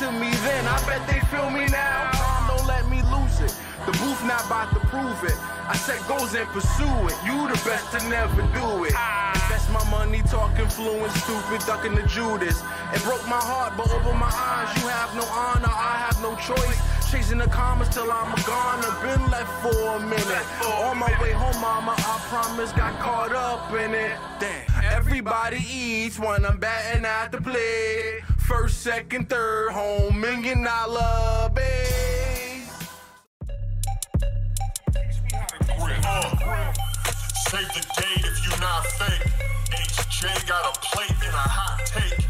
to me then. I bet they feel me now. Don't let me lose it. The booth not about to prove it. I set goals and pursue it. You the best to never do it. Invest my money talking fluent, stupid, ducking the Judas. It broke my heart, but over my eyes, you have no honor. I have no choice. Chasing the commas till I'm gone. I've been left for a minute. On my way home, mama, I promise, got caught up in it. Damn. Everybody eats when I'm batting at the plate. First, second, third, home, million dollar base. Save the date if you not fake. HJ got a plate and a hot take.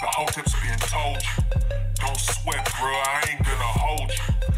The whole tip's being told you. Don't sweat, bro. I ain't gonna hold you.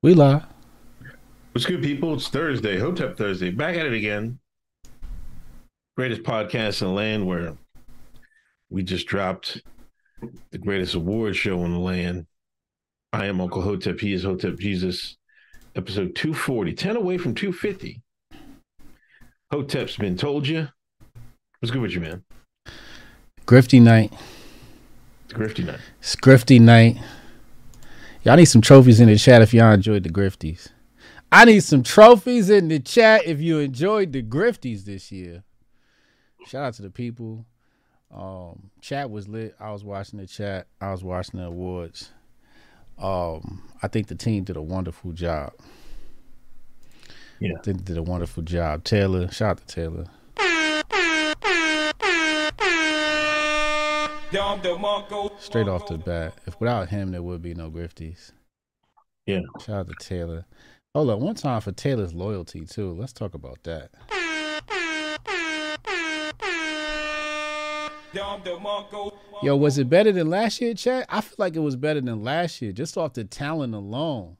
We lie. What's good, people? It's Thursday, Hotep Thursday. Back at it again. Greatest podcast in the land where we just dropped the greatest award show in the land. I am Uncle Hotep. He is Hotep Jesus. Episode 240, 10 away from 250. Hotep's been told you. What's good with you, man? Grifty night. It's Grifty night. It's Grifty night. Y'all need some trophies in the chat if y'all enjoyed the Grifties. I need some trophies in the chat if you enjoyed the Grifties this year. Shout out to the people. Um, chat was lit. I was watching the chat. I was watching the awards. Um, I think the team did a wonderful job. Yeah. I think they did a wonderful job. Taylor, shout out to Taylor. Straight off the bat. If without him there would be no Grifties. Yeah. Shout out to Taylor. Hold up, one time for Taylor's loyalty too. Let's talk about that. Yo, was it better than last year, Chad? I feel like it was better than last year, just off the talent alone.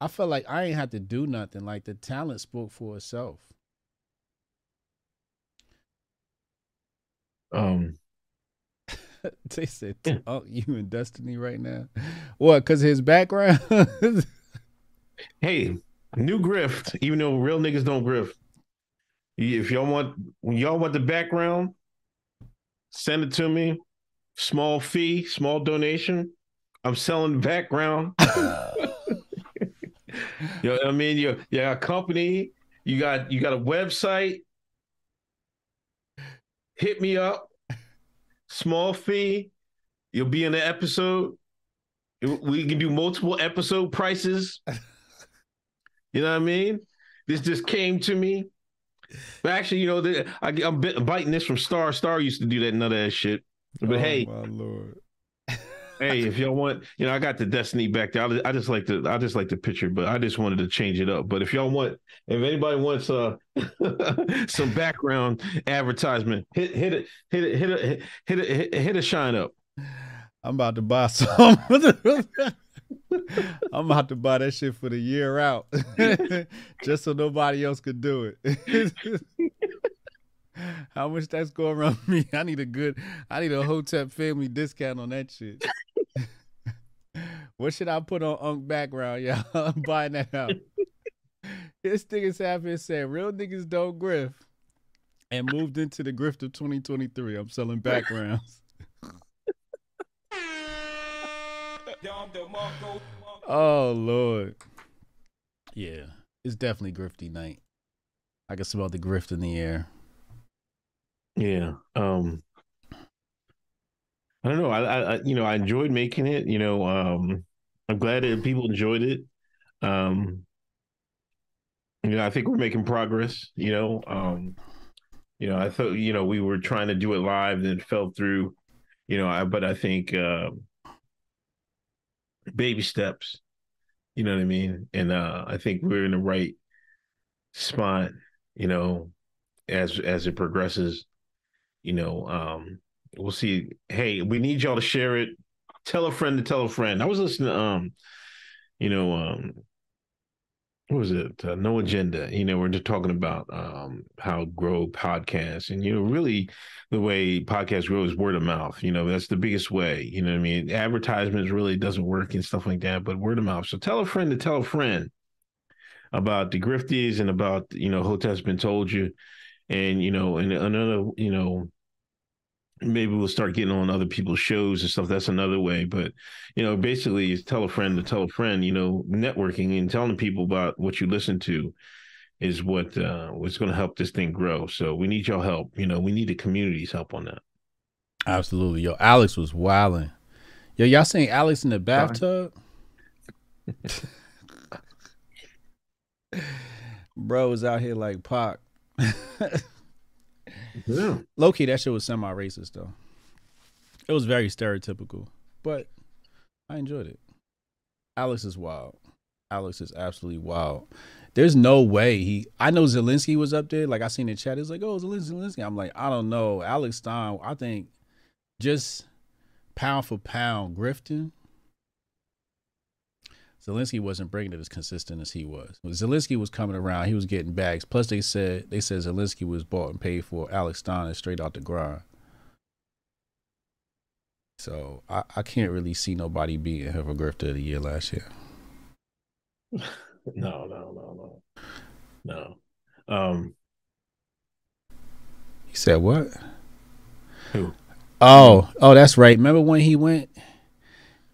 I felt like I ain't had to do nothing. Like the talent spoke for itself. Um, they said, "Oh, you in Destiny right now? What? Cause his background? hey, new grift, even though real niggas don't grift. If y'all want when y'all want the background, send it to me. Small fee, small donation. I'm selling background. you know what I mean? You you got a company, you got you got a website. Hit me up. Small fee. You'll be in the episode. We can do multiple episode prices. You know what I mean? This just came to me. But actually, you know, the, I, I'm biting this from Star. Star used to do that of that shit. But Oh, hey, my lord. Hey, if y'all want, you know, I got the Destiny back there. I, I just like the, I just like the picture, but I just wanted to change it up. But if y'all want, if anybody wants uh some background advertisement, hit hit it, hit it, hit it, hit it, hit, hit a shine up. I'm about to buy some. I'm about to buy that shit for the year out, just so nobody else could do it. How much that's going around me? I need a good, I need a Hotep family discount on that shit. What should I put on Unk background, y'all? I'm buying that out. This niggas here saying real niggas don't grift, and moved into the grift of 2023. I'm selling backgrounds. Oh Lord. Yeah. It's definitely grifty night. I can smell the grift in the air. Yeah. Um I don't know. I, I you know I enjoyed making it. You know, um I'm glad that people enjoyed it. Um you know, I think we're making progress, you know. Um you know, I thought, you know, we were trying to do it live and it fell through, you know, I but I think uh baby steps, you know what I mean? And uh I think we're in the right spot, you know, as as it progresses, you know, um we'll see. Hey, we need y'all to share it. Tell a friend to tell a friend. I was listening to um, you know, um what was it? Uh, no agenda. You know, we're just talking about um how grow podcasts and you know, really the way podcasts grow is word of mouth. You know, that's the biggest way. You know I mean? Advertisements really doesn't work and stuff like that, but word of mouth. So tell a friend to tell a friend about the grifties and about you know hotep's been told you and you know and another you know maybe we'll start getting on other people's shows and stuff that's another way but you know basically is tell a friend to tell a friend you know networking and telling people about what you listen to is what uh what's going to help this thing grow so we need your help you know we need the community's help on that Absolutely. Yo, Alex was wilding. Yo, y'all seen Alex in the bathtub? Bro was out here like Pac. yeah Low key, that shit was semi racist though. It was very stereotypical, but I enjoyed it. Alex is wild. Alex is absolutely wild. There's no way he. I know Zelensky was up there. Like I seen the chat, it's like, oh, Zelensky, Zelensky. I'm like, I don't know. Alex Stein. I think just pound for pound grifting. Zelensky wasn't bringing it as consistent as he was. When Zelensky was coming around, he was getting bags. Plus, they said they said Zelensky was bought and paid for. Alex Stein is straight out the grind. So I, I can't really see nobody beating him for grifter of the year last year. no no no no no um He said what? who Oh, oh, that's right. Remember when he went?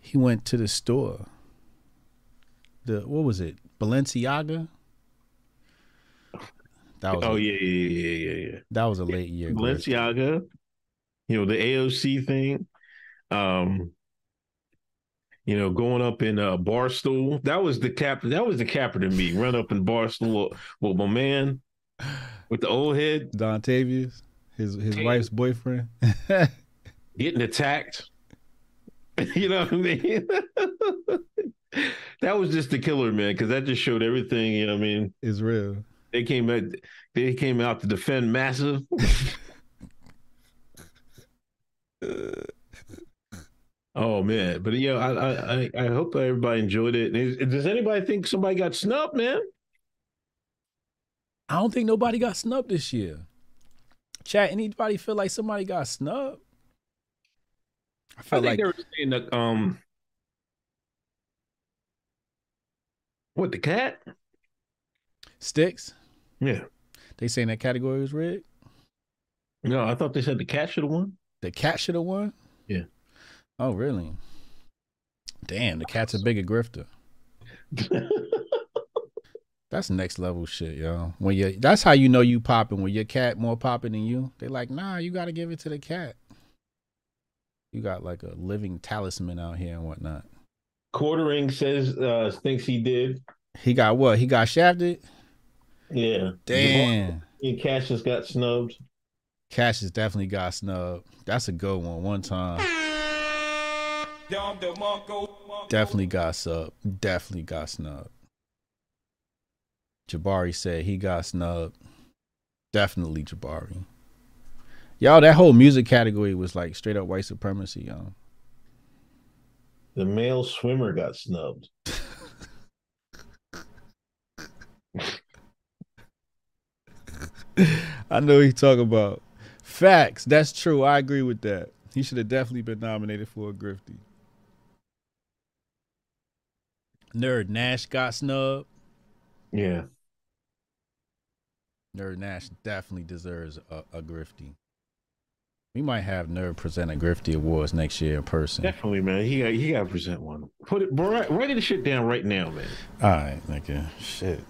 He went to the store. The what was it? Balenciaga. That was oh a, yeah yeah yeah yeah yeah that was a late year. Balenciaga, you know, the AOC thing. Um, you know, going up in uh Barstool. That was the cap that was the capper to me. Run up in Barstool with my man with the old head Don Tavius, his his Hey. wife's boyfriend. getting attacked. you know what I mean? that was just the killer, man, because that just showed everything, you know what I mean? is real. They came out they came out to defend massive. Oh man, but yeah, I I I- I hope everybody enjoyed it. Is- Does anybody think somebody got snubbed, man? I don't think nobody got snubbed this year. Chat. Anybody feel like somebody got snubbed? I I felt think like they were saying that um, what the cat? sticks. Yeah, They saying that category was rigged. no, I thought they said the cat should have won. The cat should have won. Yeah. Oh really? Damn, the cat's a bigger grifter. That's next level shit, yo. When you that's how you know you popping. When your cat more popping than you, they like, nah, you gotta give it to the cat. You got like a living talisman out here and whatnot. Quartering says uh thinks he did. He got what? He got shafted? Yeah, Damn. And Cassius got snubbed. Cassius definitely got snubbed. That's a good one. One time. Definitely got snubbed. Definitely got snubbed. Jabari said he got snubbed. Definitely Jabari. Y'all, that whole music category was like straight up white supremacy, y'all. The male swimmer got snubbed. I know he talking about. Facts. That's true. I agree with that. He should have definitely been nominated for a Grifty. Nerd Nash got snubbed. Yeah, Nerd Nash definitely deserves a, a Grifty. We might have Nerd present a Grifty Awards next year in person. Definitely, man. He got he got to present one. Put it, bro, write, write the shit down right now, man. All right, nigga. Shit.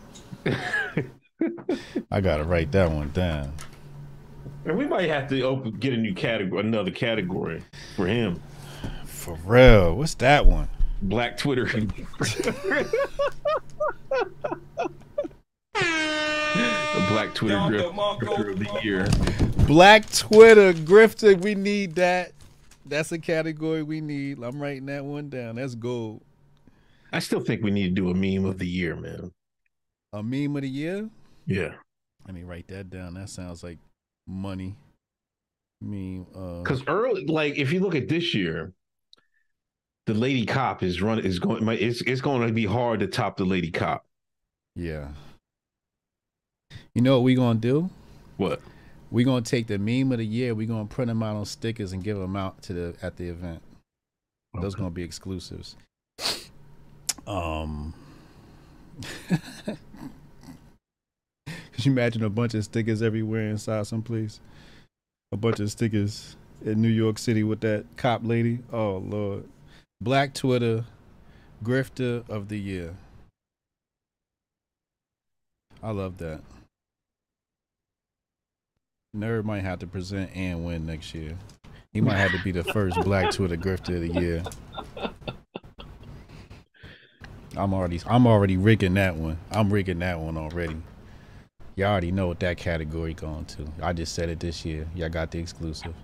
I gotta write that one down. And we might have to open get a new category, another category for him. For real. What's that one? Black Twitter. the Black Twitter grifter of the year. Black Twitter grifter. We need that. That's a category we need. I'm writing that one down. That's gold. I still think we need to do a meme of the year, man. A meme of the year? Yeah. Let me write that down. That sounds like money. Meme. Uh, Because early, like, if you look at this year, the Lady Cop is run is going. It's it's going to be hard to top the Lady Cop. yeah. You know what we gonna do? What? We gonna take the meme of the year. We're gonna print them out on stickers and give them out to the at the event. Those Okay. gonna be exclusives. Um, could you imagine a bunch of stickers everywhere inside some place? A bunch of stickers in New York City with that cop lady. Oh lord, Black Twitter grifter of the year. I love that. Nerd might have to present and win next year. He might have to be the first Black Twitter grifter of the year. I'm already I'm already rigging that one. I'm rigging that one already. Y'all already know what that category going to. I just said it this year. Y'all got the exclusive.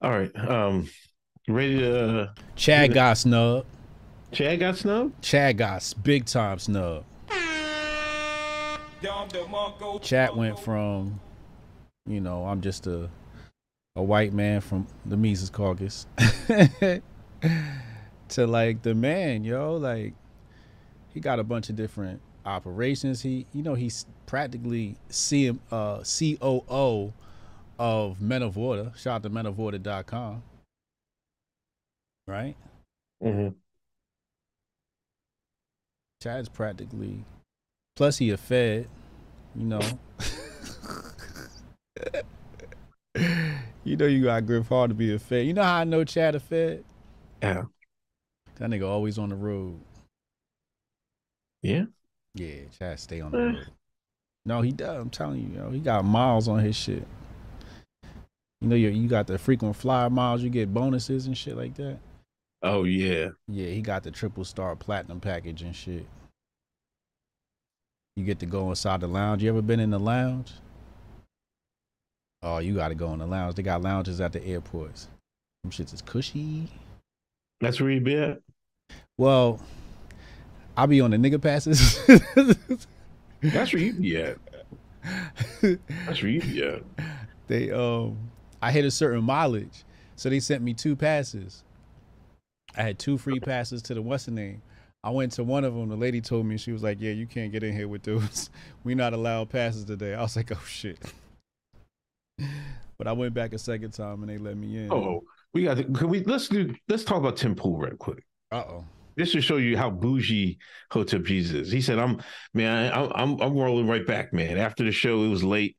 All right. Um, ready to? Chad got snub. Chad got snubbed. Chad got big time snub. Chat went from, you know, I'm just a a white man from the Mises Caucus to like the man, yo. Like he got a bunch of different operations. He, you know, he's practically CM, uh, COO of Men of Water. Shout out to menofwater.com. Right? Mm-hmm. Chad's practically plus he a fed, you know. you know you got grip hard to be a fed. You know how I know Chad a fed? Yeah. That nigga always on the road. Yeah. Yeah, Chad stay on the road. No, he does. I'm telling you, yo, he got miles on his shit. You know, you you got the frequent flyer miles. You get bonuses and shit like that. Oh yeah. Yeah, he got the triple star platinum package and shit. You get to go inside the lounge. You ever been in the lounge? Oh, you got to go in the lounge. They got lounges at the airports. Them shits is cushy. That's where you be at. Well, I'll be on the nigga passes. That's where you be at. That's where you be at. they um, I hit a certain mileage, so they sent me two passes. I had two free passes to the what's the name. I went to one of them. The lady told me she was like, "Yeah, you can't get in here with those. We not allowed passes today." I was like, "Oh shit." But I went back a second time and they let me in. Oh, we got. To, can we let's do let's talk about Tim Pool real quick. uh oh. This to show you how bougie Hotep Jesus is. He said, "I'm man, I, I'm I'm rolling right back, man. After the show, it was late.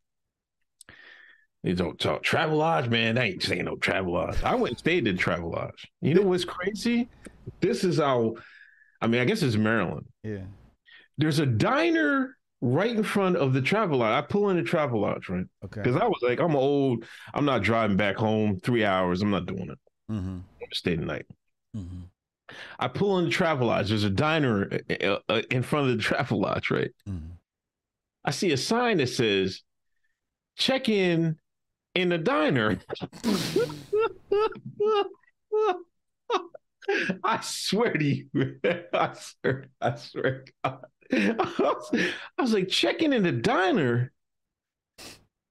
They don't talk Travel Lodge, man. I ain't saying no Travel Lodge. I went and stayed in Travel Lodge. You know what's crazy? This is how. I mean, I guess it's Maryland. Yeah. There's a diner right in front of the Travel Lodge. I pull in the Travel Lodge, right? Okay. Because I was like, I'm old. I'm not driving back home three hours. I'm not doing it. Mm-hmm. Stay the night. Mm-hmm. I pull in the Travel Lodge. There's a diner uh, uh, in front of the Travel Lodge, right? Mm-hmm. I see a sign that says, check in in the diner. I swear to you. I swear, I swear. God. I was, I was like, checking in the diner.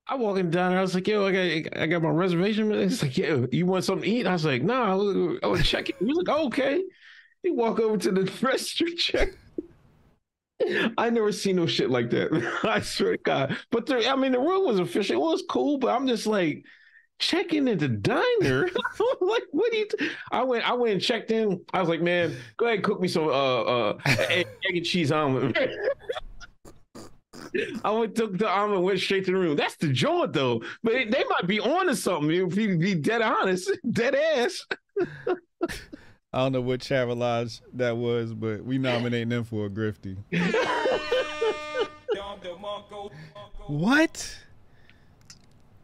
I walk in the diner. I was like, yo, I got, I got my reservation. It's like, yo, you want something to eat? I was like, no, I was, I was checking. He was like, oh, okay. He walk over to the register check. I never seen no shit like that. I swear to God. But I mean, the room was official. It was cool, but I'm just like checking in the diner. Like, what do you? T-? I went, I went and checked in. I was like, man, go ahead and cook me some uh uh egg, egg and cheese omelet. I went took the arm and went straight to the room. That's the joint though. But it, they might be on to something if you be dead honest, dead ass. I don't know what Travelodge that was, but we nominating them for a grifty. what?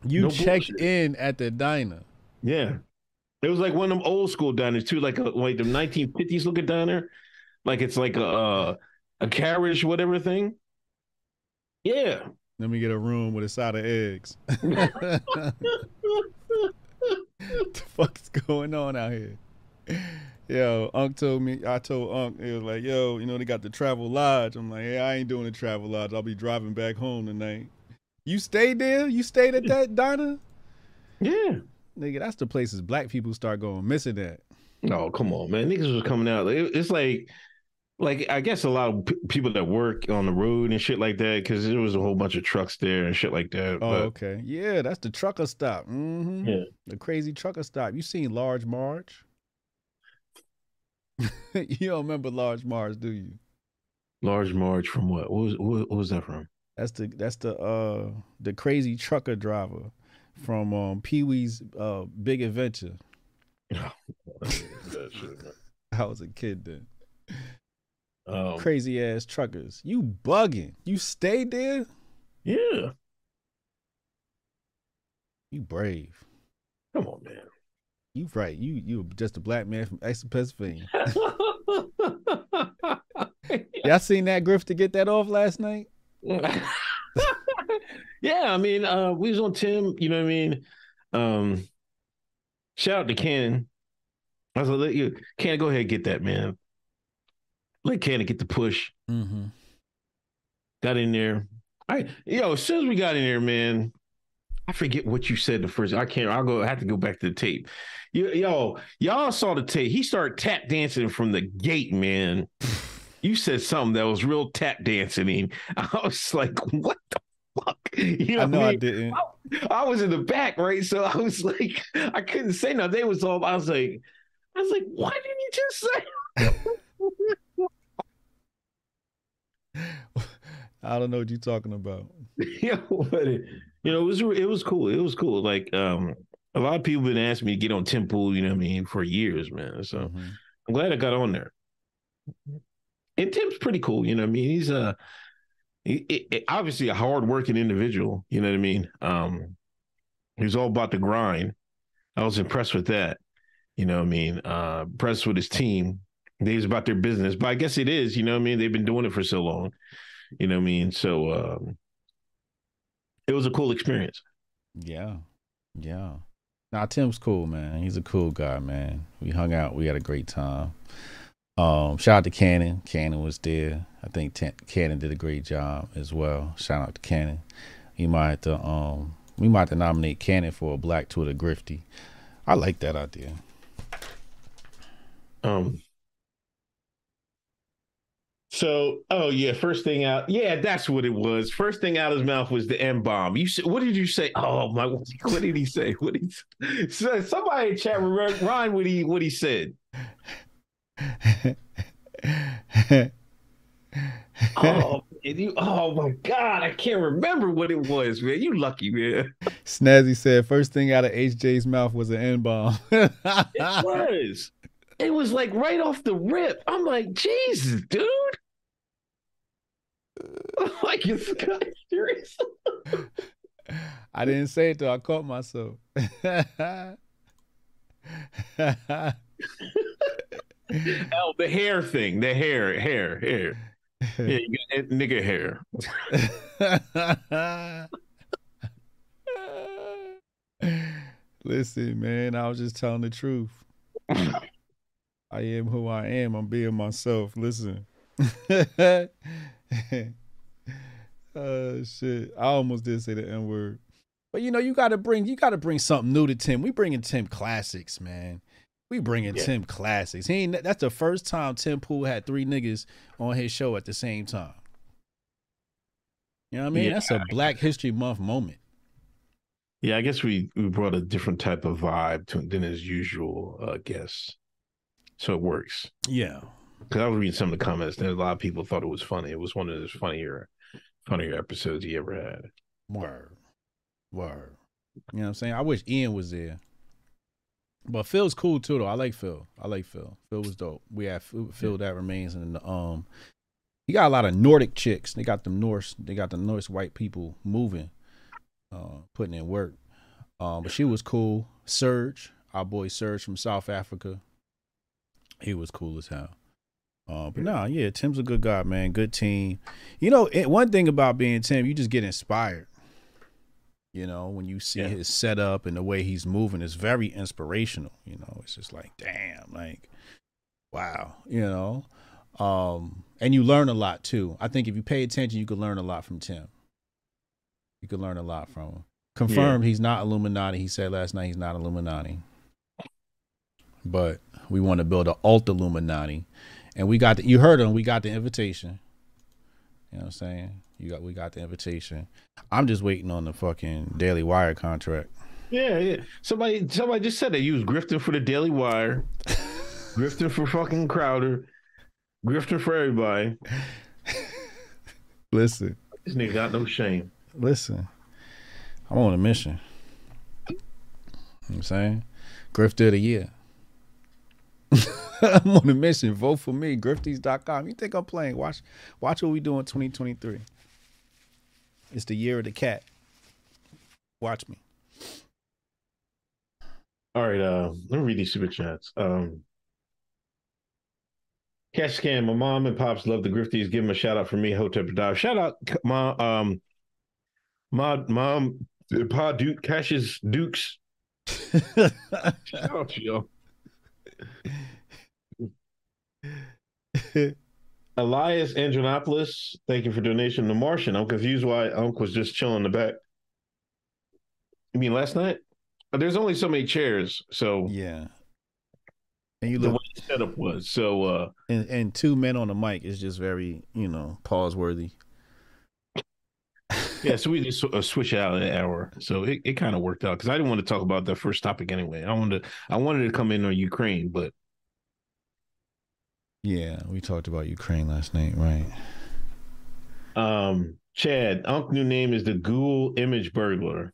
You No checked bullshit. in at the diner. Yeah. It was like one of them old school diners too, like a like the 1950s looking diner. Like it's like a uh, a carriage, whatever thing. Yeah. Let me get a room with a side of eggs. What the fuck's going on out here? Yo, Unc told me, I told Unc, it was like, yo, you know, they got the travel lodge. I'm like, yeah, I ain't doing the travel lodge. I'll be driving back home tonight. You stayed there? You stayed at that diner? Yeah. Nigga, that's the places black people start going missing at. Oh, come on, man. Niggas was coming out. It's like, like I guess a lot of p- people that work on the road and shit like that, because there was a whole bunch of trucks there and shit like that. Oh, but okay. Yeah, that's the trucker stop. hmm Yeah. The crazy trucker stop. You seen Large Marge? you don't remember Large Marge, do you? large march from what? What was what, what was that from? That's the that's the uh the crazy trucker driver from um Pee Wee's uh Big Adventure. I was a kid then. Um, Crazy ass truckers. You bugging. You stayed there? yeah. You brave. Come on, man. You right. You you just a black man from Exeter, Pennsylvania. Y'all seen that grift to get that off last night? yeah, I mean, uh, we was on Tim, you know what I mean? Um, shout out to Ken. I was like, let you Ken, go ahead and get that, man. Let Ken get the push. Mm-hmm. Got in there. I yo, as soon as we got in there, man, I forget what you said the first. I can't. I'll go. I have to go back to the tape. Yo, yo, y'all saw the tape. He started tap dancing from the gate, man. You said something that was real tap dancing. I was like, what the fuck? You know I know I I didn't. I was in the back, right? So I was like, I couldn't say nothing. They was all. I was like, I was like, why didn't you just say? I don't know what you're talking about. you know, but it, you know, it was it was cool. It was cool. Like um, a lot of people been asking me to get on Tim Pool. You know what I mean for years, man. So Mhm. I'm glad I got on there. And Tim's pretty cool. You know I mean? He's a he, he- obviously a hardworking individual. You know what I mean? Um, he's all about the grind. I was impressed with that. You know what I mean? Uh, impressed with his team. They was about their business, but I guess it is. You know what I mean? They've been doing it for so long. You know what I mean? So um, it was a cool experience. Yeah. Yeah. Nah, Tim's cool, man. He's a cool guy, man. We hung out. We had a great time. Um, shout out to Cannon. Cannon was there. I think T- Cannon did a great job as well. Shout out to Cannon. He might to um we might have to nominate Cannon for a Black Twitter Grifty. I like that idea. Um. So, oh yeah, first thing out, yeah, that's what it was. First thing out of his mouth was the M bomb. You said, what did you say? Oh my, what did he say? What did he? So somebody in chat Ryan what he what he said. Oh, you, oh my God, I can't remember what it was, man. You lucky man. Snazzy said first thing out of HJ's mouth was an N bomb. It was. It was like right off the rip. I'm like, Jesus, dude. Uh. like, is this guy serious? I didn't say it though. I caught myself. Oh, the hair thing, the hair, hair, hair. Yeah, you got nigga hair. Listen, man, I was just telling the truth. I am who I am. I'm being myself. Listen. oh shit. I almost did say the N word. But you know, you gotta bring you gotta bring something new to Tim. We bringing Tim classics, man. We bringing Yeah. Tim classics. He ain't that's the first time Tim Pool had three niggas on his show at the same time. You know what I mean? Yeah. That's a Black History Month moment. Yeah, I guess we we brought a different type of vibe to than his usual uh, guests, so it works. Yeah. Because I was reading some of the comments, and a lot of people thought it was funny. It was one of his funnier, funnier episodes he ever had. Word. Word. You know what I'm saying? I wish Ian was there. But Phil's cool too, though. I like Phil. I like Phil. Phil was dope. We have Phil, Phil that remains in the um. He got a lot of Nordic chicks. They got them Norse. They got the Norse white people moving, uh, putting in work. Um, but she was cool. Serge, our boy Serge from South Africa. He was cool as hell. Uh, but nah, yeah, Tim's a good guy, man. Good team. You know, it, one thing about being Tim, you just get inspired. You know, when you see Yeah. his setup and the way he's moving, it's very inspirational. You know, it's just like, damn, like, wow, you know. Um, and you learn a lot too. I think if you pay attention, you could learn a lot from Tim. You could learn a lot from him. Confirmed he's not Illuminati. He said last night he's not Illuminati. But we want to build an alt Illuminati. And we got the, you heard him, we got the invitation. You know what I'm saying? You got we got the invitation. I'm just waiting on the fucking Daily Wire contract. Yeah, yeah. Somebody, somebody just said that you was grifting for the Daily Wire, grifting for fucking Crowder, grifting for everybody. Listen, This nigga got no shame. listen. I'm on a mission. You know what I'm saying? Grifter of the year. I'm on a mission. Vote for me. Grifties.com. You think I'm playing? Watch watch what we do in 2023. It's the year of the cat. Watch me. All right, uh, let me read these super chats. Um, Cash Scan, my mom and pops love the Grifties. Give them a shout out for me, Hotep Dive. Shout out, my um, my mom, Pa Duke, Cash's Dukes. Shout out to y'all. Elias Andronopoulos, thank you for donation. to Martian, I'm confused why Unc was just chilling in the back. You mean last night? Uh, There's only so many chairs, so yeah. And you the way look the setup was. So uh and, and two men on the mic is just very, you know, pause worthy. yeah, so we just uh, switch out an hour. So it, it kind of worked out because I didn't want to talk about that first topic anyway. I wanted to, I wanted to come in on Ukraine, but Yeah, we talked about Ukraine last night, right? um Chad, Unc new name is the Google image burglar.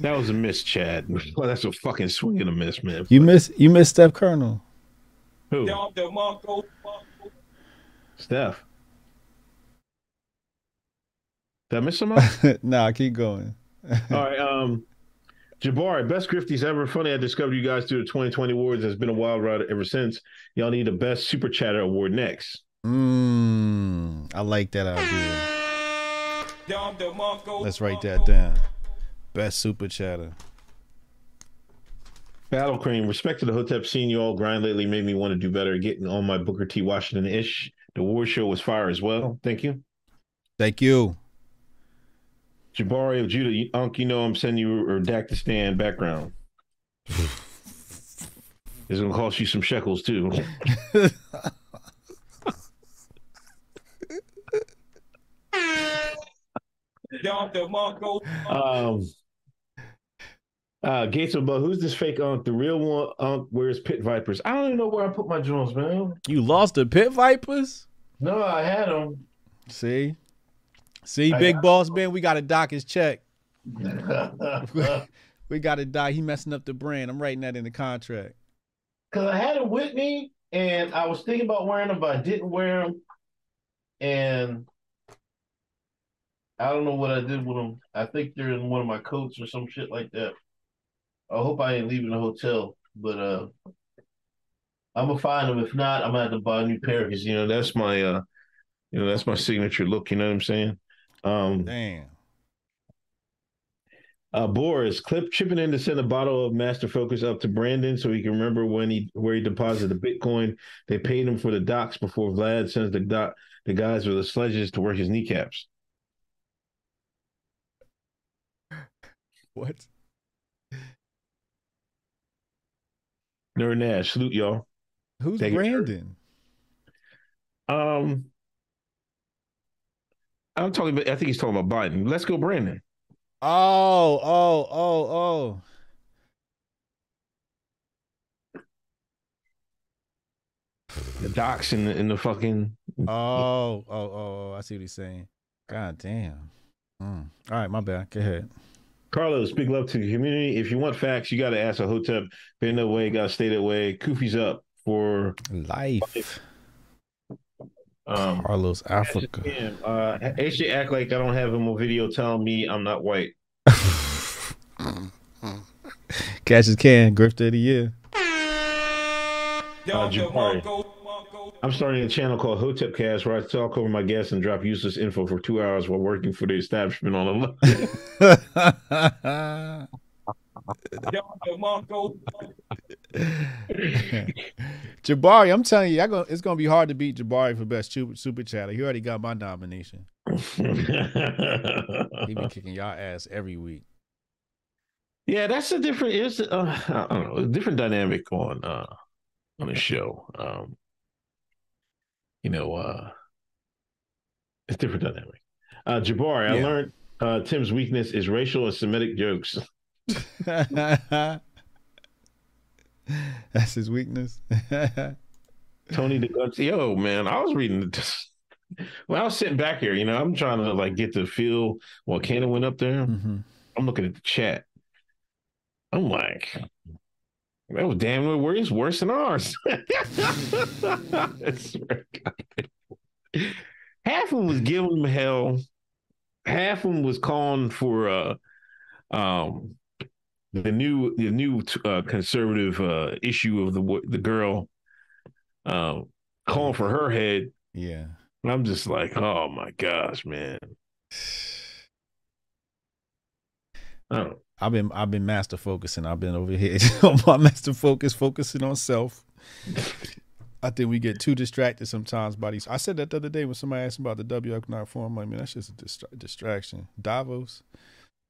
That was a miss, Chad. Well, that's a fucking swing and a miss, man. You miss you miss Steph Colonel. Who? Steph. Did I miss somebody? nah, keep going. All right. Um, Jabari, best grifties ever. Funny, I discovered you guys through the 2020 awards. It's been a wild ride ever since. Y'all need the best super chatter award next. Mmm, I like that idea. Let's write that down. Best super chatter. Battle Cream, respect to the Hotep. Seeing you all grind lately made me want to do better. Getting on my Booker T. Washington ish. The War show was fire as well. Thank you. Thank you. Jabari of Judah, Unc, you know I'm sending you a Dakistan background. It's gonna cost you some shekels too. Um, uh, Gates of who's this fake Unc? The real one, Unc, where's Pit Vipers? I don't even know where I put my drones, man. You lost the Pit Vipers? No, I had them. See? See, Big Boss Man, we got to dock his check. We got to die. He messing up the brand. I'm writing that in the contract. Cause I had them with me, and I was thinking about wearing them, but I didn't wear them. And I don't know what I did with them. I think they're in one of my coats or some shit like that. I hope I ain't leaving the hotel, but uh, I'm gonna find them. If not, I'm gonna have to buy a new pair because you know that's my uh, you know that's my signature look. You know what I'm saying? Um, Damn. uh, Boris clip chipping in to send a bottle of Master Focus up to Brandon so he can remember when he where he deposited the Bitcoin. They paid him for the docs before Vlad sends the doc the guys with the sledges to work his kneecaps. What? Nerd Nash, salute y'all. Who's Take it. Brandon? Um, I'm talking about. I think he's talking about Biden. Let's go, Brandon. Oh, oh, oh, oh. the docks in the in the fucking. Oh, oh, oh, oh, I see what he's saying. God damn. Mm. All right, my bad. Go ahead. Carlos, big love to the community. If you want facts, you got to ask a Hotep. Been that way, got to stay that way. Kufi's up for Life. Um, Carlos Africa. Damn, uh, AJ act like I don't have him on video telling me I'm not white. Catch his can, grifter of the year. Uh, I'm starting a channel called Hotep Cast where I talk over my guests and drop useless info for two hours while working for the establishment on the line. Jabari, I'm telling you, I go, it's gonna be hard to beat Jabari for best super, super chatter. He already got my nomination. He be kicking y'all ass every week. yeah, that's a different. It's uh, I don't know, a different dynamic on uh on the show. Um, you know, uh, it's different dynamic. Uh, Jabari, I learned uh, Tim's weakness is racial and Semitic jokes. That's his weakness. Tony the Guts. Yo, man, I was reading this. When I was sitting back here, you know, I'm trying to like get the feel while Cannon went up there. Mhm. I'm looking at the chat. I'm like, that was damn near worse, worse than ours. I swear to Half of them was giving them hell. Half of them was calling for uh um the new the new uh, conservative uh issue of the the girl um calling for her head. Yeah. And I'm just like, oh my gosh, man. Oh. I've been I've been master focusing. I've been over here on my master focus, focusing on self. I think we get too distracted sometimes by these. I said that the other day when somebody asked about the W Economic Forum. I mean, that's just a distra- distraction. Davos,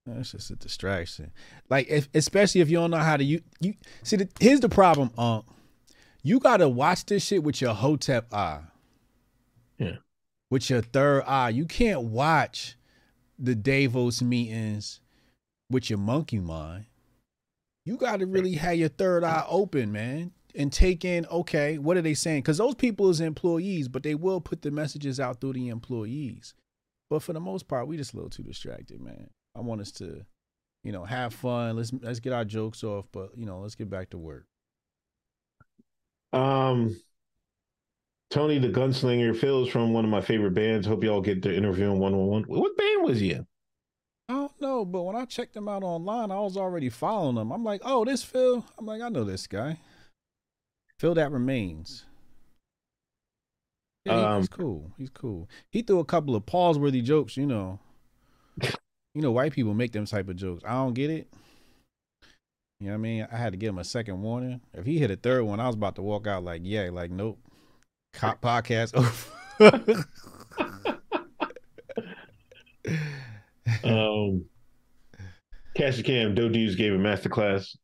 that's just a distraction. Like, if, especially if you don't know how to you you see. The, here's the problem. Um, you gotta watch this shit with your hotep eye. Yeah. With your third eye, you can't watch the Davos meetings with your monkey mind. You got to really have your third eye open, man, and take in, okay, what are they saying? Because those people is employees, but they will put the messages out through the employees. But for the most part, we just a little too distracted, man. I want us to, you know, have fun. Let's let's get our jokes off, but you know, let's get back to work. Um, Tony the Gunslinger Phil's from one of my favorite bands. Hope y'all get the interview in one on one. What band was he in? I don't know, but when I checked them out online, I was already following them. I'm like, oh, this Phil. I'm like, I know this guy. Phil that remains. Yeah, he- Um, he's cool. He's cool. He threw a couple of pause-worthy jokes. You know, you know, white people make them type of jokes. I don't get it. You know what I mean? I had to give him a second warning. If he hit a third one, I was about to walk out like, yeah, like nope. Cop podcast over. Um, Cassie Cam Doe Dews gave a masterclass.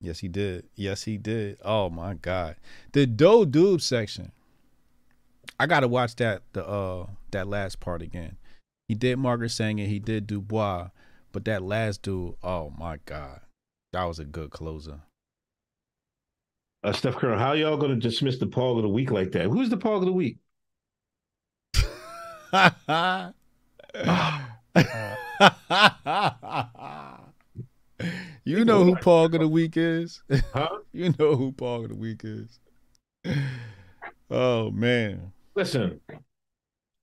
Yes, he did. Yes, he did. Oh my god, the Doe Doob section. I gotta watch that the uh that last part again. He did Margaret Sanger, he did Dubois, but that last dude, oh my god, that was a good closer. Uh, Steph Curry, how y'all going to dismiss the Paul of the week like that? Who's the Paul of the week? you know who Paul of the week is. Huh? You know who Paul of the week is. Oh man. Listen,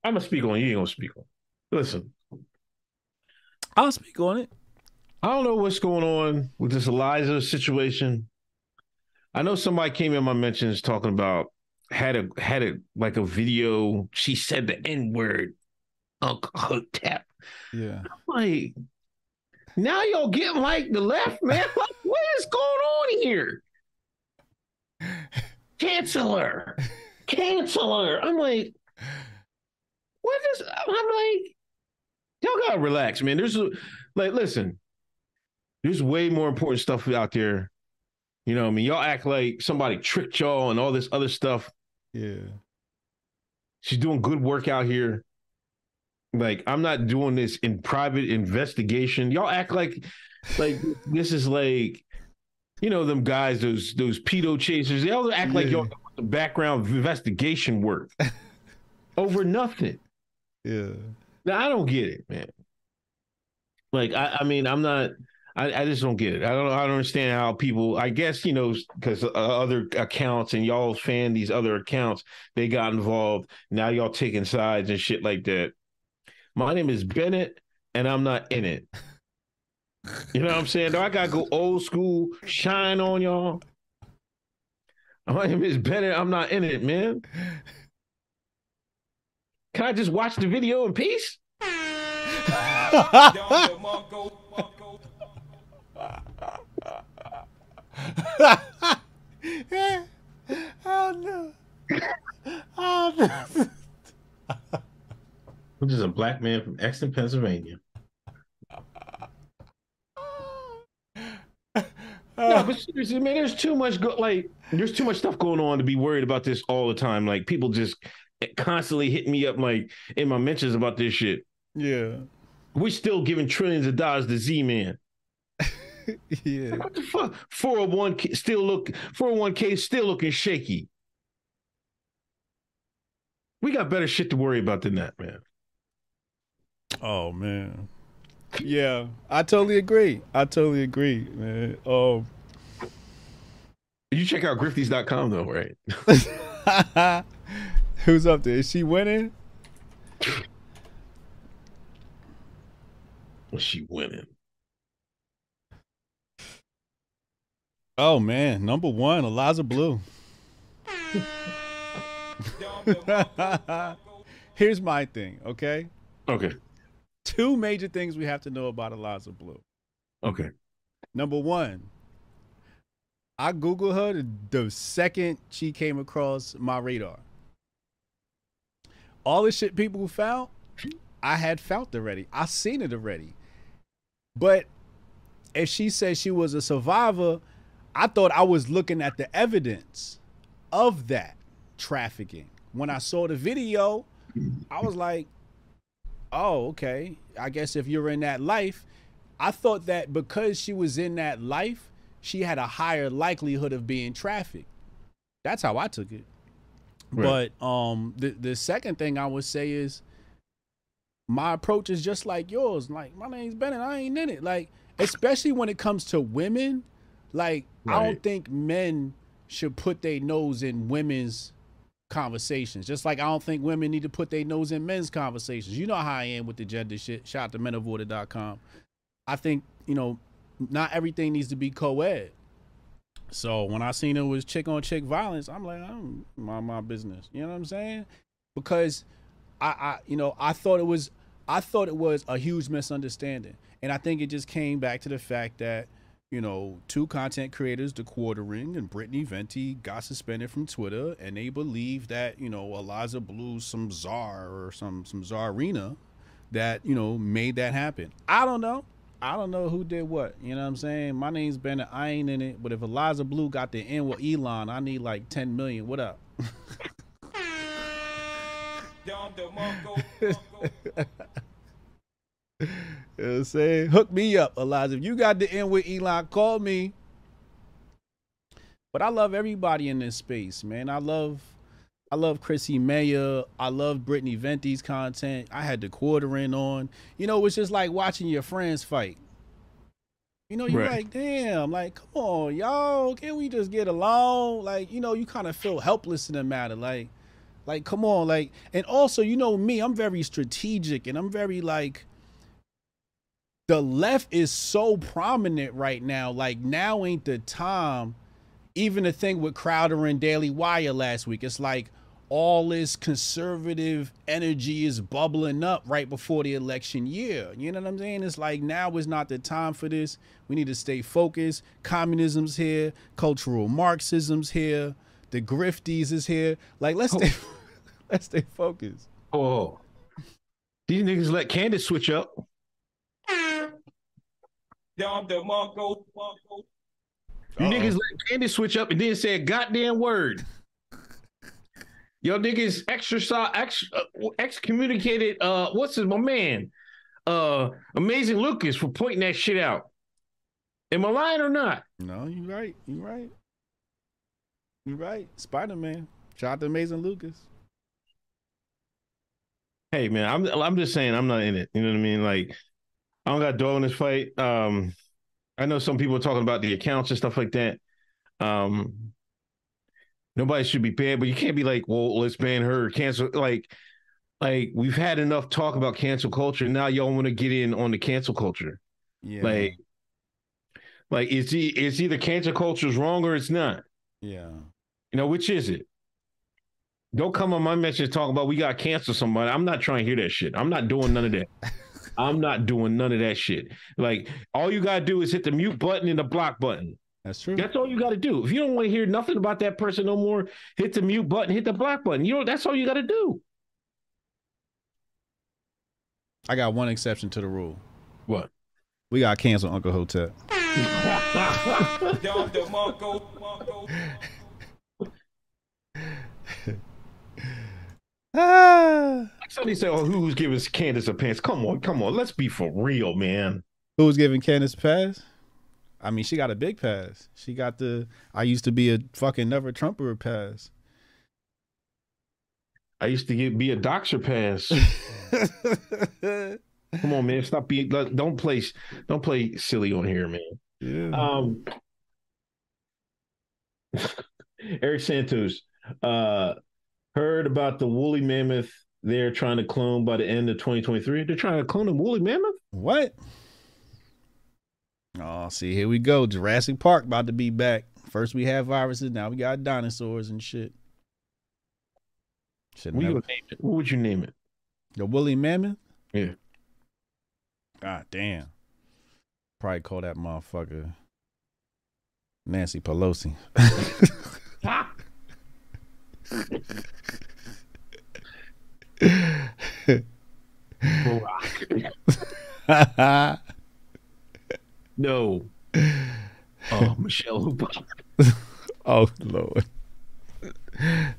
I'm gonna speak on. You ain't gonna speak on. Listen, I'll speak on it. I don't know what's going on with this Eliza situation. I know somebody came in my mentions talking about had a had it like a video. She said the N word, Uncle Hotep. Yeah. Like now y'all getting like the left man. Like what is going on here? Chancellor, Chancellor. I'm like, what is? I'm like, y'all gotta relax, man. There's like, listen, there's way more important stuff out there. You know, what I mean, y'all act like somebody tricked y'all and all this other stuff. Yeah. She's doing good work out here. Like, I'm not doing this in private investigation. Y'all act like, like this is like, you know, them guys, those those pedo chasers. They all act like y'all background investigation work over nothing. Yeah. Now I don't get it, man. Like I, I mean, I'm not. I, I just don't get it. I don't. I don't understand how people. I guess you know because uh, other accounts and y'all fan these other accounts. They got involved. Now y'all taking sides and shit like that. My name is Bennett, and I'm not in it. You know what I'm saying? Do I gotta go old school, shine on y'all? My name is Bennett. I'm not in it, man. Can I just watch the video in peace? oh no. Oh no. I'm just a black man from Exton, Pennsylvania. no, but seriously, man, there's too much go- like there's too much stuff going on to be worried about this all the time. Like people just constantly hit me up like in my mentions about this shit. Yeah. We're still giving trillions of dollars to Z Man. Yeah. What the fuck? 401k still look 401k still looking shaky. We got better shit to worry about than that, man. Oh man. Yeah, I totally agree. I totally agree, man. Um You check out grifties.com though, right? Who's up there? Is she winning? Was she winning? Oh man, number one, Eliza Bleu. Here's my thing, okay? Okay. Two major things we have to know about Eliza Bleu. Okay. Number one, I Googled her the, the second she came across my radar. All the shit people found, I had found already. I seen it already. But if she said she was a survivor, I thought I was looking at the evidence of that trafficking. When I saw the video, I was like, oh, okay. I guess if you're in that life, I thought that because she was in that life, she had a higher likelihood of being trafficked. That's how I took it. Right. But um the the second thing I would say is my approach is just like yours. Like my name's Bennett, I ain't in it. Like especially when it comes to women, like I don't think men should put their nose in women's conversations. Just like I don't think women need to put their nose in men's conversations. You know how I am with the gender shit. Shout out to menoforder.com. I think, you know, not everything needs to be co-ed. So when I seen it was chick on chick violence, I'm like, I'm mind my business. You know what I'm saying? Because I, I you know, I thought it was I thought it was a huge misunderstanding. And I think it just came back to the fact that, you know, two content creators, The Quartering and Brittany Venti, got suspended from Twitter and they believe that, you know, Eliza Bleu, some czar or some some czarina that, you know, made that happen. I don't know. I don't know who did what. You know what I'm saying? My name's Bennett. I ain't in it. But if Eliza Bleu got the end with Elon, I need like 10 million. What up? You know what I'm saying? Hook me up, Eliza. If you got the end with Elon, call me. But I love everybody in this space, man. I love I love Chrissie Mayr. I love Brittany Venti's content. I had the Quartering on. You know, it's just like watching your friends fight. You know, you're Right. like, damn, like, come on, y'all. Can we just get along? Like, you know, you kind of feel helpless in the matter. Like, like, come on, like, and also, you know me, I'm very strategic and I'm very like the left is so prominent right now. Like now ain't the time. Even the thing with Crowder and Daily Wire last week, it's like all this conservative energy is bubbling up right before the election year. You know what I'm saying? It's like now is not the time for this. We need to stay focused. Communism's here, cultural Marxism's here, the grifties is here. Like let's oh. stay let's stay focused. Oh. These niggas let Candace switch up. You Uh-oh. niggas let Candace switch up and then say a goddamn word. Yo niggas exercise ex, uh, excommunicated uh what's his my man? Uh Amazing Lucas for pointing that shit out. Am I lying or not? No, you right. You right. You right, Spider Man. Shout out to Amazing Lucas. Hey man, I'm I'm just saying I'm not in it. You know what I mean? Like I don't got dog in this fight. Um, I know some people are talking about the accounts and stuff like that. Um, nobody should be banned, but you can't be like, well, let's ban her, cancel. Like, like we've had enough talk about cancel culture. Now y'all want to get in on the cancel culture. Yeah. Like, like it's it's either cancel culture is wrong or it's not. yeah. You know, which is it? Don't come on my message talking about we got to cancel somebody. I'm not trying to hear that shit. I'm not doing none of that. I'm not doing none of that shit. Like all you gotta do is hit the mute button and the block button. That's true. That's all you gotta do. If you don't want to hear nothing about that person no more, hit the mute button, hit the black button. You know, that's all you gotta do. I got one exception to the rule. What? We got to cancel Uncle Hotep. Ah. Somebody say, "Oh, who's giving Candace a pass?" Come on, come on. Let's be for real, man. Who's giving Candace a pass? I mean, she got a big pass. She got the I used to be a fucking never Trumper pass. I used to get be a doctor pass. Come on, man. Stop being. Don't play. Don't play silly on here, man. yeah. Um, Eric Santos uh, heard about the woolly mammoth they're trying to clone by the end of 2023. They're trying to clone a woolly mammoth. What? Oh, see, here we go. Jurassic Park about to be back. First we had viruses, now we got dinosaurs and shit. What, never, gonna name it? what would you name it? the woolly mammoth? Yeah. God damn. Probably call that motherfucker Nancy Pelosi. no. Oh, Michelle Obama. oh Lord.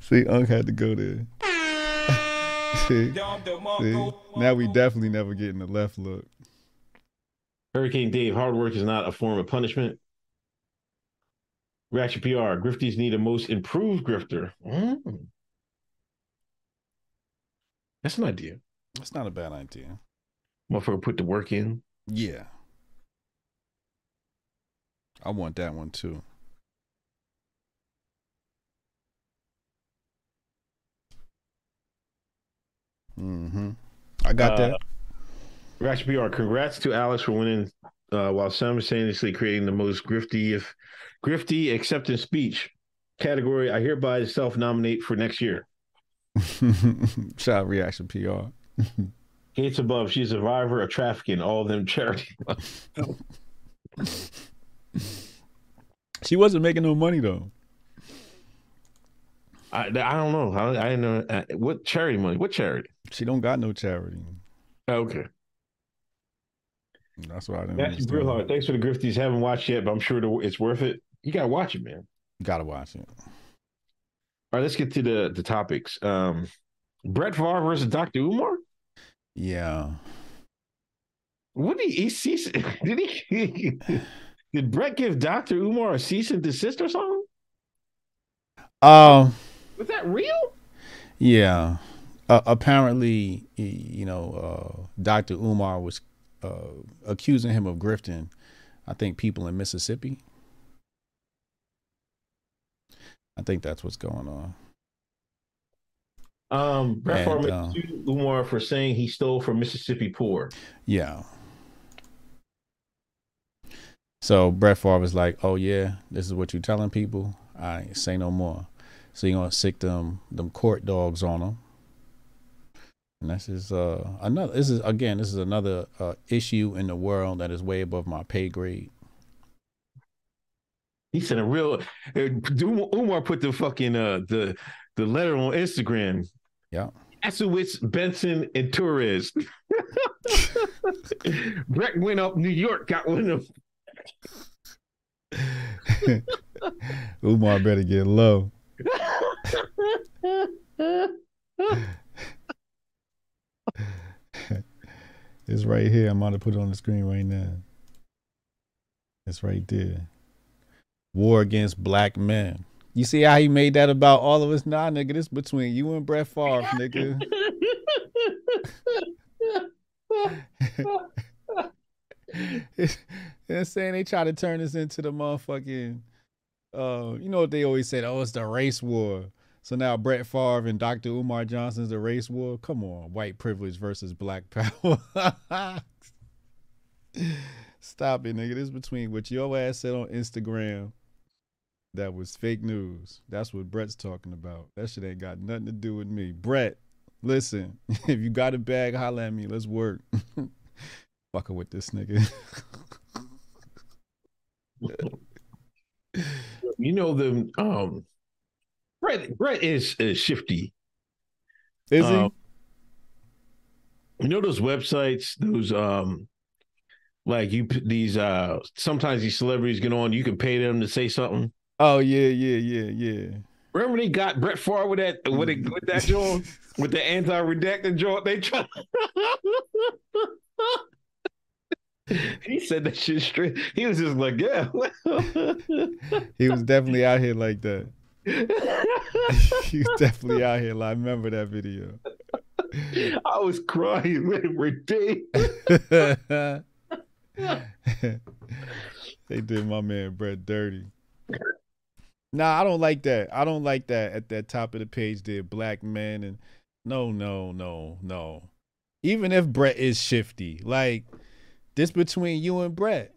See, Unc had to go there. see, see, now we definitely never getting the left look. Hurricane Dave, hard work is not a form of punishment. Reaction PR, grifties need a most improved grifter. Mm. That's an idea. That's not a bad idea. Motherfucker put the work in. Yeah. I want that one too. Mm-hmm. I got Uh, that. Reaction PR, congrats to Alex for winning uh, while simultaneously creating the most grifty if grifty acceptance speech category. I hereby self nominate for next year. Shout out reaction PR. Gates above, she's a survivor of trafficking, all of them charity. She wasn't making no money though. I, I don't know. I, I didn't know uh, what charity money. What charity? She don't got no charity. Okay. That's why I didn't. That's real hard. Thanks for the grifties. Haven't watched yet, but I'm sure the- it's worth it. You gotta watch it, man. Gotta watch it. All right, let's get to the the topics. Um, Brett Favre versus Dr. Umar. Yeah. What did he, he cease? Did he? Did Brett give Dr. Umar a cease and desist or something? Um. Was that real? Yeah. Uh, apparently, you know, uh, Dr. Umar was uh, accusing him of grifting. I think people in Mississippi. I think that's what's going on. Um, Brett Favre uh, Umar for saying he stole from Mississippi poor. Yeah. So Brett Favre was like, "Oh yeah, this is what you're telling people. I ain't say no more." So you gonna sick them them court dogs on them. And this is uh another. This is again. This is another uh, issue in the world that is way above my pay grade. He said a real. uh, Umar put the fucking uh the the letter on Instagram. Yeah. Kasowitz, Benson, and Torres. Brett went up New York, got one of Umar better get low. It's right here. I'm about to put it on the screen right now. It's right there. War against black men. You see how he made that about all of us? Nah, nigga, this between you and Brett Favre, nigga. They're saying they try to turn this into the motherfucking, uh, you know what they always said? Oh, it's the race war. So now Brett Favre and Dr. Umar Johnson's the race war. Come on, white privilege versus black power. Stop it, nigga. This is between what your ass said on Instagram. That was fake news. That's what Brett's talking about. That shit ain't got nothing to do with me. Brett, listen, if you got a bag, holla at me. Let's work. Fucking with this nigga. you know the um Brett Brett is, is shifty. Is he? Um, you know those websites, those um like you these uh sometimes these celebrities get on, you can pay them to say something. oh yeah, yeah, yeah, yeah. Remember they got Brett Favre with that with, it, with that joint with the anti-redacted joint. They try. he said that shit straight. He was just like, yeah. He was definitely out here like that. he was definitely out here. Like, I remember that video. I was crying every day. they did my man Brett dirty. Nah, I don't like that. I don't like that at that top of the page there, black man and no, no, no, no. Even if Brett is shifty, like this between you and Brett.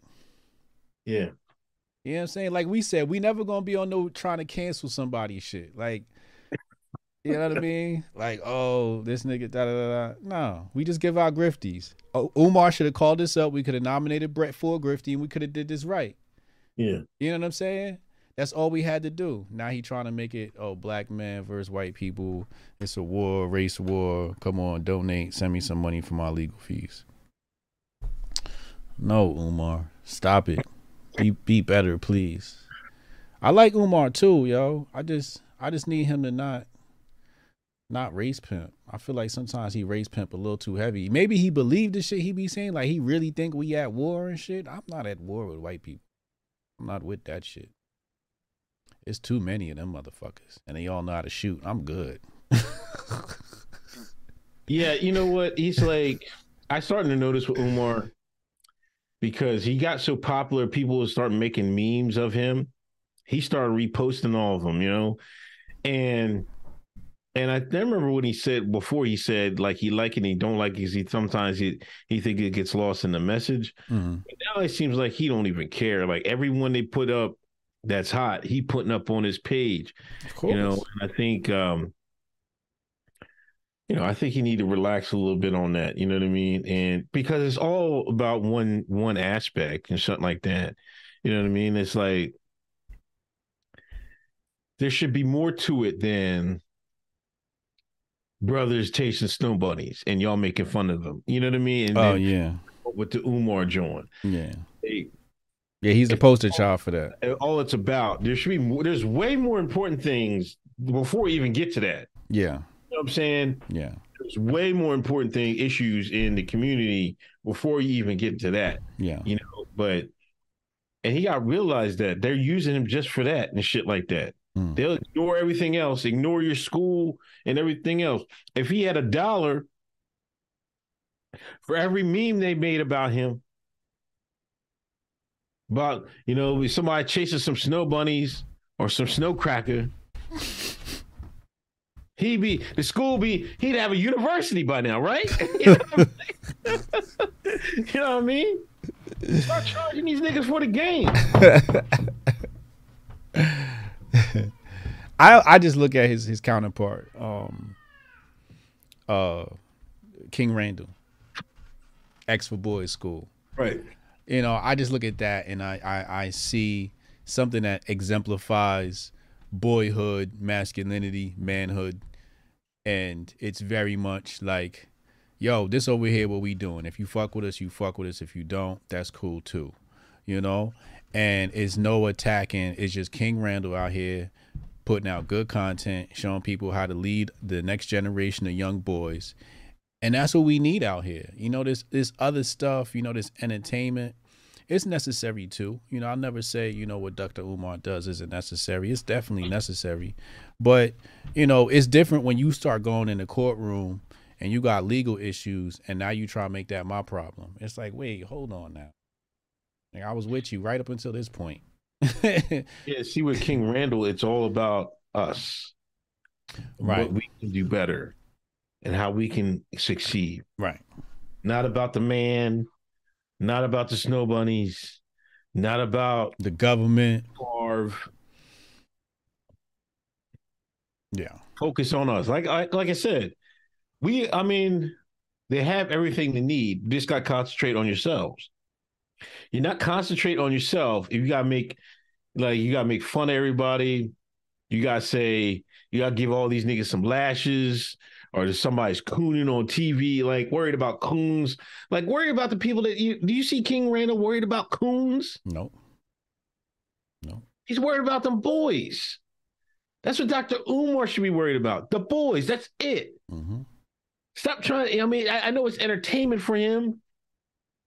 Yeah. You know what I'm saying? Like we said, we never gonna be on no trying to cancel somebody shit. Like, you know what I mean? Like, oh, this nigga, da da da da. No, we just give our grifties. Oh, Umar should have called this up. We could have nominated Brett for a grifty, and we could have did this right. Yeah. You know what I'm saying? That's all we had to do. Now he trying to make it, oh, black man versus white people. It's a war, race war. Come on, donate. Send me some money for my legal fees. No, Umar, stop it. Be be better, please. I like Umar too, yo. I just I just need him to not not race pimp. I feel like sometimes he race pimp a little too heavy. Maybe he believed the shit he be saying. Like he really think we at war and shit. I'm not at war with white people. I'm not with that shit. It's too many of them motherfuckers, and they all know how to shoot. I'm good. Yeah, you know what? He's like, I starting to notice with Umar because he got so popular, people would start making memes of him. He started reposting all of them, you know, and and I remember when he said before he said like he like it and he don't like it. 'cause He sometimes he he think it gets lost in the message. Mhm. Now it seems like he don't even care. Like everyone they put up that's hot, he putting up on his page. Of course. You know, and I think um you know, I think you need to relax a little bit on that. You know what I mean? And because it's all about one one aspect and something like that. You know what I mean? It's like there should be more to it than brothers chasing snow bunnies and y'all making fun of them. You know what I mean? And oh yeah, with the Umar joint. yeah, Hey, yeah. He's the poster child for that. all it's about. There should be more, there's way more important things before we even get to that. Yeah, what I'm saying? yeah, There's way more important thing issues in the community before you even get to that. yeah. You know, but and he got realized that they're using him just for that and shit like that. Mm. They'll ignore everything else, ignore your school and everything else. If he had a dollar for every meme they made about him, about you know somebody chasing some snow bunnies or some snow cracker, he'd be the school be he'd have a university by now, right? you, know what I'm? You know what I mean? Start charging these niggas for the game. I I just look at his his counterpart, um, uh, King Randall, ex for boys school. Right. You know, I just look at that and I I, I see something that exemplifies boyhood, masculinity, manhood, and it's very much like, yo, this over here, what we doing? If you fuck with us, you fuck with us. If you don't, that's cool too, you know. And it's no attacking. It's just King Randall out here putting out good content, showing people how to lead the next generation of young boys. And that's what we need out here. You know, this this other stuff, you know, this entertainment. It's necessary too. You know, I'll never say, you know, what Dr. Umar does isn't necessary. It's definitely mm-hmm. necessary. But, you know, it's different when you start going in the courtroom and you got legal issues and now you try to make that my problem. It's like, wait, hold on now. Like, I was with you right up until this point. yeah, see with King Randall, it's all about us. Right. What we can do better and how we can succeed. Right. Not about the man, not about the snow bunnies, not about the government. Favre. Yeah. Focus on us. Like like like I said, we I mean, they have everything they need. You just got to concentrate on yourselves. You're not concentrate on yourself if you gotta make like you gotta make fun of everybody. You gotta say you gotta give all these niggas some lashes, or somebody's cooning on TV, like worried about coons, like worried about the people that you do you see King Randall worried about coons? No. No. He's worried about them boys. That's what Dr. Umar should be worried about. The boys. That's it. Mm-hmm. Stop trying. I mean, I, I know it's entertainment for him.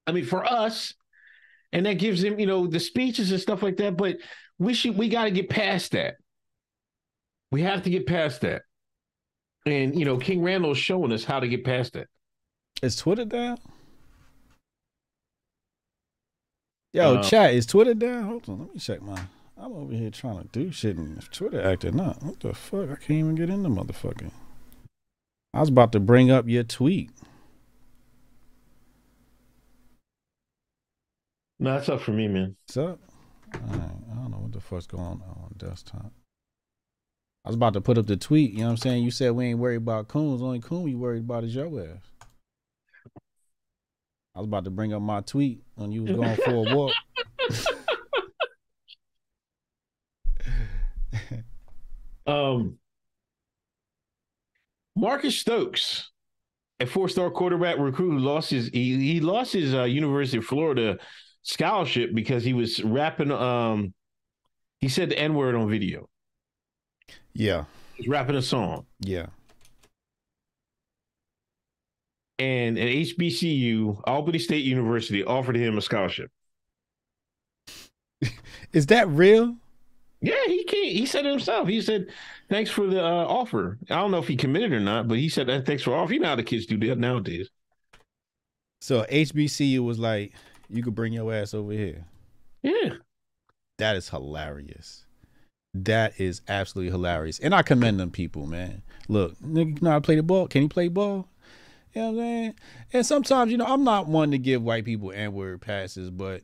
I mean, for us, and that gives him, you know, the speeches and stuff like that. But we should, we got to get past that. We have to get past that. And you know, King Randall is showing us how to get past it. Is Twitter down? Yo, uh, chat, is Twitter down? Hold on, let me check my. I'm over here trying to do shit and if Twitter acting up. What the fuck? I can't even get in the motherfucker. I was about to bring up your tweet. No, that's up for me, man. What's up? Right. I don't know what the fuck's going on on desktop. I was about to put up the tweet. You know what I'm saying? You said we ain't worried about coons. Only coon you worried about is your ass. I was about to bring up my tweet when you was going for a walk. um, Marcus Stokes, a four-star quarterback recruit who lost his he, he lost his uh, University of Florida scholarship because he was rapping. Um, he said the N word on video. Yeah. He's rapping a song. Yeah. And at HBCU, Albany State University offered him a scholarship. Is that real? Yeah, he can't. He said it himself. He said, "Thanks for the uh, offer." I don't know if he committed or not, but he said thanks for offer. You know how the kids do that nowadays. So HBCU was like, "You could bring your ass over here." Yeah, that is hilarious. That is absolutely hilarious. And I commend them people, man. Look, nigga know how to play the ball. Can he play ball? You know what I'm saying? And sometimes, you know, I'm not one to give white people N-word passes, but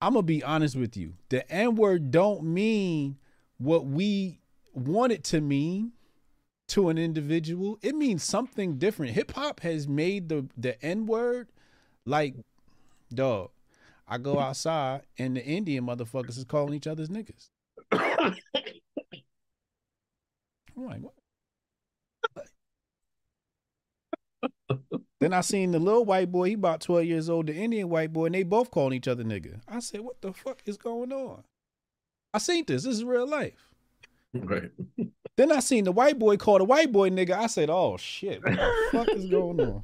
I'm gonna be honest with you. The N-word don't mean what we want it to mean to an individual. It means something different. Hip hop has made the the N-word like dog. I go outside and the Indian motherfuckers is calling each other's niggas. I'm like, what? then I seen the little white boy, he about 12 years old, the Indian white boy, and they both calling each other nigga. I said, what the fuck is going on? I seen this. This is real life. Right. Then I seen the white boy call the white boy nigga. I said, oh shit, what the fuck is going on?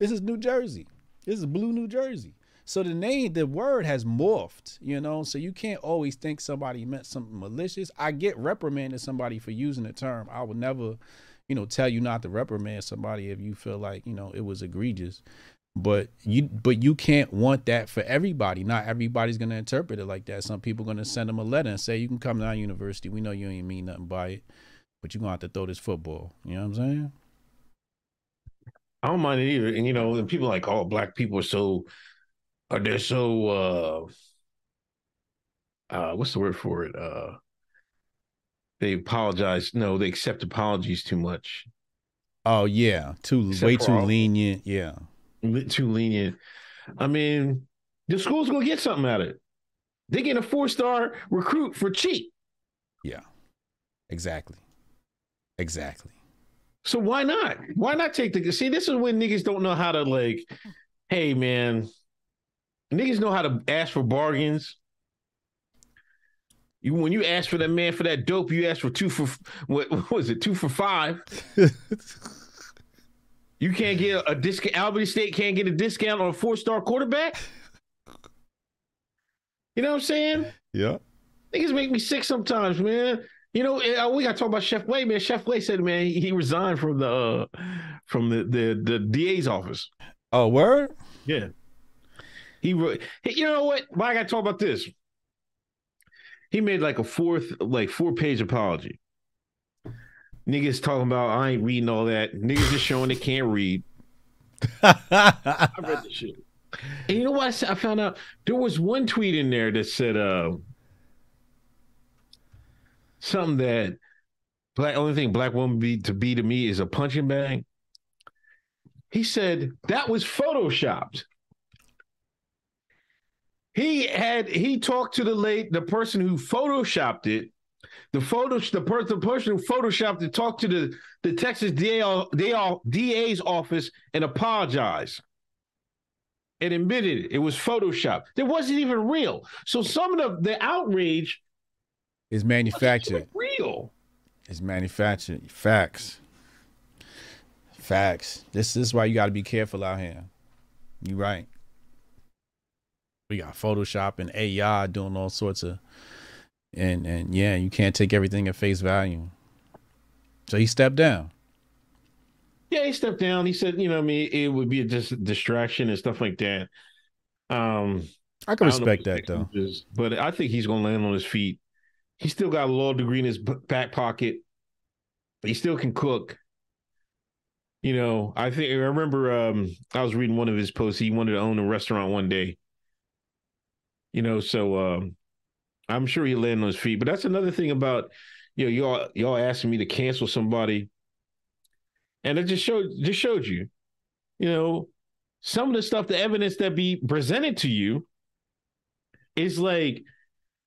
This is New Jersey. This is blue New Jersey. So the name, the word has morphed, you know. So you can't always think somebody meant something malicious. I get reprimanded somebody for using the term. I would never, you know, tell you not to reprimand somebody if you feel like, you know, it was egregious. But you but you can't want that for everybody. Not everybody's gonna interpret it like that. Some people are gonna send them a letter and say, You can come to our university. We know you ain't mean nothing by it, but you're gonna have to throw this football. You know what I'm saying? I don't mind it either. And you know, and people like, oh, black people are so are they so uh uh what's the word for it? Uh they apologize. No, they accept apologies too much. Oh yeah, too Except way too lenient. Yeah, too lenient. I mean, the school's gonna get something out of it. They get a four star recruit for cheap. Yeah, exactly, exactly. So why not? Why not take the see? This is when niggas don't know how to like. Hey man, Niggas know how to ask for bargains. You when you ask for that man for that dope, you ask for two for what, what was it? Two for five. you can't get a, a discount. Albany State can't get a discount on a four star quarterback. You know what I'm saying? Yeah. Niggas make me sick sometimes, man. You know, eh, we got to talk about Chef Way, man. Chef Way said, man, he resigned from the uh, from the, the the DA's office. Oh, word? Yeah. He, you know what? Why I got to talk about this? He made like a fourth, like four page apology. Niggas talking about I ain't reading all that. Niggas just showing they can't read. I read the shit. And you know what I found out? There was one tweet in there that said uh something that black only thing black woman be to be to me is a punching bag. He said that was photoshopped. He had he talked to the late the person who photoshopped it. The photo the person the person who photoshopped it talked to the the Texas DA, DA's office and apologized and admitted it. It was photoshopped. It wasn't even real. So some of the, the outrage is manufactured. Real. is manufactured. Facts. Facts. This, this is why you got to be careful out here. You right. We got Photoshop and AI doing all sorts of, and and yeah, you can't take everything at face value. So he stepped down. Yeah, he stepped down. He said, you know, I mean, it would be a just distraction and stuff like that. Um, I can I respect that though. Is, but I think he's going to land on his feet. He still got a law degree in his back pocket. But he still can cook. You know, I think I remember um, I was reading one of his posts. He wanted to own a restaurant one day. You know, so um, I'm sure he'll land on his feet. But that's another thing about you know y'all y'all asking me to cancel somebody and it just showed just showed you, you know, some of the stuff, the evidence that be presented to you is like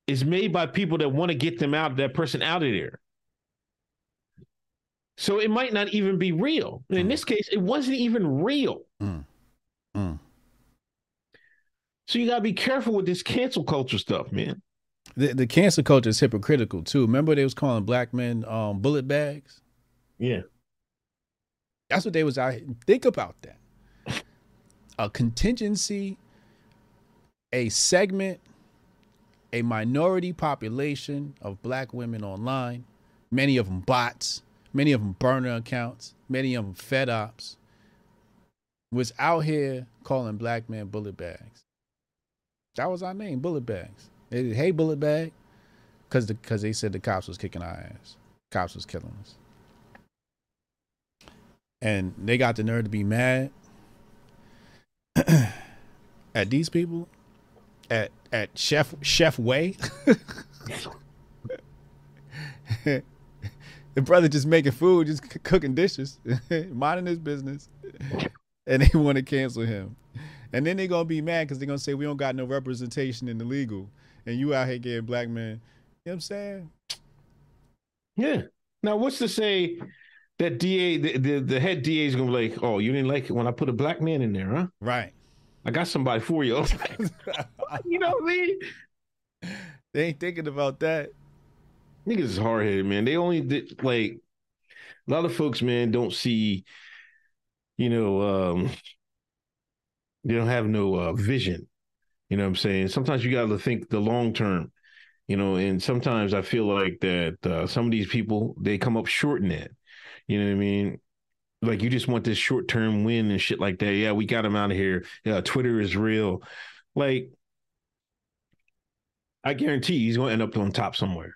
is made by people that want to get them out, that person out of there. So it might not even be real. In mm. this case, it wasn't even real. Mm. Mm. So you gotta be careful with this cancel culture stuff, man. The the cancel culture is hypocritical too. Remember they was calling black men um, bullet bags? Yeah. That's what they was out here. Think about that. A contingency, a segment, a minority population of black women online, many of them bots, many of them burner accounts, many of them fed ops, was out here calling black men bullet bags. That was our name, bullet bags. They did, hey, bullet bag, because the, cause they said the cops was kicking our ass. Cops was killing us and they got the nerve to be mad at these people, at at Chef Chef Way. the brother just making food, just cooking dishes, minding his business, and they want to cancel him. And then they're gonna be mad because they're gonna say we don't got no representation in the legal, and you out here getting black men. You know what I'm saying? Yeah. Now, what's to say that DA, the, the, the head DA is gonna be like, "Oh, you didn't like it when I put a black man in there, huh?" Right. I got somebody for you. you know what I mean? They ain't thinking about that. Niggas is hard headed, man. They only did like a lot of folks, man, don't see, you know, um, they don't have no uh, vision. You know what I'm saying? Sometimes you got to think the long term, you know, and sometimes I feel like that uh, some of these people they come up short in that. You know what I mean? Like you just want this short term win and shit like that. Yeah, we got him out of here. Yeah, Twitter is real. Like, I guarantee he's going to end up on top somewhere.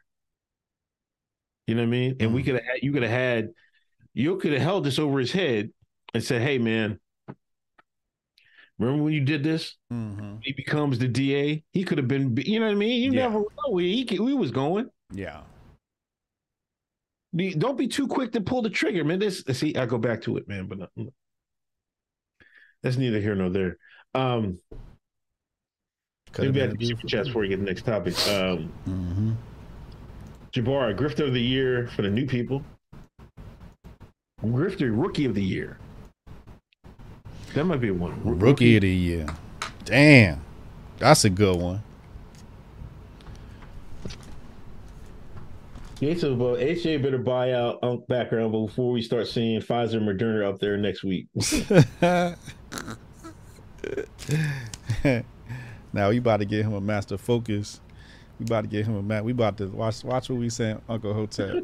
You know what I mean? And mm-hmm. we could have, you could have had, you could have held this over his head and said, "Hey, man, remember when you did this? Mm-hmm. He becomes the DA. He could have been, you know what I mean? You yeah. never know where he, he was going. Yeah. Don't be too quick to pull the trigger, man. This see, I go back to it, man, but not, that's neither here nor there. Um, maybe I have to super chats before we get the next topic. Um, mm-hmm. Jabbar, Grifter of the Year for the new people. Grifter Rookie of the Year. That might be one. Rookie, Rookie of the Year. Damn, that's a good one. Yeah, so well, HJ better buy out Unc background before we start seeing Pfizer and Moderna up there next week. Now we about to get him a master focus. We about to get him a mat. We about to watch watch what we saying, Uncle Hotep.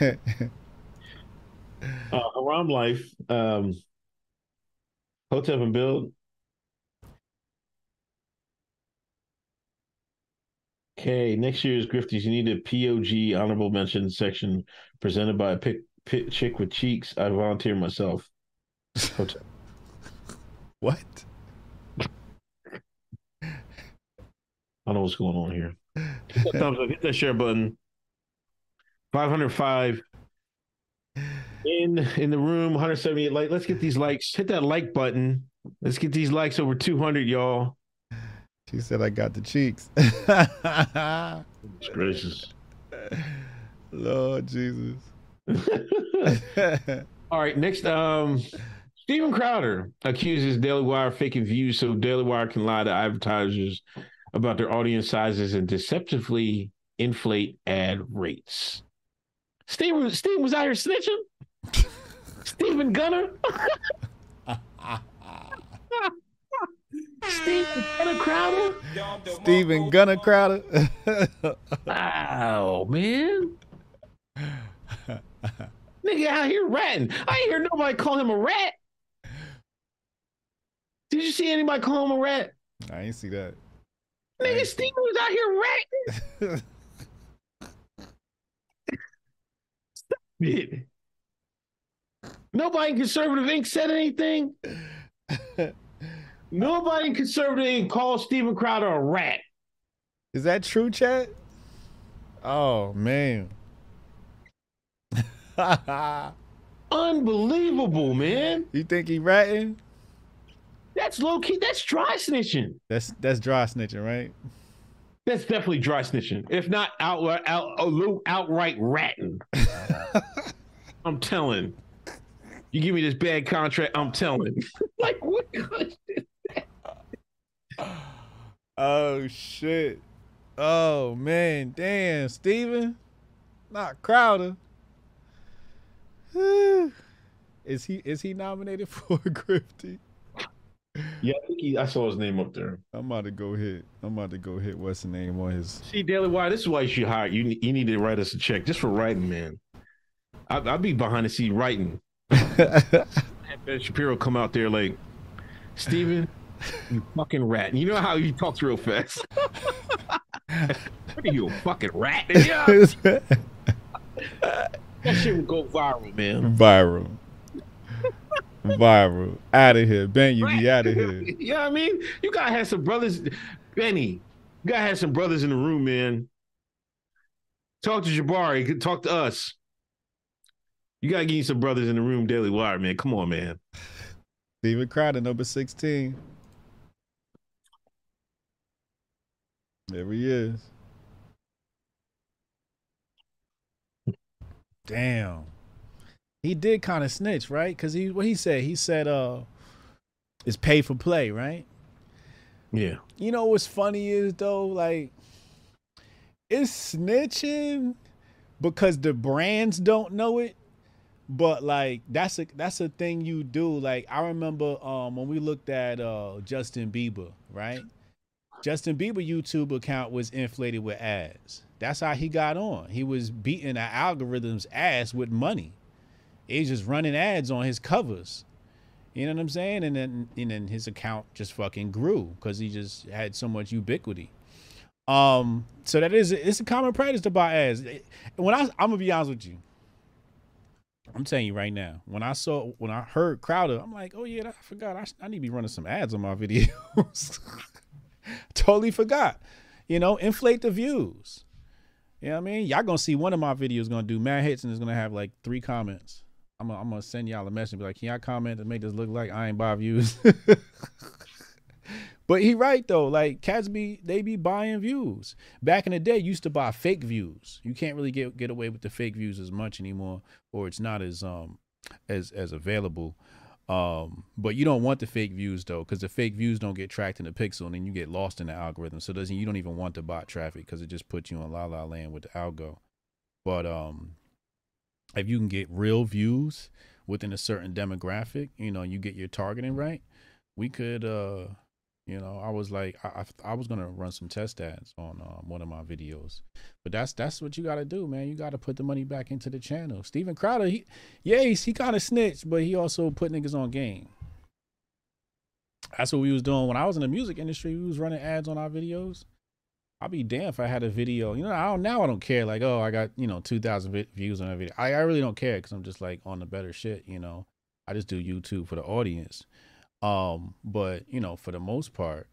uh, Haram Life, um, Hotep and Build. Okay, next year's Grifties, you need a POG honorable mention section presented by a pick, pick chick with cheeks. I volunteer myself. Hotep. what? I don't know what's going on here. Hit that thumbs up, hit that share button. 505 in in the room, 178 like. Let's get these likes. Hit that like button. Let's get these likes over 200, y'all. She said I got the cheeks. Gracious. Lord Jesus. All right, next um Steven Crowder accuses Daily Wire faking views so Daily Wire can lie to advertisers about their audience sizes and deceptively inflate ad rates. Steven, Steven was out here snitching. Steven Gunner. Steven Gunner Crowder. Steven Gunner Crowder. Wow, man. Nigga out here ratting. I ain't hear nobody call him a rat. Did you see anybody call him a rat? I ain't see that. Nigga, Steven was out here ratting. It. Nobody in Conservative Inc. said anything. Nobody in Conservative Inc. called Steven Crowder a rat. Is that true, chat? Oh man. Unbelievable, man. you think he ratting? That's low key. That's dry snitching. That's that's dry snitching, right? That's definitely dry snitching, if not outright, out, outright ratting. I'm telling. You give me this bad contract, I'm telling. like what? kind of- Oh shit. Oh man, damn, Steven. Not Crowder. is he is he nominated for a Grifty? Yeah, I think he, I saw his name up there. I'm about to go hit. I'm about to go hit what's the name on his See, Daily Wire, this is why you should hire you. You need to write us a check just for writing, man. I, I'd be behind the scene writing. Ben Shapiro come out there like, Steven, you fucking rat. And you know how he talks real fast. what are you, a fucking rat? Yeah, that shit would go viral, man. viral. viral. Out of here. Ben, you be out of here. you know what I mean? You gotta have some brothers. Benny, you gotta have some brothers in the room, man. Talk to Jabari. Talk to us. You gotta get you some brothers in the room, Daily Wire, man. Come on, man. Steven Crowder, number 16. There he is. Damn. He did kind of snitch, right? Because he what he said? He said uh it's pay for play, right? Yeah. You know what's funny is though, like it's snitching because the brands don't know it. But like that's a that's a thing you do. Like I remember um when we looked at uh Justin Bieber, right? Justin Bieber YouTube account was inflated with ads. That's how he got on. He was beating the algorithm's ass with money. He's just running ads on his covers. You know what I'm saying? And then and then his account just fucking grew because he just had so much ubiquity. Um, so that is it's a common practice to buy ads. When I I'm gonna be honest with you, I'm telling you right now. When I saw when I heard Crowder, I'm like, oh yeah, I forgot. I, I need to be running some ads on my videos. totally forgot. You know, inflate the views. You know what I mean? Y'all gonna see one of my videos gonna do mad hits and it's gonna have like three comments. I'm gonna, I'm gonna send y'all a message and be like, can y'all comment to make this look like I ain't buy views? but he right though. Like cats be they be buying views. Back in the day, used to buy fake views. You can't really get get away with the fake views as much anymore, or it's not as um as as available. Um, but you don't want the fake views though, because the fake views don't get tracked in the pixel, and then you get lost in the algorithm. So doesn't you don't even want the bot traffic because it just puts you on la la land with the algo. But um, if you can get real views within a certain demographic, you know, you get your targeting right. We could uh, You know, I was like, I, I, I was gonna run some test ads on um, one of my videos, but that's that's what you got to do, man. You got to put the money back into the channel. Steven Crowder, he, yeah, he's, he kind of snitched, but he also put niggas on game. That's what we was doing when I was in the music industry. We was running ads on our videos. I'll be damned if I had a video. You know, I don't, now I don't care. Like, oh, I got you know two thousand views on a video. I, I really don't care because I'm just like on the better shit. You know, I just do YouTube for the audience. Um, but you know, for the most part,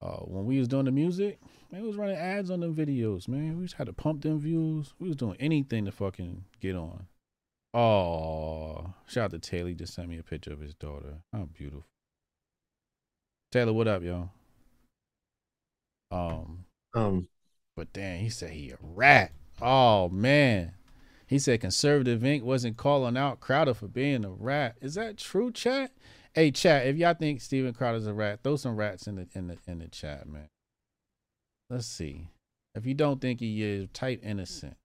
uh, when we was doing the music, man, we was running ads on them videos, man. We just had to pump them views. We was doing anything to fucking get on. Oh, shout out to Taylor. He just sent me a picture of his daughter. How beautiful. Taylor, what up, yo? Um, Um, but damn, he said he a rat. Oh man. He said conservative Inc. wasn't calling out Crowder for being a rat. Is that true, chat? Hey, chat, if y'all think Steven Crowder's a rat, throw some rats in the in the in the chat, man. Let's see. If you don't think he is, type innocent.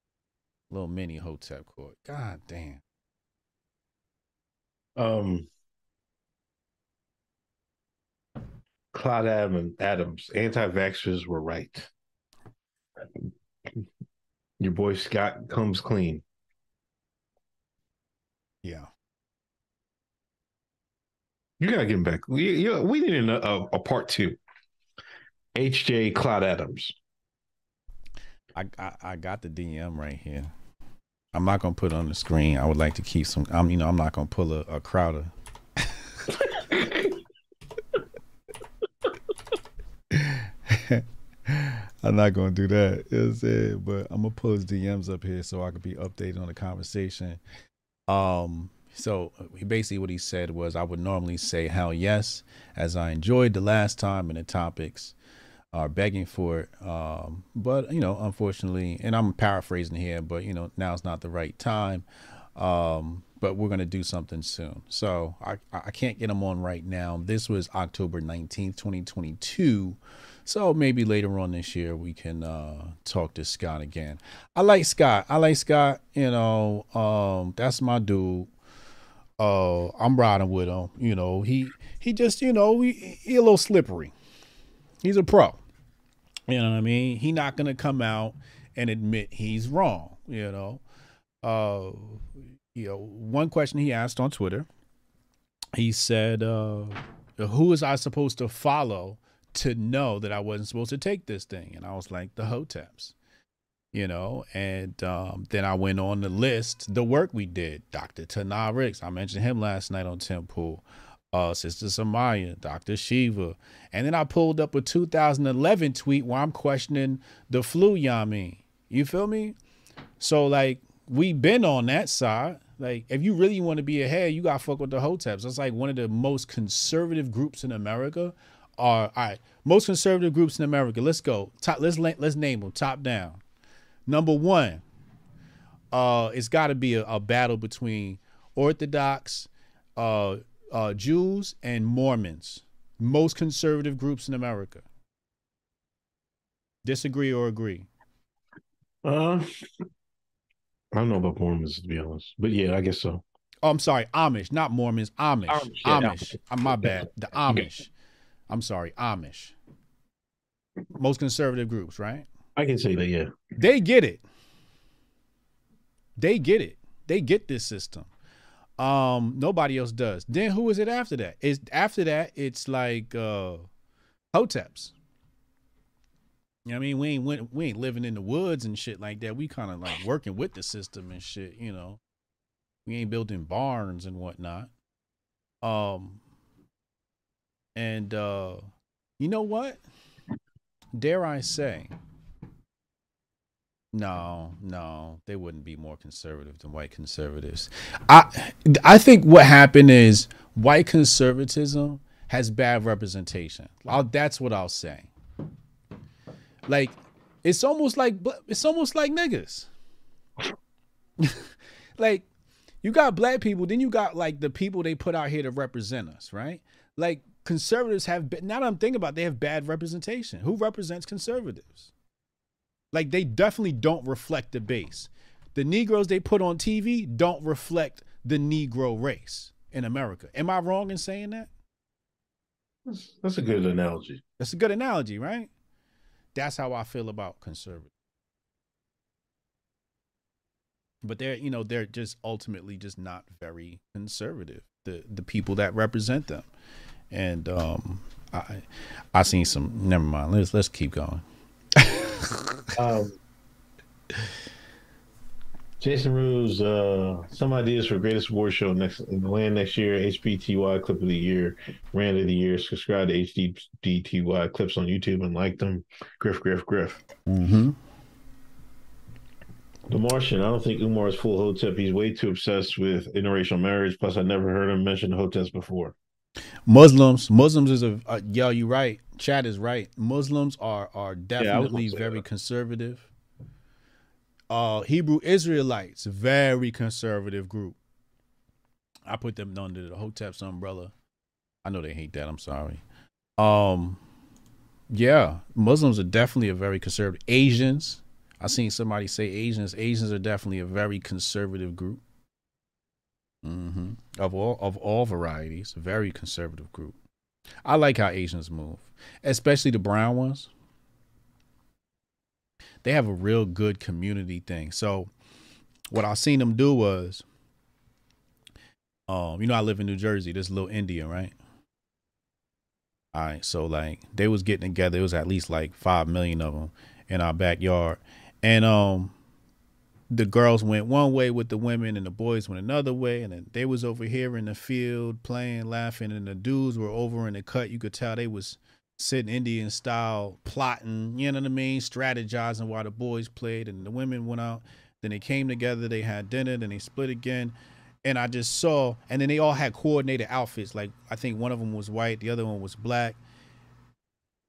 Little mini Hotep court. God damn. um, Cloud Adam, Adams, anti-vaxxers were right. Your boy Scott comes clean. Yeah. You gotta get him back. We, we need a, a, a part two. HJ Cloud Adams. I, I I got the DM right here. I'm not gonna put on the screen. I would like to keep some. I'm you know I'm not gonna pull a, a Crowder. I'm not gonna do that. It? But I'm gonna pull his DMs up here so I could be updated on the conversation. Um. So he basically what he said was I would normally say hell yes, as I enjoyed the last time and the topics are begging for it. Um, but you know, unfortunately, and I'm paraphrasing here, but you know, now's not the right time. Um, but we're gonna do something soon. So I I can't get them on right now. This was October 19th, 2022. So maybe later on this year we can uh, talk to Scott again. I like Scott. I like Scott. You know, um, that's my dude. Uh, I'm riding with him. You know, he he just you know he, he a little slippery. He's a pro. You know what I mean? He not gonna come out and admit he's wrong. You know, uh, you know. One question he asked on Twitter, he said, uh, "Who is I supposed to follow to know that I wasn't supposed to take this thing?" And I was like, "The Hoteps." You know, and um, then I went on the list, the work we did. Dr. Tana Ricks, I mentioned him last night on Temple uh, Sister Samaya, Dr. Shiva. And then I pulled up a 2011 tweet where I'm questioning the flu, Yami. You feel me? So, like, we've been on that side. Like, if you really want to be ahead, you got to fuck with the Hoteps. That's like one of the most conservative groups in America. Are, all right, most conservative groups in America. Let's go. Top, let's, let's name them top down. Number one, uh, it's got to be a, a battle between Orthodox, uh, uh, Jews and Mormons, most conservative groups in America. Disagree or agree? Uh, I don't know about Mormons to be honest, but yeah, I guess so. Oh, I'm sorry, Amish, not Mormons. Amish, Amish, yeah, Amish. I'm my bad. The Amish. I'm sorry, Amish. Most conservative groups, right? I can say that, yeah. They get it. They get it. They get this system. Um, nobody else does. Then who is it after that? Is after that it's like uh Hoteps. You know what I mean? We ain't we ain't living in the woods and shit like that. We kind of like working with the system and shit, you know. We ain't building barns and whatnot. Um and uh you know what? Dare I say, no, no, they wouldn't be more conservative than white conservatives. I I think what happened is white conservatism has bad representation. I'll, that's what I'll say. Like it's almost like it's almost like niggas. like you got black people, then you got like the people they put out here to represent us, right? Like conservatives have now that I'm thinking about, it, they have bad representation. Who represents conservatives? Like they definitely don't reflect the base. The Negroes they put on TV don't reflect the Negro race in America. Am I wrong in saying that? That's, that's a good analogy. That's a good analogy, right? That's how I feel about conservative. But they're, you know, they're just ultimately just not very conservative. The the people that represent them, and um, I I seen some. Never mind. Let's let's keep going. Um, Jason Ruse, uh, some ideas for greatest award show next in the land next year. HBTY clip of the year, rant of the year. Subscribe to HDTY clips on YouTube and like them. Griff, Griff, Griff. Mm-hmm. The Martian. I don't think Umar is full Hotep. He's way too obsessed with interracial marriage. Plus, I never heard him mention Hoteps before. Muslims, Muslims is a uh, yo. You right. Chad is right. Muslims are are Yeah, I was gonna definitely say very that. conservative. Uh, Hebrew Israelites, very conservative group. I put them under the Hotep's umbrella. I know they hate that. I'm sorry. Um, yeah, Muslims are definitely a very conservative. Asians, I seen somebody say Asians. Asians are definitely a very conservative group. Hmm Of all of all varieties, very conservative group. I like how Asians move, especially the brown ones. They have a real good community thing. So, what I seen them do was, um, you know, I live in New Jersey. This little India, right? All right, so like they was getting together. It was at least like five million of them in our backyard, and um, the girls went one way with the women, and the boys went another way. And then they was over here in the field playing, laughing, and the dudes were over in the cut. You could tell they was sitting Indian style, plotting. You know what I mean? Strategizing while the boys played, and the women went out. Then they came together. They had dinner. Then they split again. And I just saw, and then they all had coordinated outfits. Like I think one of them was white, the other one was black.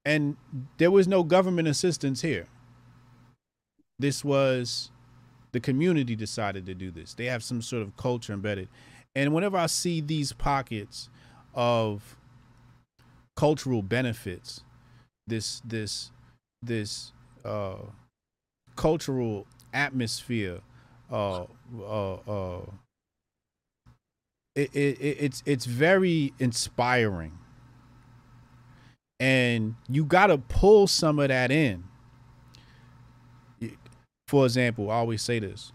And there was no government assistance here. This was the community decided to do this. They have some sort of culture embedded. And whenever I see these pockets of cultural benefits, this this this uh cultural atmosphere uh uh uh it, it, it it's it's very inspiring and you got to pull some of that in for example i always say this.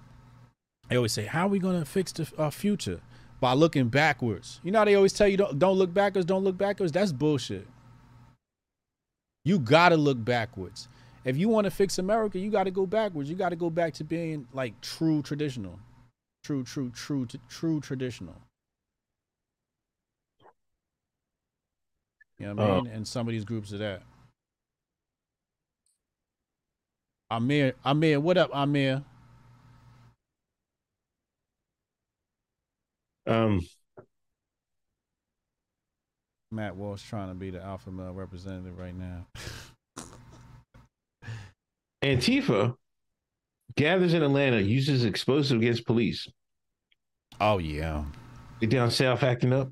I always say how are we going to fix the our future? By looking backwards. You know how they always tell you don't, don't look backwards don't look backwards? That's bullshit. You got to look backwards. If you want to fix america you got to go backwards. You got to go back to being like true traditional. True true true true traditional. You know what I Uh, mean? and some of these groups are that. Amir, Amir, what up, Amir? Um, Matt Walsh trying to be the alpha male representative right now. Antifa gathers in Atlanta, uses explosive against police. Oh yeah. They down south acting up.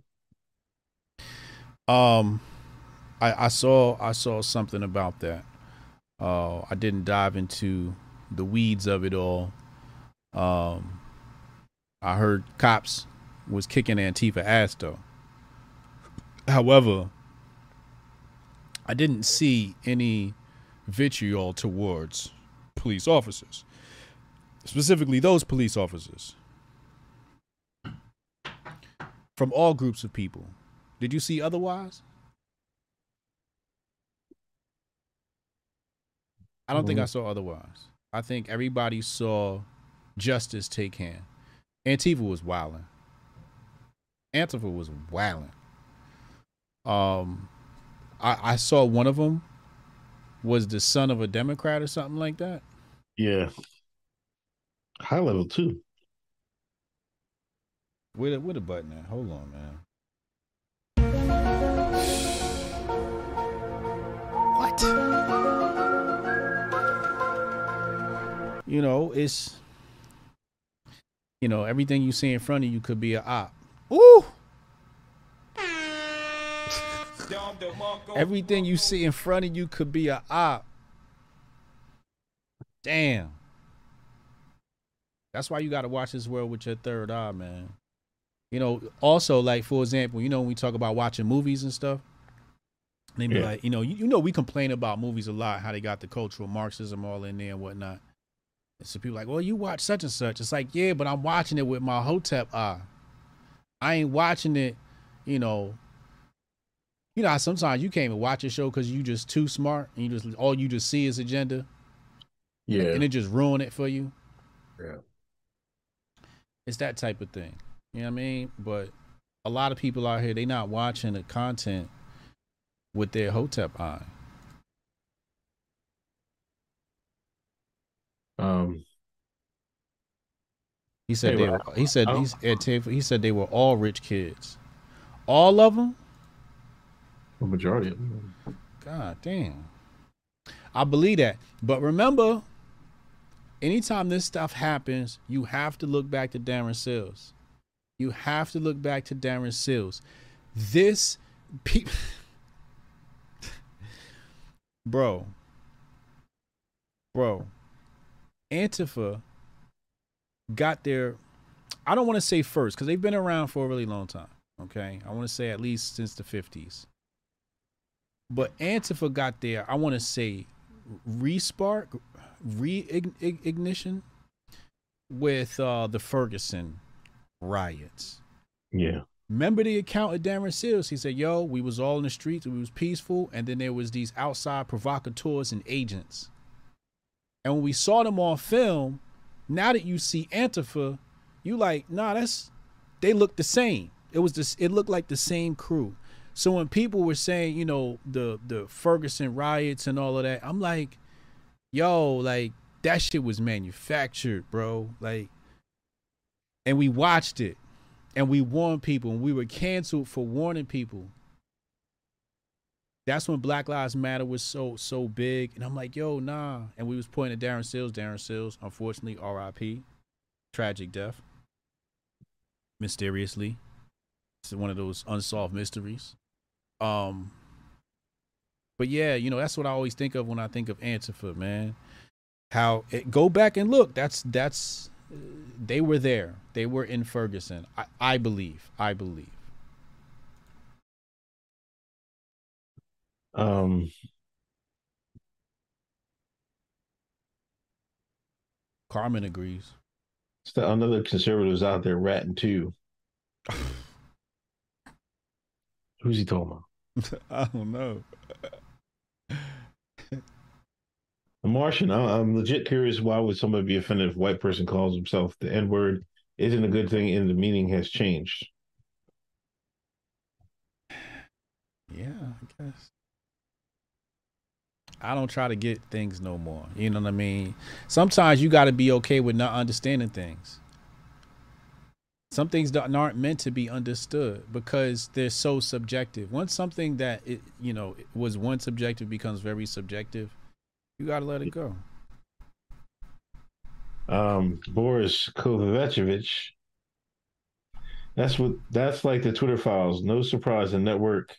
Um, I I saw I saw something about that. Uh, I didn't dive into the weeds of it all. Um, I heard cops was kicking Antifa ass though. However, I didn't see any vitriol towards police officers, specifically those police officers from all groups of people. Did you see otherwise? I don't think I saw otherwise. I think everybody saw justice take hand. Antifa was wilding. Antifa was wilding. Um, I, I saw one of them was the son of a Democrat or something like that. Yeah. High level too. Where the, where the button at? Hold on, man. What? You know, it's you know, everything you see in front of you could be a op. Ooh! Everything you see in front of you could be a op. Damn. That's why you got to watch this world with your third eye, man. You know, also like for example, you know when we talk about watching movies and stuff, they be Yeah. like, you know, you, you know, we complain about movies a lot, how they got the cultural Marxism all in there and whatnot. So people like, well, you watch such and such. It's like, yeah, but I'm watching it with my Hotep eye. I ain't watching it, you know. You know, sometimes you can't even watch a show because you just too smart and you just all you just see is agenda Yeah. and it just ruin it for you. Yeah. It's that type of thing. You know what I mean? But a lot of people out here, they not watching the content with their Hotep eye. Um, He said Hey, they were, he said he's, Ed Taylor, he said they were all rich kids. All of them? the majority of them. God damn. I believe that. But remember, anytime this stuff happens, you have to look back to Darren Seals. You have to look back to Darren Seals. This pe- Bro. Bro. Antifa got their I don't want to say first because they've been around for a really long time. Okay. I want to say at least since the 50s. But Antifa got there, I want to say respark, reignition with uh, the Ferguson riots. Yeah. Remember the account of Darren Seals? He said, "Yo, we was all in the streets, we was peaceful, and then there was these outside provocateurs and agents. And when we saw them on film, now that you see Antifa, you like, nah, that's they look the same. It was this. It looked like the same crew. So when people were saying, you know, the the Ferguson riots and all of that, I'm like, yo, like that shit was manufactured, bro. Like, and we watched it and we warned people and we were canceled for warning people that's when black lives matter was so so big. And i'm like yo nah. And we was pointing at Darren Seals. Darren sills unfortunately rip tragic death. Mysteriously. It's one of those unsolved mysteries. Um but yeah you know that's what i always think of when i think of antifa man. How it, go back and look. That's that's they were there. They were in Ferguson. I, I believe. I believe. Um, Carmen agrees. another conservatives out there ratting too. Who's he talking about? I don't know. The Martian. I, I'm legit curious. Why would somebody be offended if a white person calls himself the N word? Isn't a good thing, and the meaning has changed. Yeah, I guess. I don't try to get things no more. You know what I mean? Sometimes you got to be okay with not understanding things. Some things aren't meant to be understood because they're so subjective. Once something that it, you know was once subjective becomes very subjective, you got to let it go. Um, Boris Kovacevic. That's what. That's like the Twitter files. No surprise, the network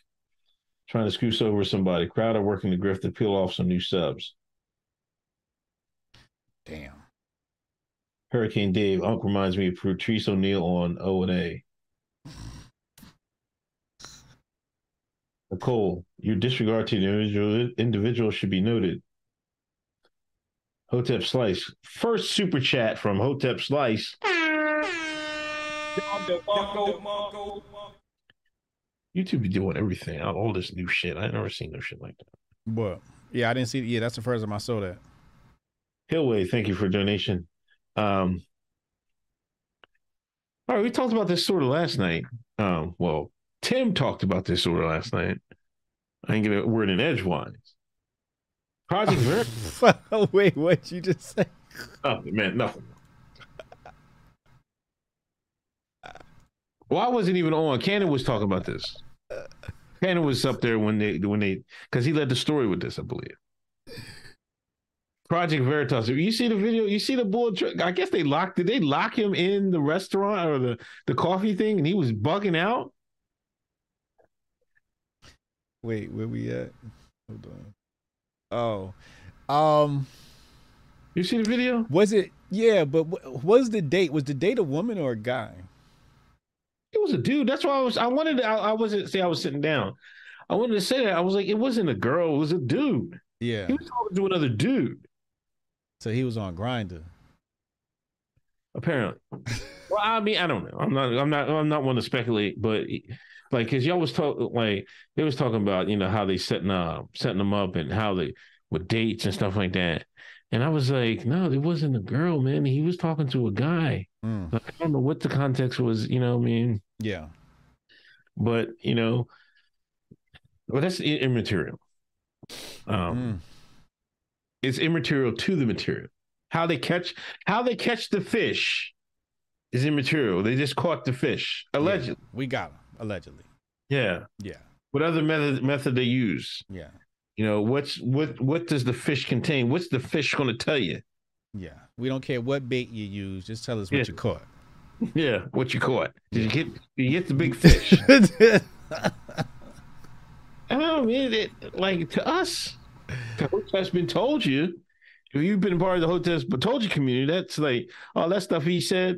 trying to screw over somebody. Crowd are working to grift to peel off some new subs. Damn. Hurricane Dave. Unc reminds me of Patrice O'Neal on O and A. Nicole, your disregard to the individual individual should be noted. Hotep Slice. First super chat from Hotep Slice. YouTube be doing everything. All this new shit. I never seen no shit like that. But yeah, I didn't see. Yeah, that's the first time I saw that. Hillway, thank you for donation. Um, all right, we talked about this sort of last night. Um, well, Tim talked about this sort of last night. I ain't get a word in edgewise. Project Ver- Wait, what you just say? oh man, nothing. Well, I wasn't even on. Cannon was talking about this. Cannon was up there when they when they because he led the story with this, I believe. Project Veritas. You see the video? You see the bull? tr- I guess they locked. Did they lock him in the restaurant or the the coffee thing, and he was bugging out? Wait, where we at? Hold on. Oh, um, You see the video? was it? Yeah, but was the date? Was the date a woman or a guy? It was a dude. That's why I was. I wanted. To, I, I wasn't say I was sitting down. I wanted to say that. I was like, it wasn't a girl, it was a dude. Yeah. He was talking to another dude, So he was on Grindr. apparently. well, I mean, I don't know. I'm not I'm not I'm not one to speculate, but like cause y'all was talking like they was talking about, you know, how they setting up, setting them up and how they with dates and stuff like that. And I was like, no, it wasn't a girl, man. He was talking to a guy. Mm. I don't know what the context was, you know what I mean? Yeah. But, you know, well, that's immaterial. Um, Mm. it's immaterial to the material. How they catch how they catch the fish is immaterial. They just caught the fish allegedly. We got them allegedly. Yeah. Yeah. What other method method they use? Yeah. You know, what's what what does the fish contain? What's the fish going to tell you? Yeah. We don't care what bait you use. Just tell us what Yeah. you caught. Yeah, what you caught? Did you get did you get the big fish? I don't mean it like to us. The Hotep's been told you. If you've been part of the Hotep's but told you community, that's like all that stuff he said.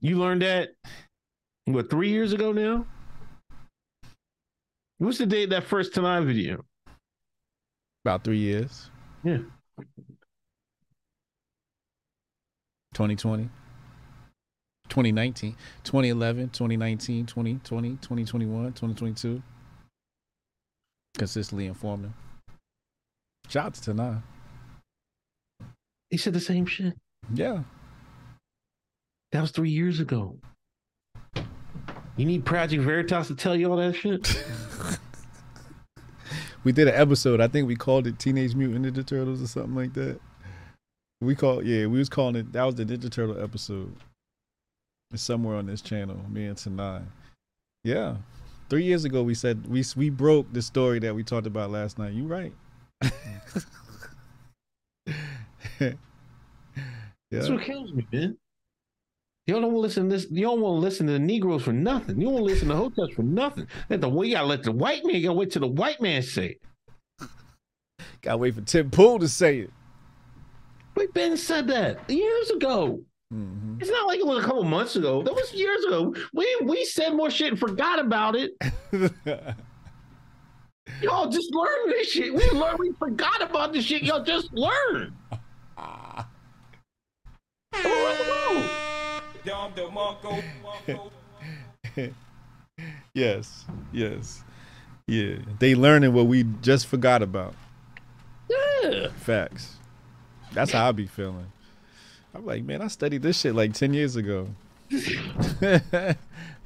You learned that what three years ago now? What's the date of that first Tanai video? About three years. Yeah. 2020. 2019, 2011, 2019, 2020, 2021, 2022. Consistently informing. Shout out to Tanai. He said the same shit. Yeah. That was three years ago. You need Project Veritas to tell you all that shit? We did an episode. I think we called it Teenage Mutant Ninja Turtles or something like that. We call yeah, we was calling it that was the Ninja Turtle episode. It's somewhere on this channel, me and Tanai. Yeah. Three years ago we said we we broke the story that we talked about last night. You right. yeah. That's what kills me, man. Y'all don't want to listen to this. Y'all don't want to listen to the Negroes for nothing. You don't listen to Hoteps for nothing. Let the way gotta let the white man gotta wait till the white man say it. Gotta wait for Tim Pool to say it. But Ben said that years ago. hmm It's not like it was a couple months ago. That was years ago. We we said more shit and forgot about it. Y'all just learned this shit. We learned. We forgot about this shit. Y'all just learned. Oh, yes. Yes. Yeah. They learning what we just forgot about. yeah. Facts. That's how I be feeling. I'm like, man, I studied this shit like 10 years ago. I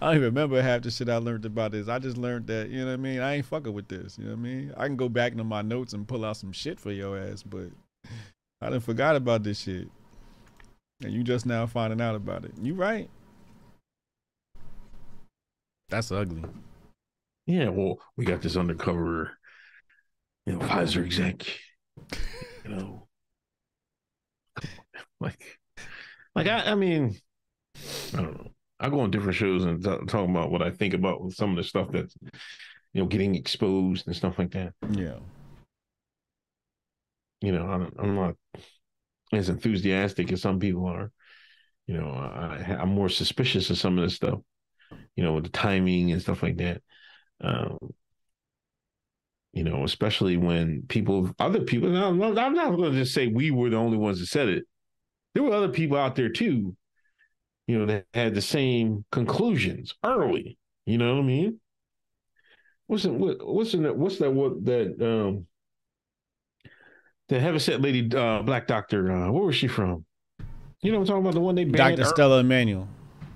don't even remember half the shit I learned about this. I just learned that, you know what I mean? I ain't fucking with this. You know what I mean? I can go back into my notes and pull out some shit for your ass, but I done forgot about this shit. And you just now finding out about it. You right. That's ugly. Yeah, well, we got this undercover, you know, Pfizer exec. You know, like, like I, I mean, I don't know. I go on different shows and t- talk about what I think about with some of the stuff that's, you know, getting exposed and stuff like that. Yeah. You know, I'm, I'm not as enthusiastic as some people are. You know, I, I'm more suspicious of some of this stuff. You know, with the timing and stuff like that. Um, you know, especially when people, other people, I'm not, I'm not going to just say we were the only ones that said it. There were other people out there too, you know, that had the same conclusions early. You know what I mean? What's it, what, what's in that? What's that? What that? Um, the heavyset lady, uh, black doctor. Uh, where was she from? You know, what I'm talking about the one they banned. Dr. Stella Immanuel.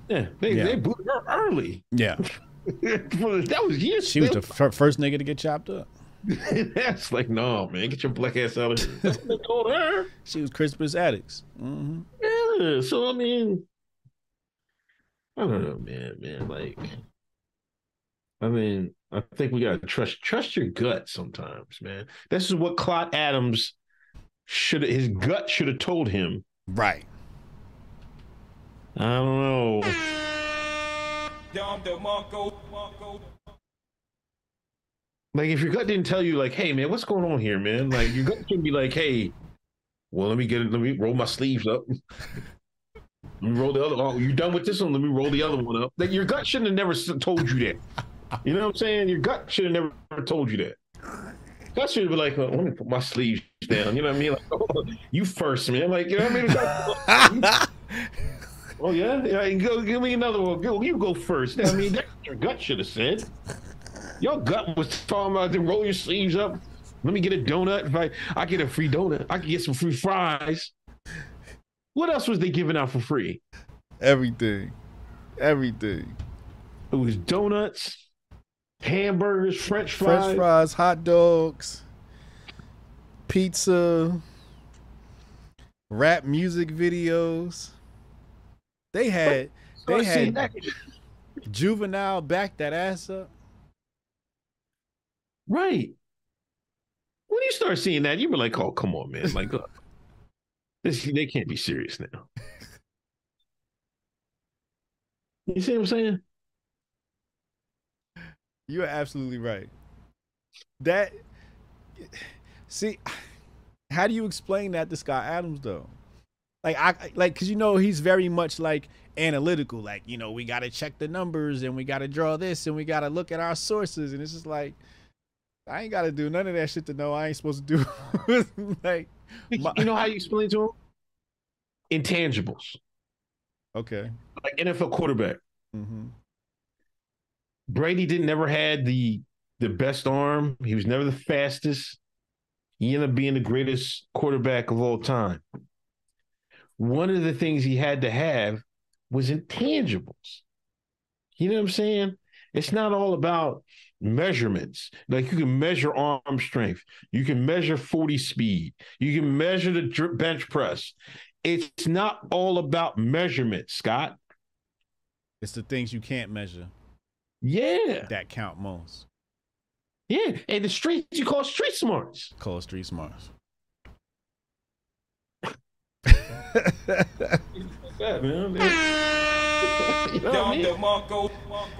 yeah, they Yeah. they booted her early. Yeah. that was years. She was the fir- first nigga to get chopped up. That's like, no, man, get your black ass out of here. That's what they told her. She was Crispus Attucks. hmm Yeah. So I mean, I don't know, man, man. Like, I mean, I think we gotta trust trust your gut sometimes, man. This is what Clot Adams should his gut should have told him. Right. I don't know. Like if your gut didn't tell you, like, hey man, what's going on here, man? Like your gut should be like, hey, well, let me get it, let me roll my sleeves up. let me roll the other. Oh, you done with this one? Let me roll the other one up. Like your gut shouldn't have never told you that. You know what I'm saying? Your gut should have never told you that. Gut should been like, oh, let me put my sleeves down. You know what I mean? Like, oh, you first, man. Like, you know what I mean? oh yeah, yeah. Go give me another one. Go, you go first. I mean, that's what your gut should have said. Your gut was talking about to roll your sleeves up. Let me get a donut. If I I get a free donut, I can get some free fries. What else was they giving out for free? Everything. Everything. It was donuts, hamburgers, French fries. French fries, hot dogs, pizza, rap music videos. They had they had juvenile back that ass up. Right. When you start seeing that, you were like, "Oh, come on, man! Like, look, this they can't be serious now." You see what I'm saying? You are absolutely right. That see, how do you explain that to Scott Adams though? Like I like because you know he's very much like analytical. Like you know we got to check the numbers and we got to draw this and we got to look at our sources and it's just like I ain't got to do none of that shit to know I ain't supposed to do. like My- you know how you explain to him? Intangibles, okay, like NFL quarterback. hmm Brady didn't never had the the best arm. He was never the fastest. He ended up being the greatest quarterback of all time. One of the things he had to have was intangibles. You know what I'm saying? It's not all about measurements. Like you can measure arm strength, you can measure 40 speed, you can measure the dr- bench press. It's not all about measurement, Scott. it's the things you can't measure Yeah. that count most. Yeah. And the streets you call street smarts. Call street smarts. Yeah, man. You know I mean?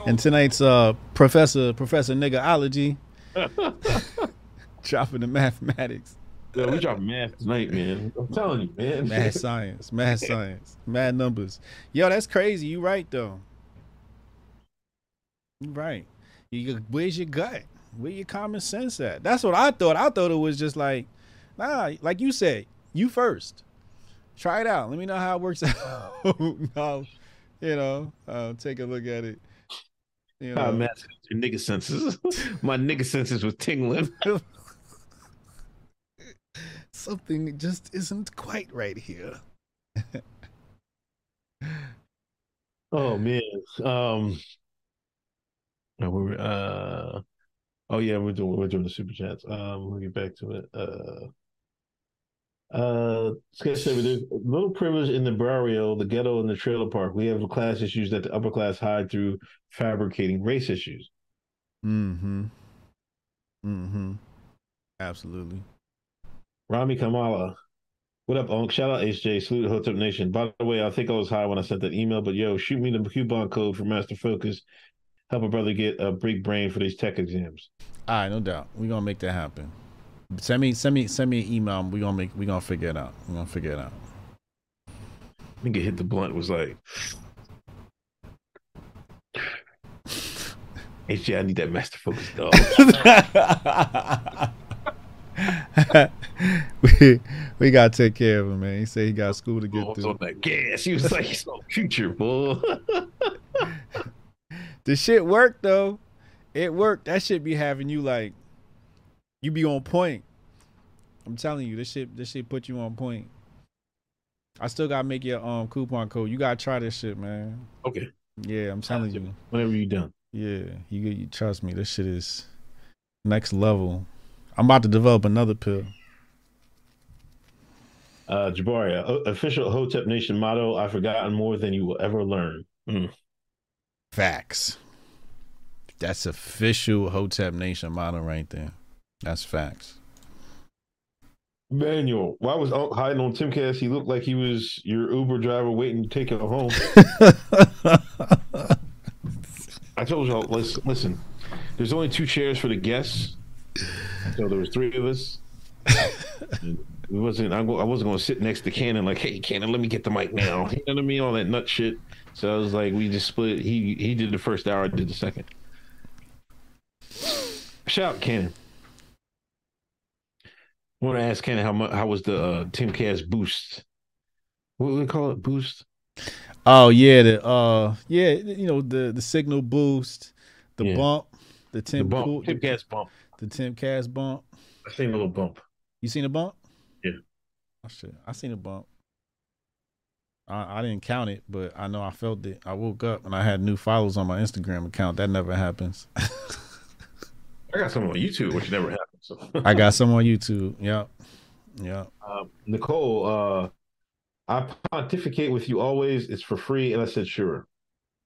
And tonight's uh professor Professor Niggaology dropping the mathematics, Yeah, we dropping math tonight, man. I'm telling you, man. math science, math science, mad numbers. Yo, that's crazy. You right though. You right. You, where's your gut? Where your common sense at? That's what I thought. I thought it was just like, nah, like you said, you first. Try it out. Let me know how it works out. I'll, you know, I'll take a look at it. You know, man, your nigga senses. My nigga senses was tingling. something just isn't quite right here. Oh man. Um we're uh oh yeah, we're doing we're doing the super chats. Um we'll get back to it. Uh uh Sketch said there's little privilege in the barrio, the ghetto, and the trailer park. We have class issues that the upper class hide through fabricating race issues. Mm-hmm. Mm-hmm. Absolutely. Rami Kamala. What up, Unc? Shout out HJ. Salute Hotep Nation. By the way, I think I was high when I sent that email, but yo, shoot me the coupon code for Master Focus. Help a brother get a big brain for these tech exams. All right, no doubt. We're gonna make that happen. Send me send me send me an email. We're gonna make we're gonna figure it out. We're gonna figure it out. Nigga hit the blunt was like, HJ, I need that Master Focus dog. we, we gotta take care of him, man. He said he got school to get oh, was through. on that gas. He was like, he's so future, boy. The shit worked though. It worked. That shit be having you like you be on point. I'm telling you, this shit this shit put you on point. I still gotta make your um coupon code. You gotta try this shit, man. okay, Yeah, I'm telling you. whenever you done. Yeah, you you trust me. This shit is next level. I'm about to develop another pill. Uh, Jabaria, o- official Hotep Nation motto: "I've forgotten more than you will ever learn." Mm. Facts. That's official Hotep Nation motto right there. That's facts. Manuel, why was Unc hiding on Timcast? He looked like he was your Uber driver waiting to take you home. I told y'all, listen, listen, there's only two chairs for the guests. So there was three of us. And it wasn't I, go- I wasn't gonna sit next to Cannon like, hey Cannon, let me get the mic now. You know what I mean? All that nut shit. So I was like, we just split. He he did the first hour, I did the second. shout, Ken. I want to ask Ken how much how was the uh, Timcast boost? What do we call it? Boost? Oh yeah, the uh yeah, you know the the signal boost, the Yeah. bump, the The Tim bump, cool- Timcast bump. the Timcast bump. I seen a little bump. You seen a bump? Yeah. Oh shit, I seen a bump. I, I didn't count it, but I know I felt it. I woke up and I had new followers on my Instagram account. That never happens. I got some on YouTube, which never happened. So I got some on YouTube. Yep. yeah. Uh, Nicole, uh, I pontificate with you always. It's for free, and I said sure.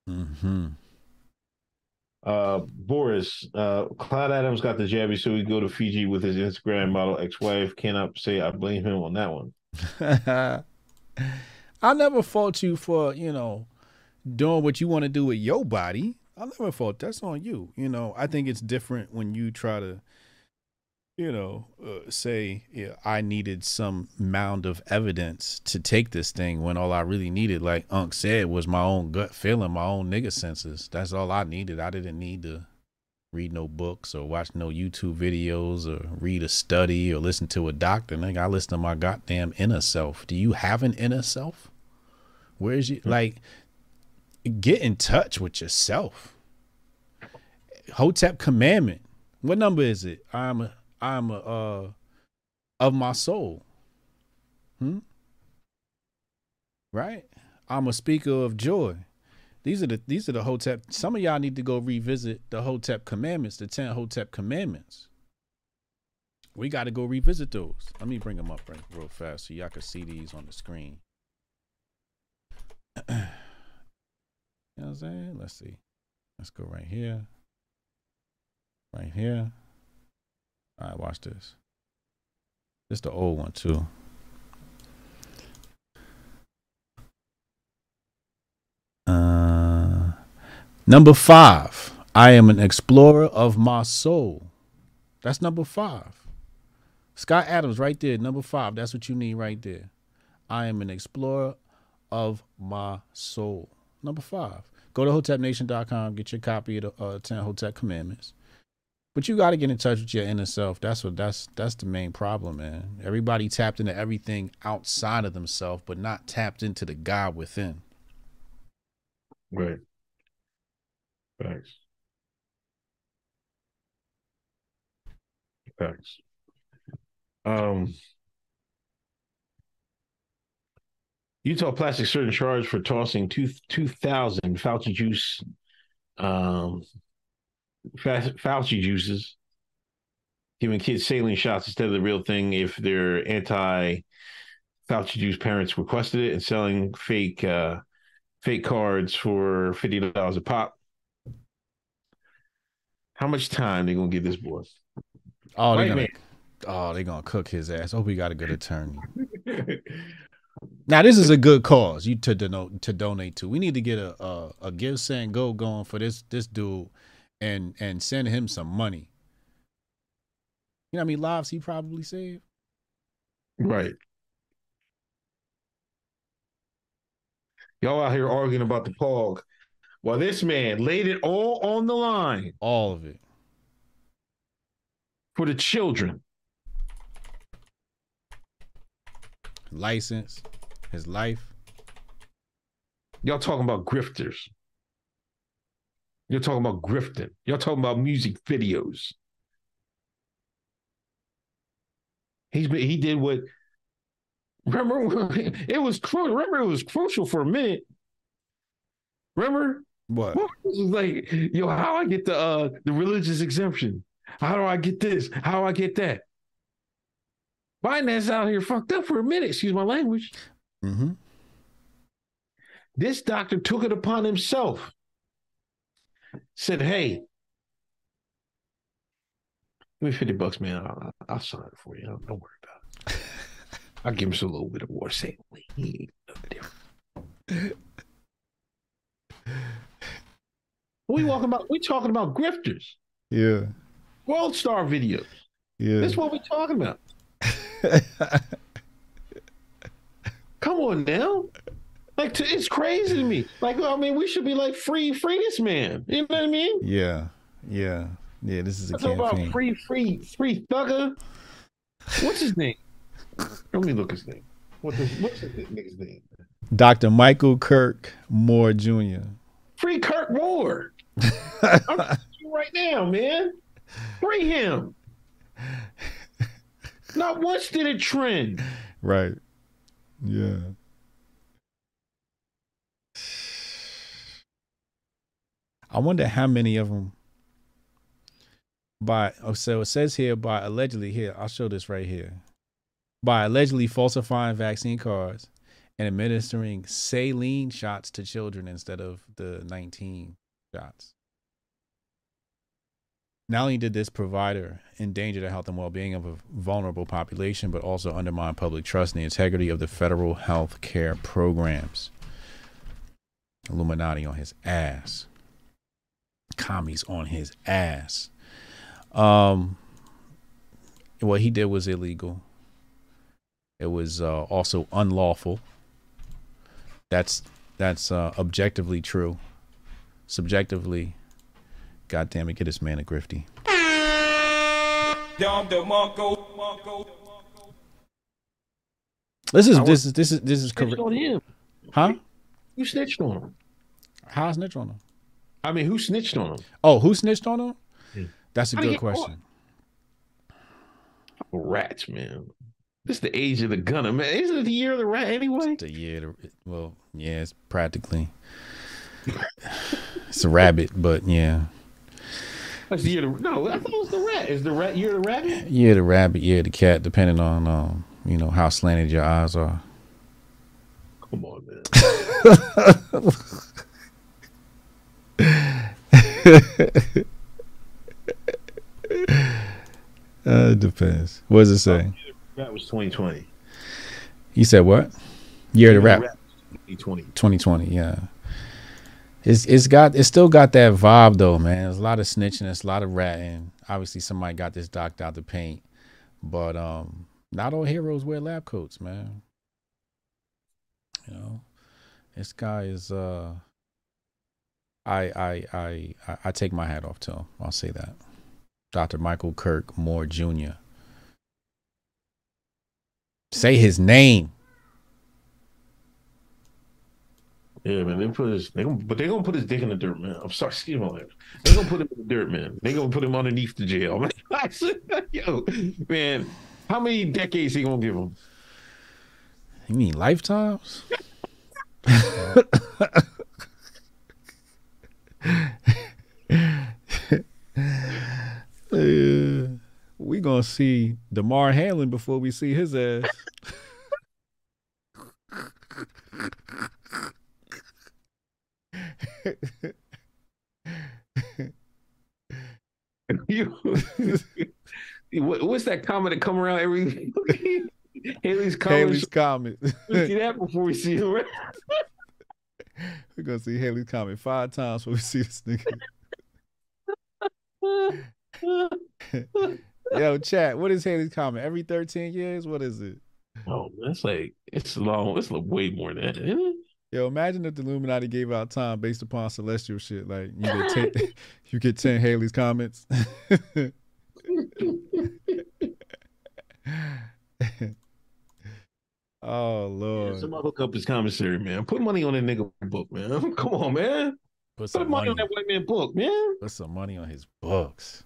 Mm-hmm. Uh, Boris, uh, Cloud Adams got the jabby, so we go to Fiji with his Instagram model ex-wife. Cannot say I blame him on that one. I never fault you for, you know, doing what you want to do with your body. I never fault that's on you. You know, I think it's different when you try to, you know, uh, say, yeah, I needed some mound of evidence to take this thing when all I really needed, like Unc said, was my own gut feeling, my own nigga senses. That's all I needed. I didn't need to read no books or watch no YouTube videos or read a study or listen to a doctor. Nigga, I listen to my goddamn inner self. Do you have an inner self? Where's you like get in touch with yourself? Hotep commandment. What number is it? I'm a I'm a uh of my soul. Hmm? Right? I'm a speaker of joy. These are the these are the Hotep. Some of y'all need to go revisit the Hotep commandments, the ten Hotep commandments. We got to go revisit those. Let me bring them up right, real fast so y'all can see these on the screen. you know what I'm saying? Let's see. Let's go right here. Right here. All right, watch this. This the old one too. Uh, number five. I am an explorer of my soul. That's number five. Scott Adams, right there, number five. That's what you need right there. I am an explorer of my soul. Number five. Go to hotepnation.com, get your copy of the uh, 10 Hotep Commandments. But you got to get in touch with your inner self. That's what that's that's the main problem, man. Everybody tapped into everything outside of themselves, but not tapped into the God within. Right. Thanks. Thanks. Um, Utah Plastic Surgeon charged for tossing two two thousand Fauci juice, um, Fauci juices, giving kids saline shots instead of the real thing if their anti Fauci juice parents requested it, and selling fake uh, fake cards for fifty dollars a pop. How much time they gonna give this boy? Oh, they're gonna, oh, they gonna cook his ass. Hope he got a good attorney. Now this is a good cause you to donate to donate to. We need to get a a, a GiveSendGo going for this this dude, and and send him some money. You know how many lives he probably saved? Right. Y'all out here arguing about the pog. Well, this man laid it all on the line All of it. for the children. License, his life. Y'all talking about grifters. You're talking about grifting. Y'all talking about music videos. He's been, he did what remember it was crucial. Remember it was crucial for a minute. Remember? What? It was like, yo, how I get the uh the religious exemption? How do I get this? How do I get that? Biden is out here fucked up for a minute, excuse my language. Mm-hmm. This doctor took it upon himself. Said, hey, give me 50 bucks, man. I'll, I'll sign it for you. Don't, don't worry about it. I'll give him a little bit of war Say, he ain't we walking about we talking about grifters, Yeah. world star videos. Yeah. This is what we're talking about. Come on now. Like t- it's crazy to me. Like I mean, we should be like free, free this man. You know what I mean? yeah. Yeah. Yeah, this is a about campaign. free, free, free thugger. What's his name? Let me look his name. What the, what's the nigga's name? Dr. Michael Kirk Moore Jr. Free Kirk Moore. I'm right now, man. Free him. Not once did it trend. Right. Yeah. I wonder how many of them by oh so it says here by allegedly here I'll show this right here by allegedly falsifying vaccine cards and administering saline shots to children instead of the 19 shots. Not only did this provider endanger the health and well-being of a vulnerable population, but also undermine public trust in the integrity of the federal health care programs. Illuminati on his ass. Commies on his ass. Um, what he did was illegal. It was uh, also unlawful. That's that's uh, objectively true. Subjectively, God damn it, get this man a grifty. This is this is this is this is Snitched correct, on him. huh? You snitched on him? How snitch on him? I mean, who snitched on him? Oh, who snitched on him? Yeah. That's a How good you get question. Rats, man. This is the age of the gunner, man. Isn't it the year of the rat anyway? The year, to, well, yeah, it's practically it's a rabbit, but yeah, That's the year of the no. I thought it was the rat. Is the rat year of the rabbit? yeah, the rabbit, yeah, the cat, depending on um, you know how slanted your eyes are. Come on, man. Uh, it depends. What does it say? Rat was 2020. You said what? Year of the rap, 2020. 2020. Yeah. It's it's got it's still got that vibe though, man. There's a lot of snitching, there's a lot of ratting. Obviously, somebody got this docked out the paint, but um, not all heroes wear lab coats, man. You know, this guy is uh, I I I I, take my hat off to him. I'll say that, Dr. Michael Kirk Moore Jr. Say his name. Yeah, man. They put his, they gonna, but they gonna put his dick in the dirt, man. I'm sorry, excuse my language. They gonna put him in the dirt, man. They're gonna put him underneath the jail, man. Yo, man, how many decades he gonna give him? You mean lifetimes? Uh, we gonna see Damar Hamlin before we see his ass. You, what, what's that comment that come around every Halley's comment? Halley's comment. We see that before we see him. We're gonna see Halley's comment five times before we see this nigga. Yo, chat. What is Halley's comment? Every 13 years? What is it? Oh, that's like it's long. It's like way more than that. Isn't it? Yo, imagine if the Illuminati gave out time based upon celestial shit. Like you get ten, you get ten Halley's comments. Oh lord, Somebody hook up his commissary, man. Put money on that nigga book, man. Come on, man. put Put some money money, on that white man book, man. put some money on his books.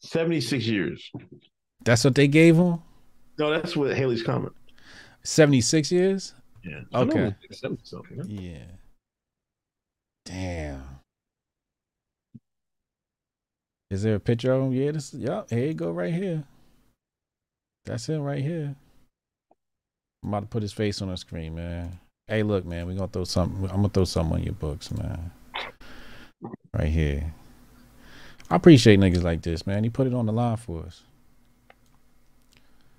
76 years. That's what they gave him. No, that's what Halley's comment. Seventy six years. Yeah. Okay. I know it was 70 something, yeah. Yeah. Damn. Is there a picture of him? Yeah, this yup, here you go right here. That's him right here. I'm about to put his face on the screen, man. Hey, look, man, we're gonna throw something. I'm gonna throw something on your books, man. Right here. I appreciate niggas like this, man. He put it on the line for us.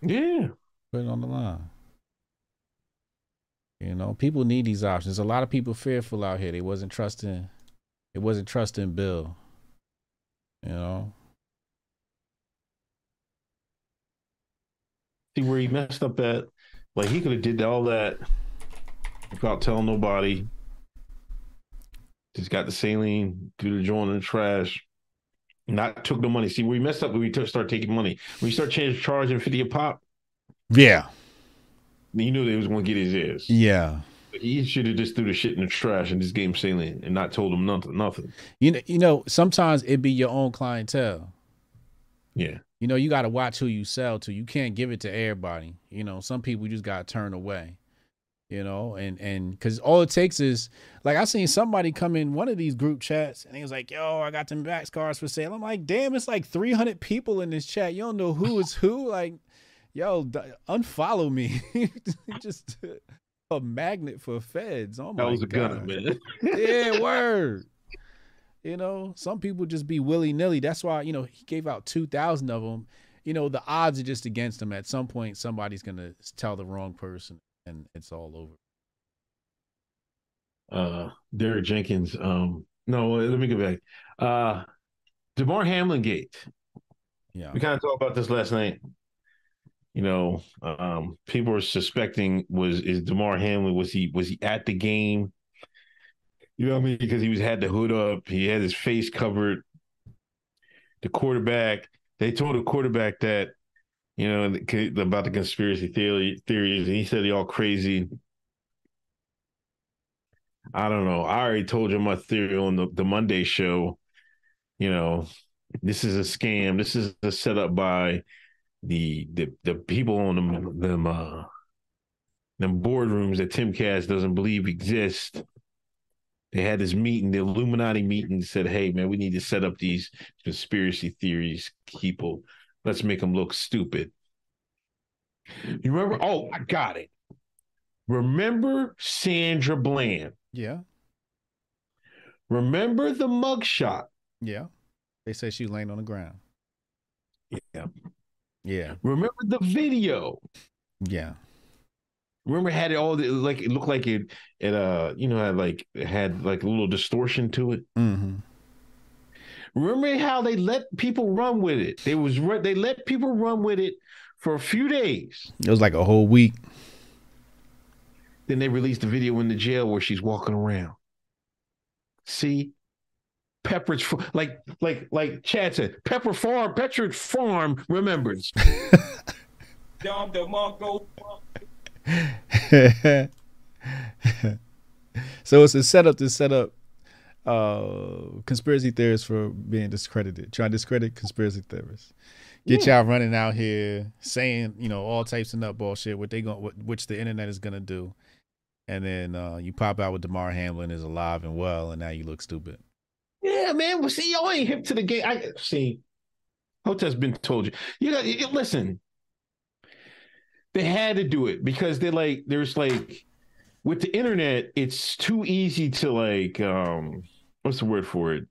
Yeah. Put it on the line. You know, people need these options. A lot of people fearful out here. They wasn't trusting. It wasn't trusting Bill. You know. See where he messed up at? Like he could have did all that without telling nobody. Just got the saline, threw the joint in the trash, not took the money. See, we messed up when we took, start taking money. When we start changing, charging fifty a pop, Yeah. he knew they was going to get his ass. Yeah. He should have just threw the shit in the trash and just gave him saline and not told him nothing. Nothing. You know, you know, sometimes it be your own clientele. Yeah. You know, you got to watch who you sell to. You can't give it to everybody. You know, some people you just got to turn away. You know, and and because all it takes is like I seen somebody come in one of these group chats and he was like, "Yo, I got them Max cards for sale." I'm like, "Damn, it's like 300 people in this chat. You don't know who is who." Like, yo, unfollow me. just a magnet for feds. Oh my That was a god. gun, man. yeah, word. You know, some people just be willy nilly. That's why you know he gave out two thousand of them. You know, the odds are just against him. At some point, somebody's gonna tell the wrong person, and it's all over. uh Derek Jenkins. Um, no, let me go back. Uh Damar Hamlin gate. Yeah, We kind of talked about this last night. You know, um, people are suspecting was is Damar Hamlin was he was he at the game? You know what I mean? Because he was had the hood up, he had his face covered. The quarterback, they told the quarterback that, you know, about the conspiracy theory theories, and he said they all crazy. I don't know. I already told you my theory on the, the Monday show. You know, this is a scam. This is a setup by the the the people on them them uh them boardrooms that Timcast doesn't believe exist. They had this meeting, the Illuminati meeting, said, "Hey, man, we need to set up these conspiracy theories, people. Let's make them look stupid." You remember? Oh, I got it. Remember Sandra Bland? yeah, Remember the mugshot? yeah. They say she laying on the ground. Yeah. Yeah, Remember the video? yeah, Remember, it had it all the, like it looked like it, it uh, you know, had like had like a little distortion to it. mm-hmm. Remember how they let people run with it? They was they let people run with it for a few days. It was like a whole week. Then they released the video in the jail where she's walking around. See, Pepperidge, Fa- like like like Chad said, Pepper Farm, Pepperidge Farm remembers. Dom DeMarco. so it's a setup to set up uh conspiracy theorists for being discredited, trying to discredit conspiracy theorists. Get y'all running out here saying, you know, all types of nutball shit, what they going which the internet is gonna do. And then uh, you pop out with Damar Hamlin is alive and well, and now you look stupid. Yeah, man. Well, see, y'all ain't hip to the game. I see. Hotel's been told you. You, listen. They had to do it because they're like, there's like, with the internet, it's too easy to like, um, what's the word for it?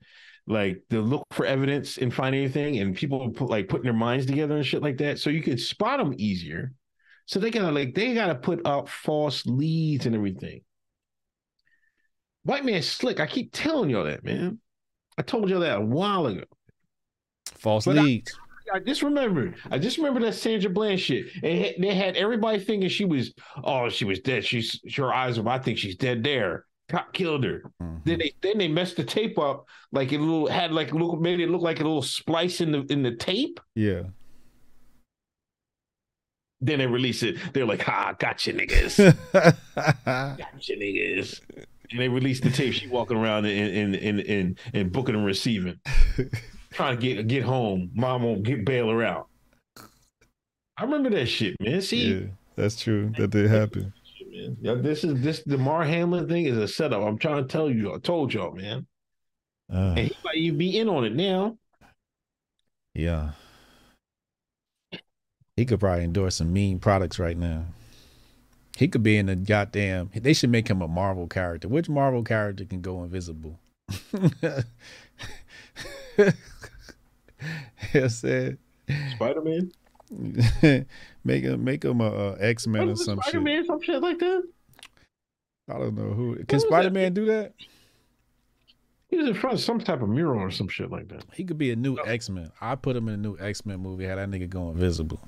Like to look for evidence and find anything, and people put like putting their minds together and shit like that. So you could spot them easier. So they gotta like they gotta put out false leads and everything. White man slick. I keep telling y'all that, man. I told y'all that a while ago. False But leads. I just remembered. I just remember that Sandra Bland shit. And they had everybody thinking she was, oh, she was dead. She's her eyes were. I think she's dead there. Cop killed her. Mhm. Then they then they messed the tape up. Like it little had like little made it look like a little splice in the in the tape. Yeah. Then they release it. They're like, ha, gotcha, niggas. gotcha, niggas. And they released the tape. She walking around in in in in, in booking and receiving, trying to get get home. Mom won't get bail her out. I remember that shit, man. See, yeah, that's true. That did happen. shit, man. Yeah, this is this Damar Hamlin thing is a setup. I'm trying to tell you. I told y'all, man. Uh, And he might even be in on it now. yeah. He could probably endorse some mean products right now. He could be in the goddamn. They should make him a Marvel character. Which Marvel character can go invisible? yes, said. Spider Man. make him make him a, a X Men or some Spider shit. Man, some shit like that. I don't know who can? Spider Man do that. He was in front of some type of mural or some shit like that. He could be a new oh. X Men. I put him in a new X Men movie. Had that nigga go invisible.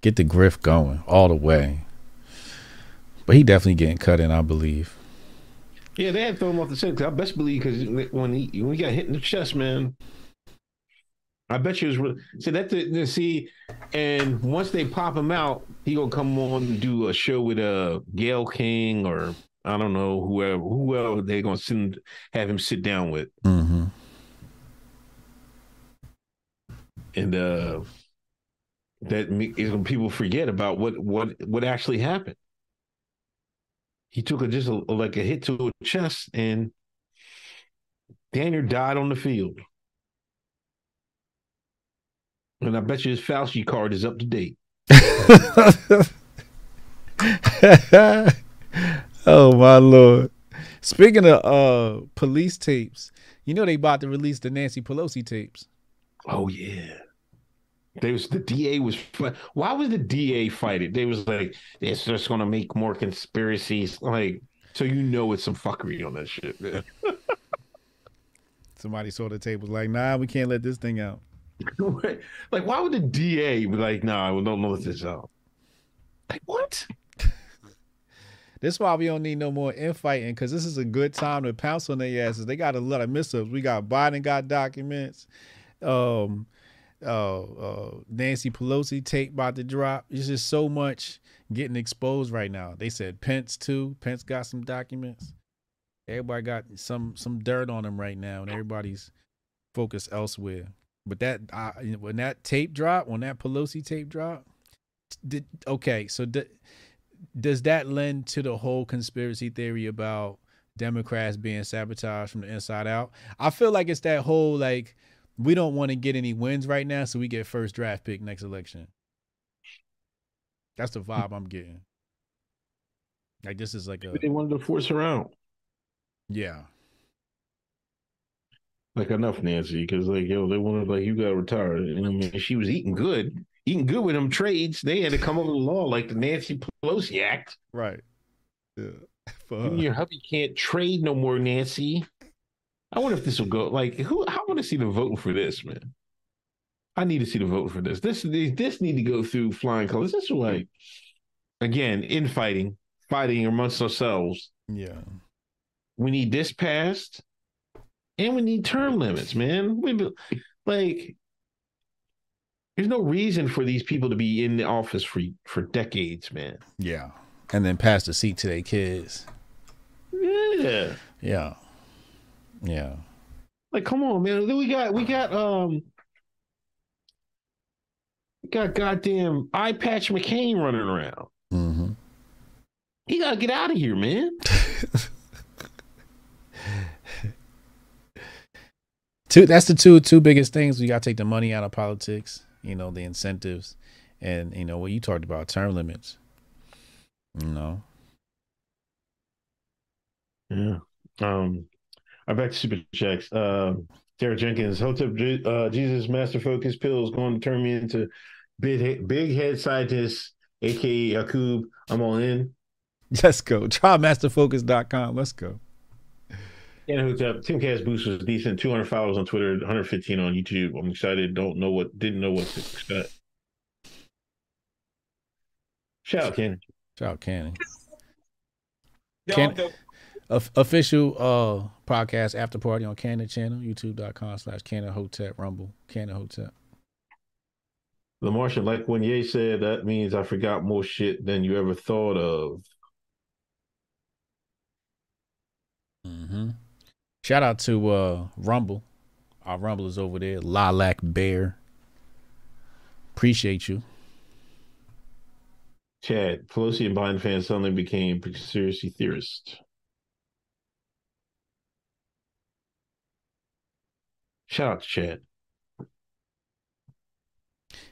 Get the grift going all the way. But he definitely getting cut in, I believe. Yeah, they had to throw him off the set. 'cause I best believe because when he when he got hit in the chest, man, I bet you it was really see that the, see, and once they pop him out, he gonna come on and do a show with uh Gayle King or I don't know whoever whoever they gonna send have him sit down with, Mm-hmm. and uh that when people forget about what what what actually happened. He took a just a, like a hit to the chest, and Daniel died on the field. And I bet you his Fauci card is up to date. oh my lord! Speaking of uh police tapes, you know they about to release the Nancy Pelosi tapes. Oh yeah. There was the DA was why was the DA fighting? They was like, it's just gonna make more conspiracies. Like, so you know it's some fuckery on that shit, man. Somebody saw the tape was like, nah, we can't let this thing out. like, why would the DA be like, nah, we don't let this out? Like, what? This is why we don't need no more infighting because this is a good time to pounce on their asses. They got a lot of missteps. We got Biden got documents. Um, uh, uh, Nancy Pelosi tape about to drop. It's just so much getting exposed right now. They said Pence too. Pence got some documents. Everybody got some some dirt on them right now, and everybody's focused elsewhere. But that uh, when that tape drop, when that Pelosi tape drop, did okay? So did, does that lend to the whole conspiracy theory about Democrats being sabotaged from the inside out? I feel like it's that whole like we don't want to get any wins right now, so we get first draft pick next election. That's the hmm. vibe I'm getting. Like this is like a They wanted to force her out. yeah. Like enough, Nancy, because like yo, they wanted like you got to retire. And I mean, she was eating good, eating good with them trades. They had to come up with a law like the Nancy Pelosi Act. Right. Yeah. For You and your hubby can't trade no more, Nancy. I wonder if this will go. Like, who? I want to see the voting for this, man. I need to see the vote for this. This this need to go through flying colors. This is like, again, infighting, fighting amongst ourselves. Yeah. We need this passed, and we need term limits, man. We like, there's no reason for these people to be in the office for for decades, man. Yeah. And then pass the seat to their kids. Yeah. Yeah. Yeah. Like, come on, man. Then we got we got um we got goddamn eye patch McCain running around. Mm-hmm. He gotta get out of here, man. two that's the two two biggest things. We gotta take the money out of politics, you know, the incentives and you know what you talked about, term limits. You know. Yeah. Um I back to super checks. Um Sarah Jenkins, Hotep Je- uh, Jesus Master Focus pills going to turn me into big big head scientist, aka Yakub. I'm all in. Let's go. Trymasterfocus.com. Let's go. And Hotep, Timcast Boost was decent. 200 followers on Twitter, 115 on YouTube. I'm excited. Don't know what, didn't know what to expect. Shout out, Ken. Shout out Cannon. Down Can- the Of official uh podcast after party on Canon channel, youtube.com slash Canon Hotep Rumble. Canon Hotep. The Martian, like when Ye said, that means I forgot more shit than you ever thought of. Mm-hmm. Shout out to uh Rumble. Our Rumble is over there. Lilac Bear. Appreciate you. Chad, Pelosi and Biden fans suddenly became conspiracy theorists. Shout out to Chad.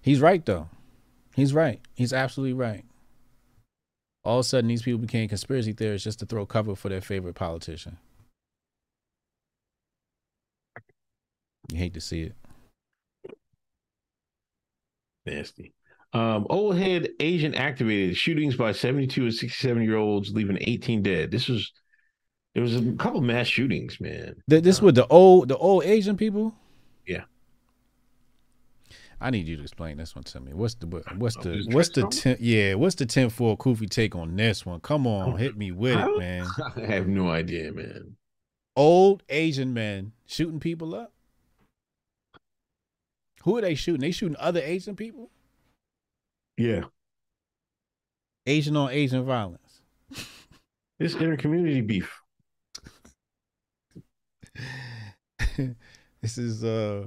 He's right though. He's right. He's absolutely right. All of a sudden, these people became conspiracy theorists just to throw cover for their favorite politician. You hate to see it. Nasty. Um, old head Asian activated shootings by 72 and 67 year olds, leaving 18 dead. This was there was a couple mass shootings, man. Th- This uh, with the old the old Asian people. Yeah. I need you to explain this one to me. What's the uh, what's Oh, the what's the ten, yeah what's the ten four Kofi take on this one? Come on, oh, hit me with it, man. I have no idea, man. Old Asian men shooting people up. Who are they shooting? They shooting other Asian people? Yeah, Asian on Asian violence. This inter-community beef. this is uh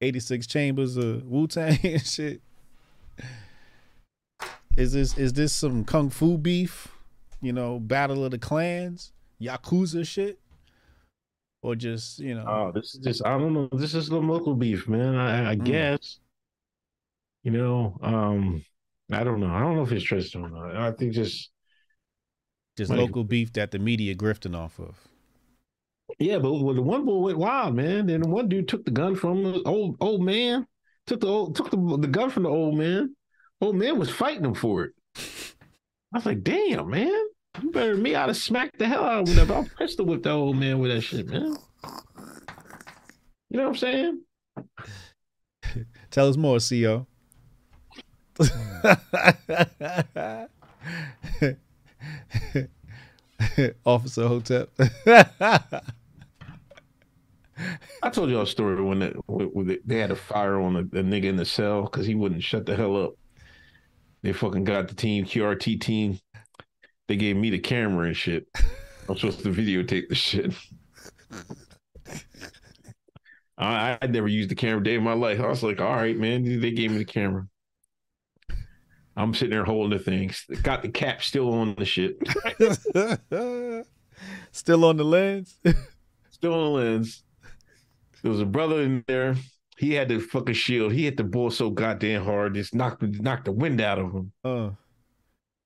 86 chambers of Wu Tang and shit. Is this is this some kung fu beef? You know, battle of the clans, yakuza shit, or just you know? Oh, this is just I don't know. This is the local beef, man. I, I Mm. guess. You know, um, I don't know. I don't know if it's Tristan or not. I think just just like- local beef that the media grifting off of. Yeah, but well, the one boy went wild, man. Then one dude took the gun from the old old man. Took the old, took the the gun from the old man. Old man was fighting him for it. I was like, damn, man. You better me. I'd have smacked the hell out of him. I'll pistol whip that old man with that shit, man. You know what I'm saying? Tell us more, CO. Officer Hotep. I told y'all a story when, it, when when they- they had a fire on a, a nigga in the cell because he wouldn't shut the hell up. They fucking got the team, QRT team. They gave me the camera and shit. I'm supposed to videotape the shit. I, I never used the camera day in my life. I was like, all right, man. They gave me the camera. I'm sitting there holding the things. Got the cap still on the shit. Still on the lens. Still on the lens. There was a brother in there. He had the fucking shield. He hit the ball so goddamn hard, just knocked knocked the wind out of him. Uh,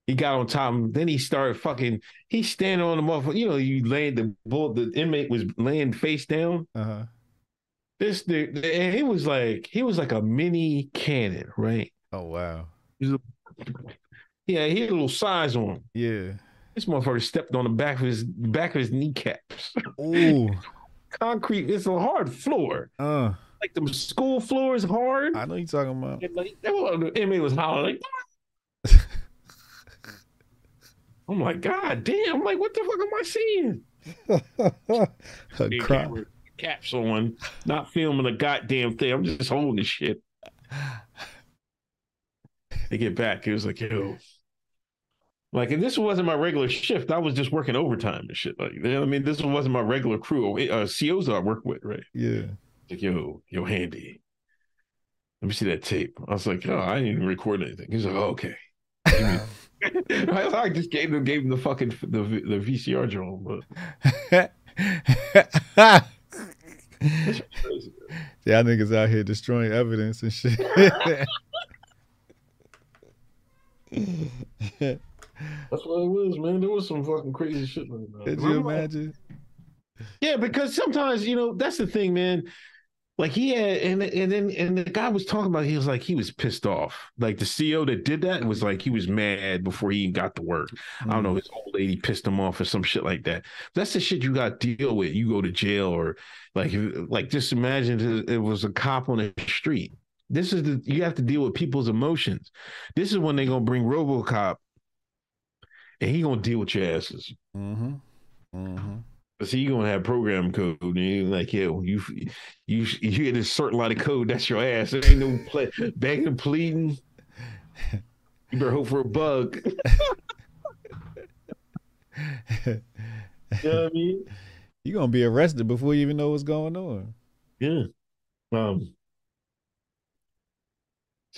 He got on top of him. Then he started fucking. He standing on the motherfucker. You know, you laying the bull. The inmate was laying face down. uh-huh. This dude, and he was like, he was like a mini cannon, right? Oh wow. Yeah, he had a little size on him. Yeah. This motherfucker stepped on the back of his back of his kneecaps. Ooh. Concrete. It's a hard floor. Uh. Like the school floor is hard. I know you're talking about. And like that was, hollering like I'm like, God damn, I'm like, what the fuck am I seeing? A Big. Caps on, not filming a goddamn thing. I'm just holding the shit. They get back. It was like, yo. Like, and this wasn't my regular shift. I was just working overtime and shit. Like, you know I mean, this wasn't my regular crew. Uh, COs I work with, right? Yeah. Like, yo, yo, handy. Let me see that tape. I was like, oh, I didn't even record anything. He's like, oh, okay. I, I just gave him gave him the fucking the the VCR drone, but Y'all niggas out here destroying evidence and shit. that's what it was, man. There was some fucking crazy shit like that. Could you imagine? Yeah, because sometimes you know that's the thing, man. Like he had, and and then and the guy was talking about. He was like he was pissed off. Like the CEO that did that was like he was mad before he even got to work. I don't know. Mm. His old lady pissed him off or some shit like that. That's the shit you got to deal with. You go to jail or like like just imagine it was a cop on the street. This is the you have to deal with people's emotions. This is when they're gonna bring RoboCop, and he gonna deal with your asses. Mm-hmm. Mm-hmm. So you gonna have program code, and you're like, yo, you you you get a certain line of code, that's your ass. There ain't no play, begging, pleading. You better hope for a bug. you know what I mean? You're gonna be arrested before you even know what's going on. Yeah. Um.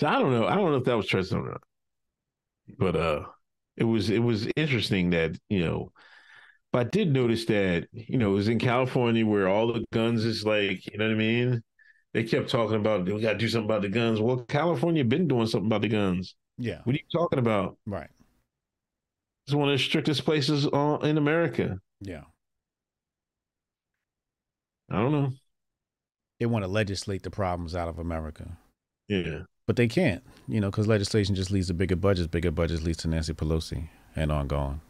So I don't know. I don't know if that was Tristan or not, but uh, it was it was interesting that you know. But I did notice that you know it was in California where all the guns is like you know what I mean. They kept talking about we got to do something about the guns. Well, California been doing something about the guns. Yeah. What are you talking about? Right. It's one of the strictest places in America. Yeah. I don't know. They want to legislate the problems out of America. Yeah. But they can't, you know, because legislation just leads to bigger budgets. Bigger budgets leads to Nancy Pelosi and ongoing.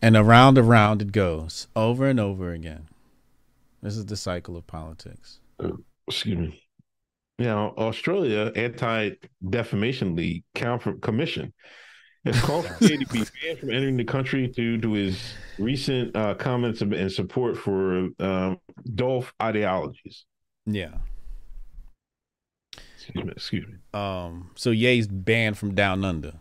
And around and around it goes over and over again. This is the cycle of politics. excuse me. Now, Australia Anti Defamation League Confer- Commission has called for to be banned from entering the country due to his recent uh, comments and and support for um, Dolph ideologies. Yeah. Excuse me. Excuse me. Um, so Ye's banned from Down Under.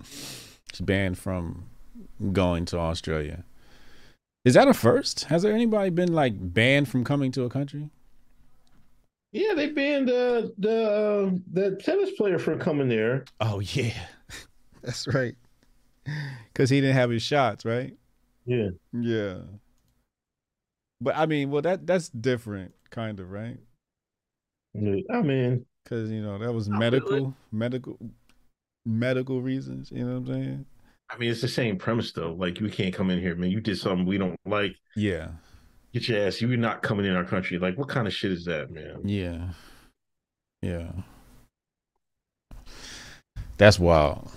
He's banned from going to Australia. Is that a first? Has there anybody been like banned from coming to a country? Yeah, they banned uh, the uh, the tennis player from coming there. Oh yeah, that's right. Because he didn't have his shots, right? Yeah. Yeah. But I mean, well, that that's different, kind of, right? I mean, Because you know that was Not medical, medical, medical reasons. You know what I'm saying? I mean, it's the same premise though. Like, we can't come in here, man. You did something we don't like. Yeah, Get your ass. You're not coming in our country. Like, what kind of shit is that, man? yeah, yeah. That's wild.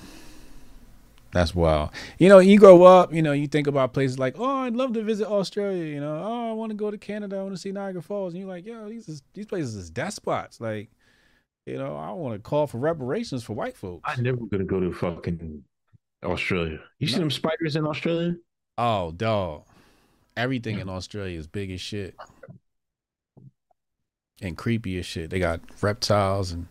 That's wild. You know, you grow up, you know, you think about places like, oh, I'd love to visit Australia. You know, oh, I want to go to Canada. I want to see Niagara Falls. And you're like, yo, these is, these places is despots. Like, you know, I want to call for reparations for white folks. I'm never gonna go to fucking Australia. You see them spiders in Australia? Oh, dog. Everything in Australia is big as shit. And creepy as shit. They got reptiles and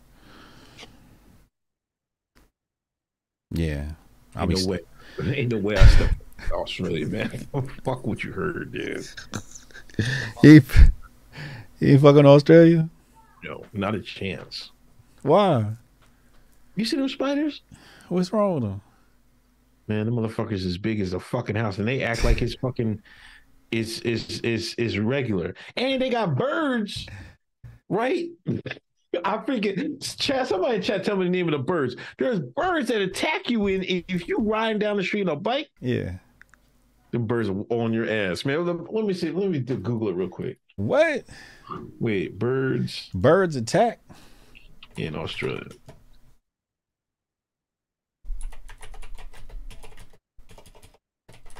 Yeah. Ain't be no way. Ain't no way I step in Australia, man. Fuck what you heard, dude. He, he fucking Australia? No, not a chance. Why? You see them spiders? What's wrong with them? Man, the motherfuckers as big as a fucking house, and they act like it's fucking is is is is regular. And they got birds, right? I forget. Chat. Somebody chat. Tell me the name of the birds. There's birds that attack you in if you riding down the street on a bike. Yeah. The birds are on your ass, man. Let me see. Let me do- Google it real quick. What? Wait, birds Birds attack? in Australia.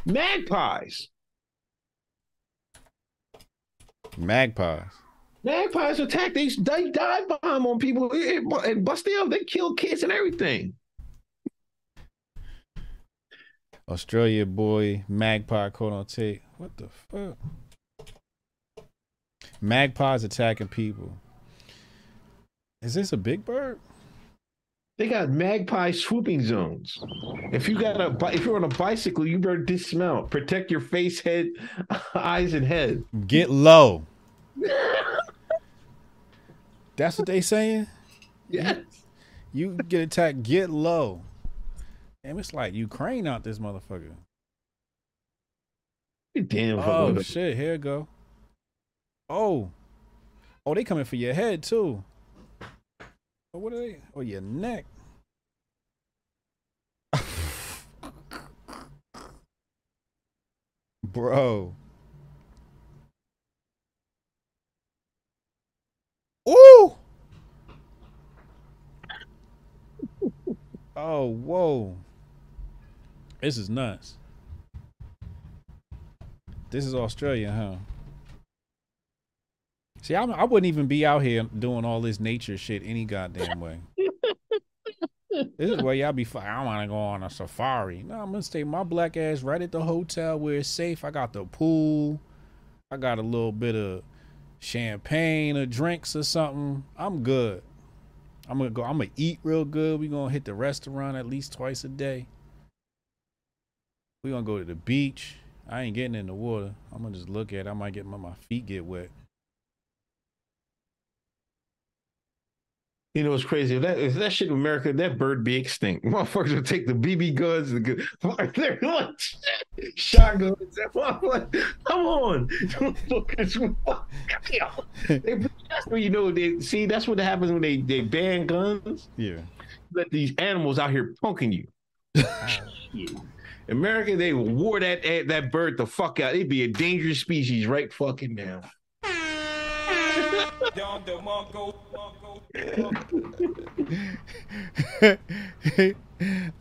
Magpies. Magpies. Magpies attack. They, they dive bomb on people and bust them. They kill kids and everything. Australia boy, magpie caught on tape. What the fuck? Magpies attacking people. Is this a big bird? They got magpie swooping zones. If you got a if you're on a bicycle, you better dismount. Protect your face, head, eyes, and head. Get low. That's what they saying? Yeah. You get attacked, get low. Damn, it's like Ukraine out this motherfucker. Damn. Oh shit, here go. Oh. Oh, they coming for your head too. Oh, what are they? Oh, your neck. Bro. Ooh. Oh, whoa. This is nuts. This is Australia, huh? See, I'm, I wouldn't even be out here doing all this nature shit any goddamn way. this is where y'all be. fi- I want to go on a safari. No, I'm gonna stay my black ass right at the hotel where it's safe. I got the pool. I got a little bit of champagne or drinks or something. I'm good. I'm gonna go. I'm gonna eat real good. We gonna hit the restaurant at least twice a day. We gonna go to the beach. I ain't getting in the water. I'm gonna just look at. it. I might get my, my feet get wet. You know what's crazy? If that if that shit in America, that bird be extinct. Motherfuckers would take the BB guns, the gu- they're like shotguns. I'm like, come on, Motherfuckers, They- that's when you know they see. That's what happens when they they ban guns. Yeah. Let these animals out here punking you. Shit. America, they will war that eh, that bird the fuck out. It'd be a dangerous species right fucking now.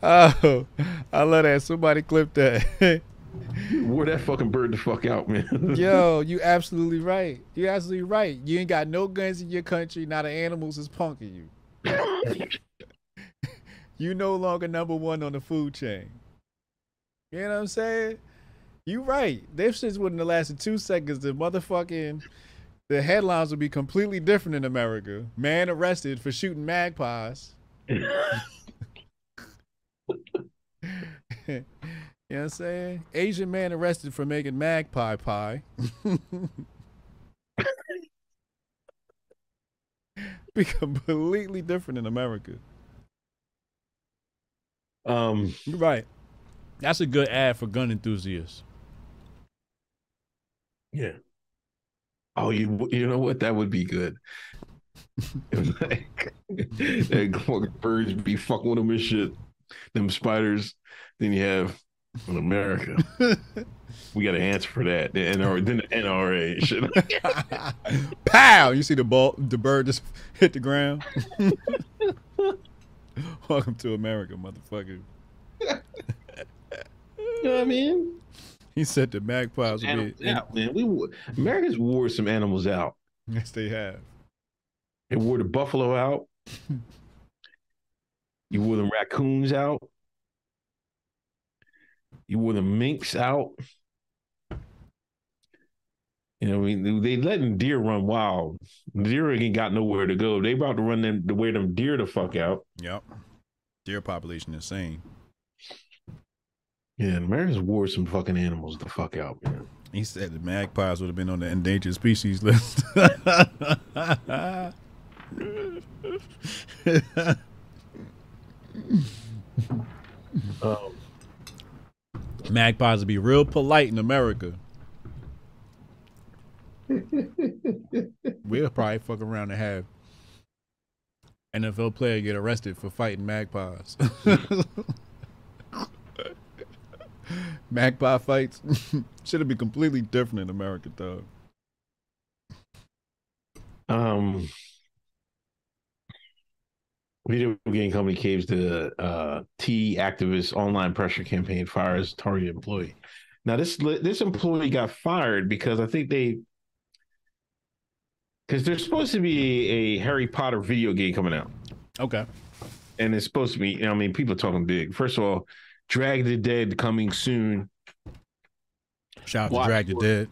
Oh, I love that. Somebody clip that. War that fucking bird the fuck out, man. Yo, you absolutely right. You absolutely right. You ain't got no guns in your country. Now the animals is punking you. You no longer number one on the food chain. You know what I'm saying? You right. This shit wouldn't have lasted two seconds. The motherfucking the headlines would be completely different in America. Man arrested for shooting magpies. you know what I'm saying? Asian man arrested for making magpie pie. be completely different in America. Um, You're right. That's a good ad for gun enthusiasts. yeah. Oh, you you know what? That would be good. like, that fucking birds be fucking with them and shit. Them spiders. Then you have in America. we got to answer for that. The NRA, then the NRA shit. Pow! You see the ball, the bird just hit the ground. Welcome to America, motherfucker. you know what I mean? He said the magpies would Animals be. out, man. We Americans wore some animals out. Yes, they have. They wore the buffalo out. You wore the raccoons out. You wore the minks out. You know, I mean, they letting deer run wild. Deer ain't got nowhere to go. They about to run them to wear them deer the fuck out. Yep. Deer population insane. Yeah, Americans wore some fucking animals the fuck out, man. He said the magpies would have been on the endangered species list. Um, magpies would be real polite in America. we'll probably fuck around and have NFL player get arrested for fighting magpies. Magpie fights should be completely different in America, though. um, video game company caves the uh, T activist online pressure campaign fires target employee. Now this this employee got fired because I think they because there's supposed to be a Harry Potter video game coming out, Okay. and it's supposed to be. You know, I mean, people are talking big. First of all, Drag the Dead coming soon. Shout out to Drag the Dead.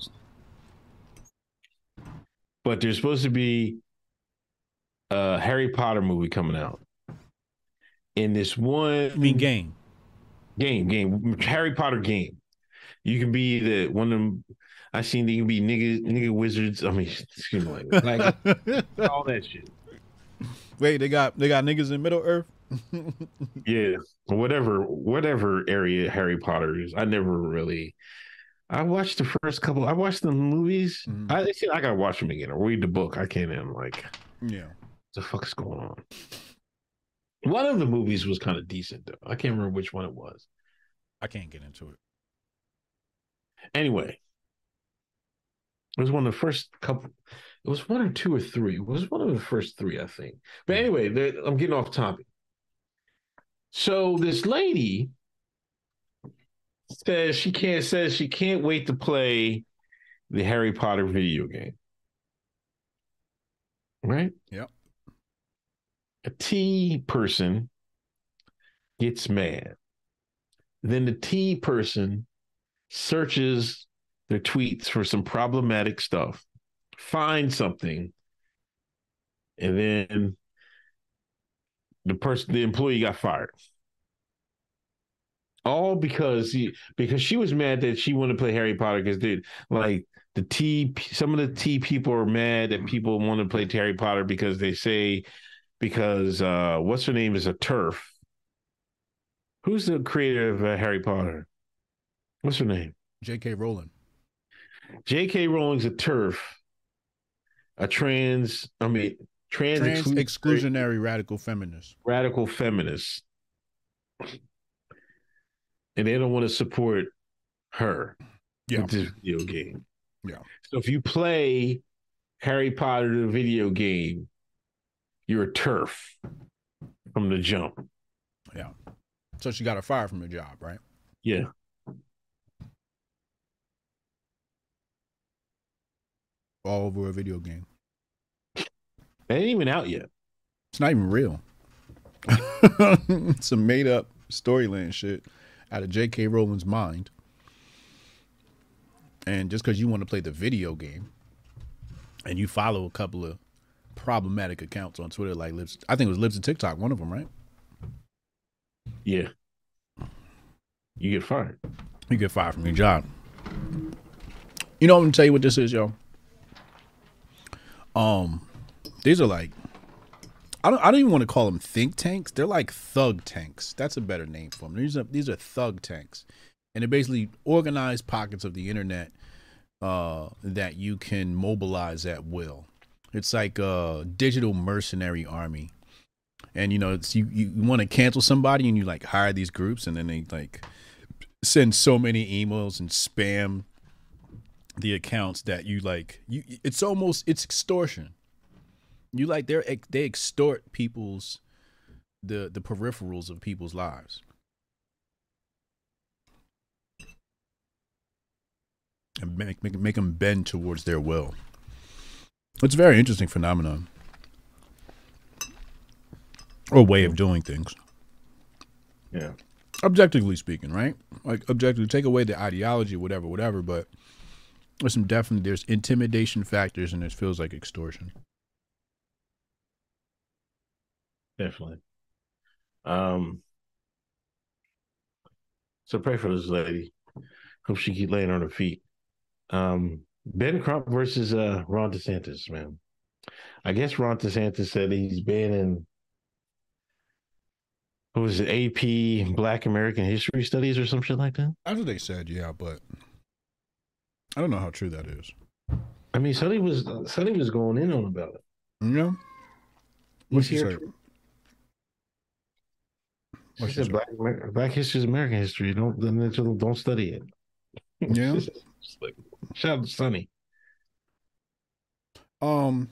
but there's supposed to be a Harry Potter movie coming out. In this one I mean, game. game, game, Harry Potter game, you can be the one of them. I seen that you can be nigga, nigga wizards. I mean, excuse me, like all that shit. Wait, they got they got niggas in Middle Earth. Yeah, whatever, whatever area Harry Potter is. I never really. I watched the first couple. I watched the movies. Mhm. I see. I gotta watch them again or read the book. I can't. I'm like, Yeah. what the fuck's going on? One of the movies was kind of decent though. I can't remember which one it was. I can't get into it. Anyway, it was one of the first couple. It was one or two or three. It was one of the first three, I think. But anyway, I'm getting off topic. So this lady says she can't says she can't wait to play the Harry Potter video game. Right? Yep. A T person gets mad. Then the T person searches their tweets for some problematic stuff, finds something, and then the person, the employee got fired. All because he because she was mad that she wanted to play Harry Potter because they like the T some of the T people are mad that people want to play Harry Potter because they say because uh what's her name is a TERF. Who's the creator of uh, Harry Potter? What's her name? J.K. Rowling. J.K. Rowling's a TERF, a trans, I mean, trans, Trans exclu- exclusionary radical feminist. radical feminist. And they don't want to support her Yeah. with this video game. Yeah. So if you play Harry Potter, the video game, you're a TERF from the jump. Yeah. So she got her fired from her job, right? Yeah. All over a video game. It ain't even out yet. It's not even real. it's a made up storyline shit out of J.K. Rowling's mind. And just because you want to play the video game, and you follow a couple of problematic accounts on Twitter, like Libs, I think it was Libs and TikTok, one of them, right? Yeah. You get fired. You get fired from your job. You know, I'm gonna tell you what this is, yo. Um, these are like, I don't, I don't even want to call them think tanks. They're like thug tanks. That's a better name for them. These are these are thug tanks, and they're basically organized pockets of the internet uh, that you can mobilize at will. It's like a digital mercenary army. And you know, it's you, you want to cancel somebody and you like hire these groups and then they like send so many emails and spam the accounts that you like you it's almost it's extortion. You like they're they extort people's the the peripherals of people's lives. and make, make make them bend towards their will. It's a very interesting phenomenon or way of doing things. Yeah. Objectively speaking, right? Like objectively, take away the ideology, whatever, whatever. But there's some definitely there's intimidation factors, and it feels like extortion. Definitely. Um. So pray for this lady. Hope she keep laying on her feet. Um, Ben Crump versus uh, Ron DeSantis, man. I guess Ron DeSantis said he's banning what was it, AP Black American History Studies or some shit like that? That's what they said, yeah, but I don't know how true that is. I mean, Sonny was Sonny was going in on about it. Yeah. What's she here? Say? She What's she said? Black, Amer- Black history is American history. Don't then don't study it. Yeah. Just like, shout out to Sonny. Um,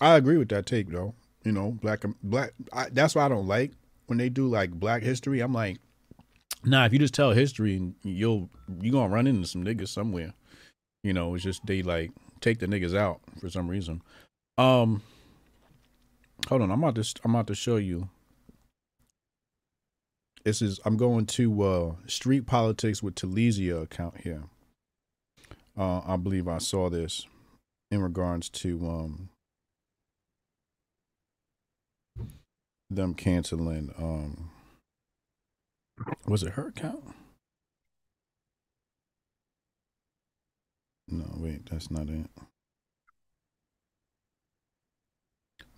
I agree with that take though. You know, black black. I, that's why I don't like when they do like Black history. I'm like, nah. If you just tell history, and you'll you gonna run into some niggas somewhere. You know, it's just they like take the niggas out for some reason. Um, hold on. I'm about to I'm about to show you. This is I'm going to uh Street Politics with Telesia account here. Uh, I believe I saw this in regards to um them canceling um was it her account? No, wait, that's not it.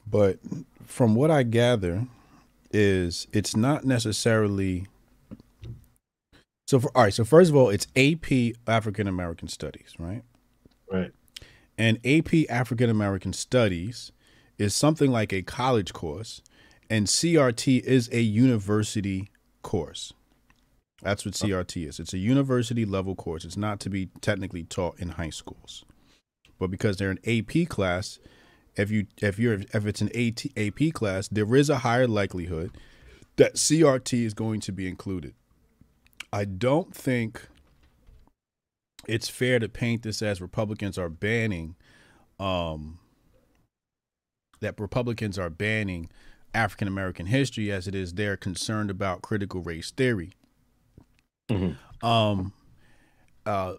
But from what I gather is it's not necessarily so for all right, so first of all, it's AP African American Studies, right? Right. And AP African American Studies is something like a college course, and CRT is a university course. That's what oh. CRT is. It's a university level course. It's not to be technically taught in high schools. But because they're an AP class, if you if you're if it's an AT, AP class, there is a higher likelihood that CRT is going to be included. I don't think it's fair to paint this as Republicans are banning um that Republicans are banning African American history as it is they're concerned about critical race theory. Mhm. Um uh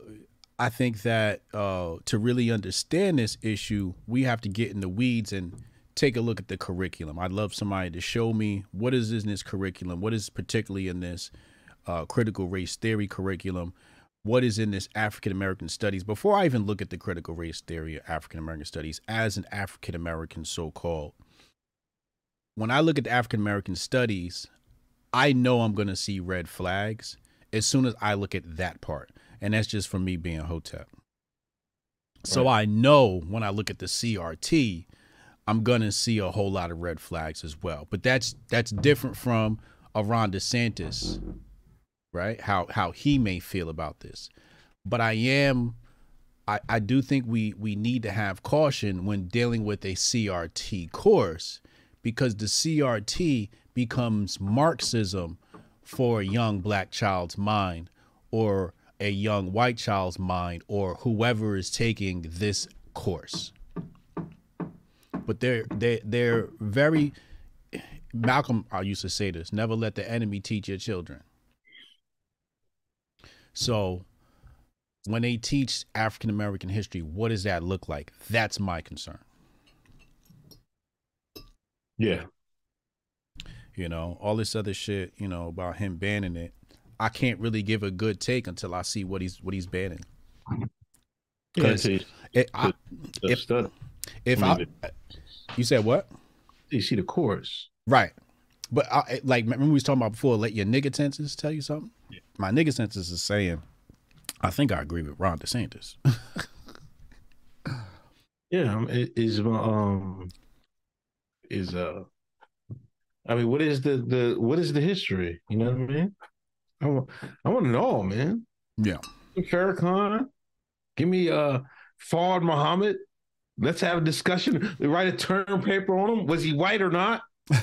I think that uh to really understand this issue, we have to get in the weeds and take a look at the curriculum. I'd love somebody to show me what is in this curriculum, what is particularly in this uh, critical race theory curriculum, what is in this African American studies. Before I even look at the critical race theory of African American studies as an African American so called, when I look at the African American studies, I know I'm going to see red flags as soon as I look at that part. And that's just from me being Hotep. So I know when I look at the CRT, I'm gonna see a whole lot of red flags as well. But that's that's different from a Ron DeSantis, right? How how he may feel about this. But I am I, I do think we we need to have caution when dealing with a CRT course because the CRT becomes Marxism for a young black child's mind or a young white child's mind or whoever is taking this course but they're they they're very Malcolm I used to say this never let the enemy teach your children so when they teach African American history, what does that look like? That's my concern. Yeah. You know, all this other shit, you know, about him banning it. I can't really give a good take until I see what he's what he's banning. Yeah, It, I, if- if I, you said what? you see the chorus. Right. But I, like, remember we was talking about before? Let your nigga senses tell you something. My nigga senses is saying, I think I agree with Ron DeSantis. Yeah, um, it is um is uh I mean what is the the what is the history? You know what I mean? I want I want to know, man. yeah. Farrakhan, give me uh Fard Muhammad. Let's have a discussion. We write a term paper on him. Was he white or not?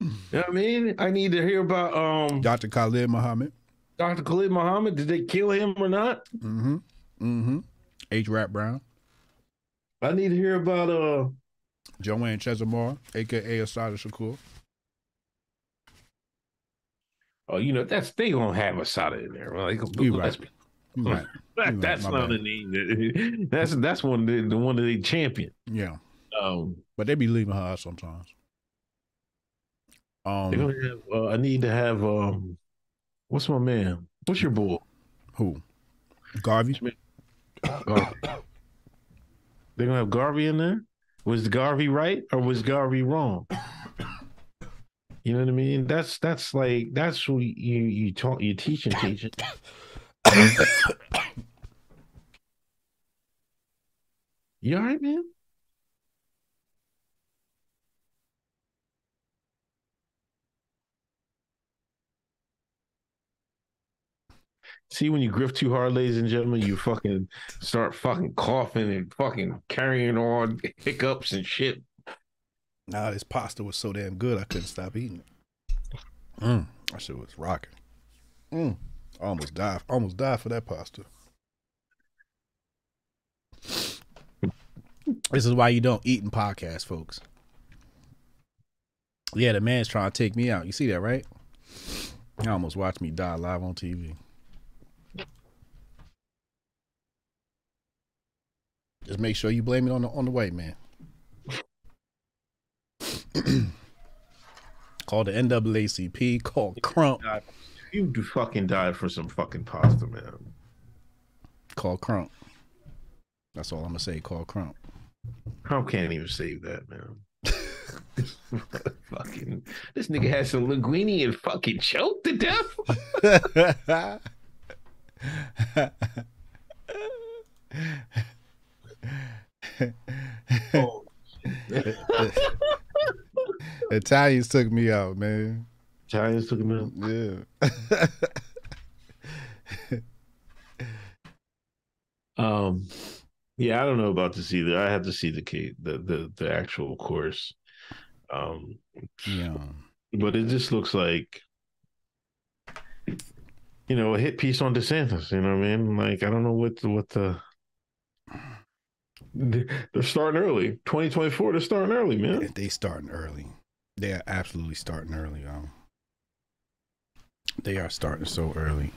You know what I mean? I need to hear about um Dr. Khalid Muhammad. Dr. Khalid Muhammad. Did they kill him or not? Mm-hmm. Mm-hmm. H. Rap Brown. I need to hear about uh Joanne Chesimard, aka Assata Shakur. Oh, you know, that's they gonna have Assata in there. Like, You right. right. That, right, that's my not bad. a name. That's that's one of the, the one that they champion. Yeah. Um, But they be leaving her out sometimes. Um gonna have, uh, I need to have um, what's my man? What's your bull? who? Garvey? Gar- they're gonna have Garvey in there. Was Garvey right or was Garvey wrong? You know what I mean? That's that's like that's what you you talk you teach and teach it. You all right, man? See, when you grift too hard, ladies and gentlemen, you fucking start fucking coughing and fucking carrying on hiccups and shit. Nah, this pasta was so damn good I couldn't stop eating it. Mm, that shit was rocking. Mm, I almost died. Almost died for that pasta. This is why you don't eat in podcasts, folks. Yeah, the man's trying to take me out. You see that, right? You almost watched me die live on TV. Just make sure you blame it on the on the white man. call the NAACP, call Crump, You do fucking died for some fucking pasta, man. call Crump. That's all I'm gonna say. Call Crump. Trump can't even save that, man. fucking this nigga had some linguine and fucking choked to death. Oh, Italians took me out, man. Italians took me out. Yeah. Um, yeah, I don't know about this either. I have to see the the the, the actual course. Um, yeah. but it just looks like you know a hit piece on DeSantis. You know what I mean? Like I don't know what the, what the they're starting early. 2024, they're starting early, man. They starting early. They are absolutely starting early. Um, they are starting so early.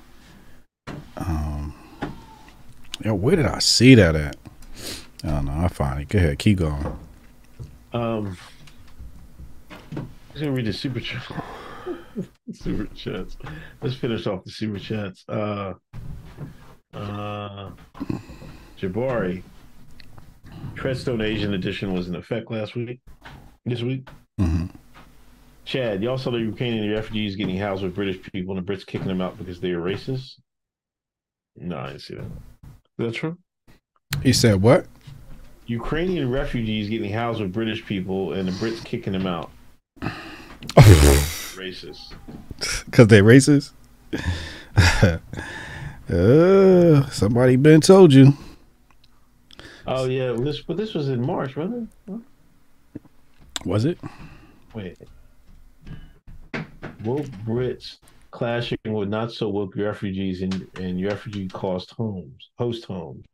Um, yo, where did I see that at? I don't know. I find it. Go ahead, keep going. Um, I'm gonna read the super chat. super chats. Let's finish off the super chats. Uh, uh, Jabari, Treadstone Asian edition was in effect last week. This week, hmm Chad, y'all saw the Ukrainian refugees getting housed with British people and the Brits kicking them out because they are racist. No, I didn't see that. Is that true? He said what? Ukrainian refugees getting housed with British people and the Brits kicking them out. Racist. Because they're racist. uh, somebody been told you. Oh yeah, well, this but this was in March, wasn't it? Was it? Wait. Woke Brits clashing with not so woke refugees in in refugee cost homes, host homes.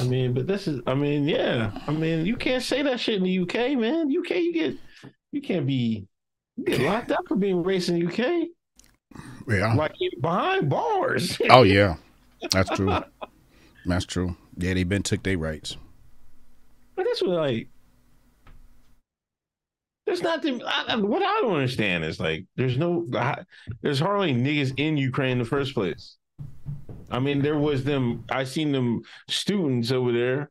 I mean, but this is, I mean, yeah. I mean, you can't say that shit in the UK, man. UK, you get, you can't be, you get locked up for being racist in the UK. Yeah. Like behind bars. Oh yeah, that's true. That's true. Yeah, they been took their rights. But that's what like. There's not the, I, I- what I don't understand is like there's no there's hardly niggas in Ukraine in the first place. I mean, there was them. I seen them students over there.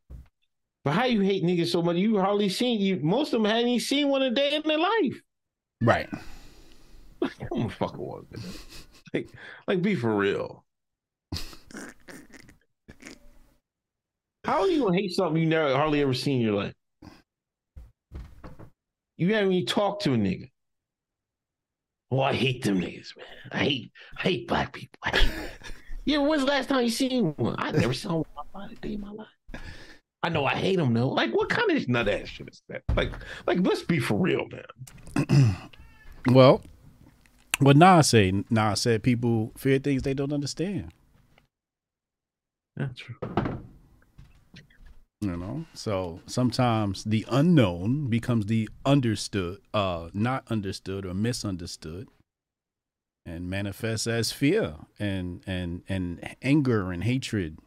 But how you hate niggas so much? You hardly seen you. Most of them hadn't even seen one a day in their life. Right. Come fucking one. Like, like be for real. How are you gonna hate something you never hardly ever seen in your life? You haven't even talked to a nigga. Oh, I hate them niggas, man. I hate, I hate black people. I hate. Yeah, when's the last time you seen one? I never saw one a day in my life. I know I hate them though. Like, what kind of nut ass shit is that? Like, like let's be for real, man. Well, what Nas say? Nas said people fear things they don't understand. That's true. You know, so sometimes the unknown becomes the understood, uh, not understood or misunderstood, and manifests as fear and and and anger and hatred.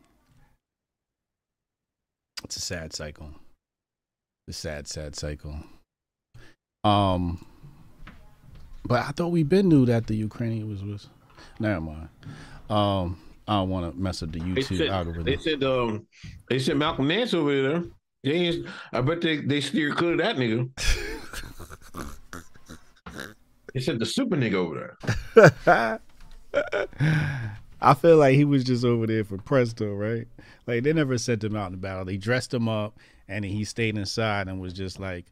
It's a sad cycle. The sad, sad cycle. Um, but I thought we been knew that the Ukrainian was was. Never mind. Um, I don't want to mess up the They YouTube said, algorithm. they said, um, they said Malcolm Nance over there. They I bet they they steer clear of that nigga. they said the super nigga over there. I feel like he was just over there for presto, right? Like they never sent him out in battle. They dressed him up and he stayed inside and was just like,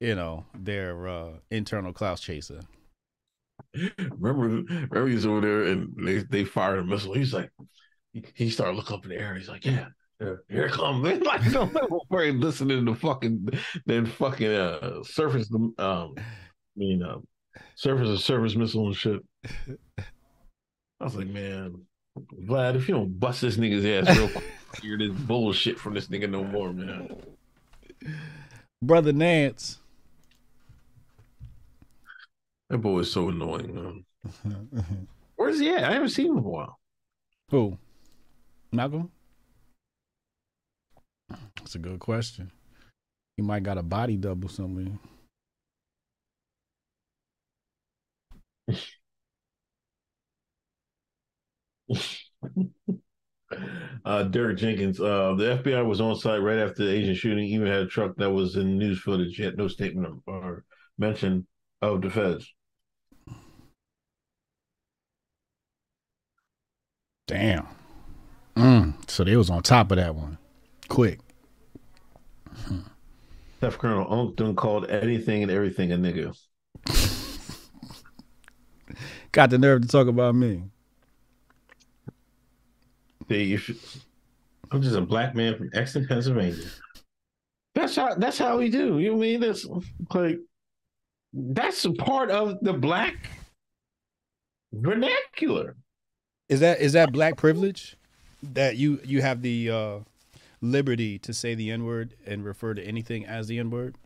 you know, their uh, internal Klaus chaser. Remember, remember he was over there and they, they fired a missile. He's like, he, started looking up in the air. He's like, yeah, here it comes. They like don't worry, listening to fucking then fucking uh surface the um, I mean um, surface a surface missile and shit. I was like, mm-hmm. man, Vlad, if you don't bust this nigga's ass real quick, hear this bullshit from this nigga no more, man. Brother Nance. That boy is so annoying, man. Where's he at? I haven't seen him in a while. Who? Malcolm? That's a good question. He might got a body double somewhere. Uh, Derek Jenkins, uh, the FBI was on site right after the Asian shooting, even had a truck that was in news footage, yet no statement or, or mention of the feds. Damn. Mm, so they was on top of that one. Quick. Steph Colonel Unk done called anything and everything a nigga. Got the nerve to talk about me. They, I'm just a black man from Exton, Pennsylvania. That's how that's how we do. You know what I mean that's like that's a part of the black vernacular. Is that is that black privilege? That you you have the uh liberty to say the N word and refer to anything as the N word?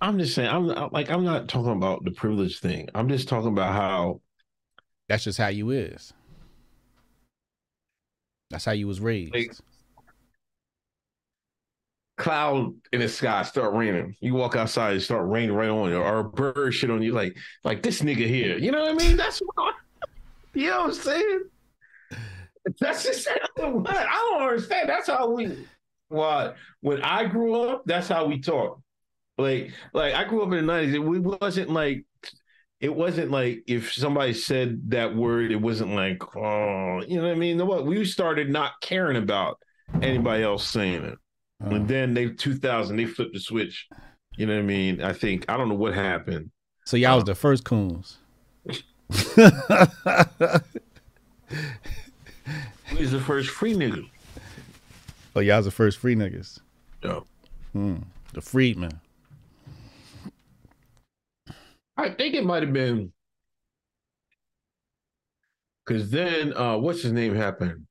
I'm just saying, I'm not- like, I'm not talking about the privilege thing. I'm just talking about how That's just how you is. That's how you was raised. Like- cloud in the sky start raining. You walk outside, it start raining right on you, or a bird shit on you, like, like this nigga here. You know what I mean? That's what. You know what I'm saying? That's just what I don't understand. That's how we. What when I grew up, that's how we talk. Like, like I grew up in the '90s. It we wasn't like. It wasn't like if somebody said that word, it wasn't like, oh, you know what I mean? What we started not caring about anybody else saying it. Uh, And then they 2000 they flipped the switch. You know what I mean? I think I don't know what happened. so y'all was the first coons. He was the first free nigga. oh, y'all was the first free niggas. Yeah. Hmm. The freedmen. I think it might have been because then uh what's his name happened?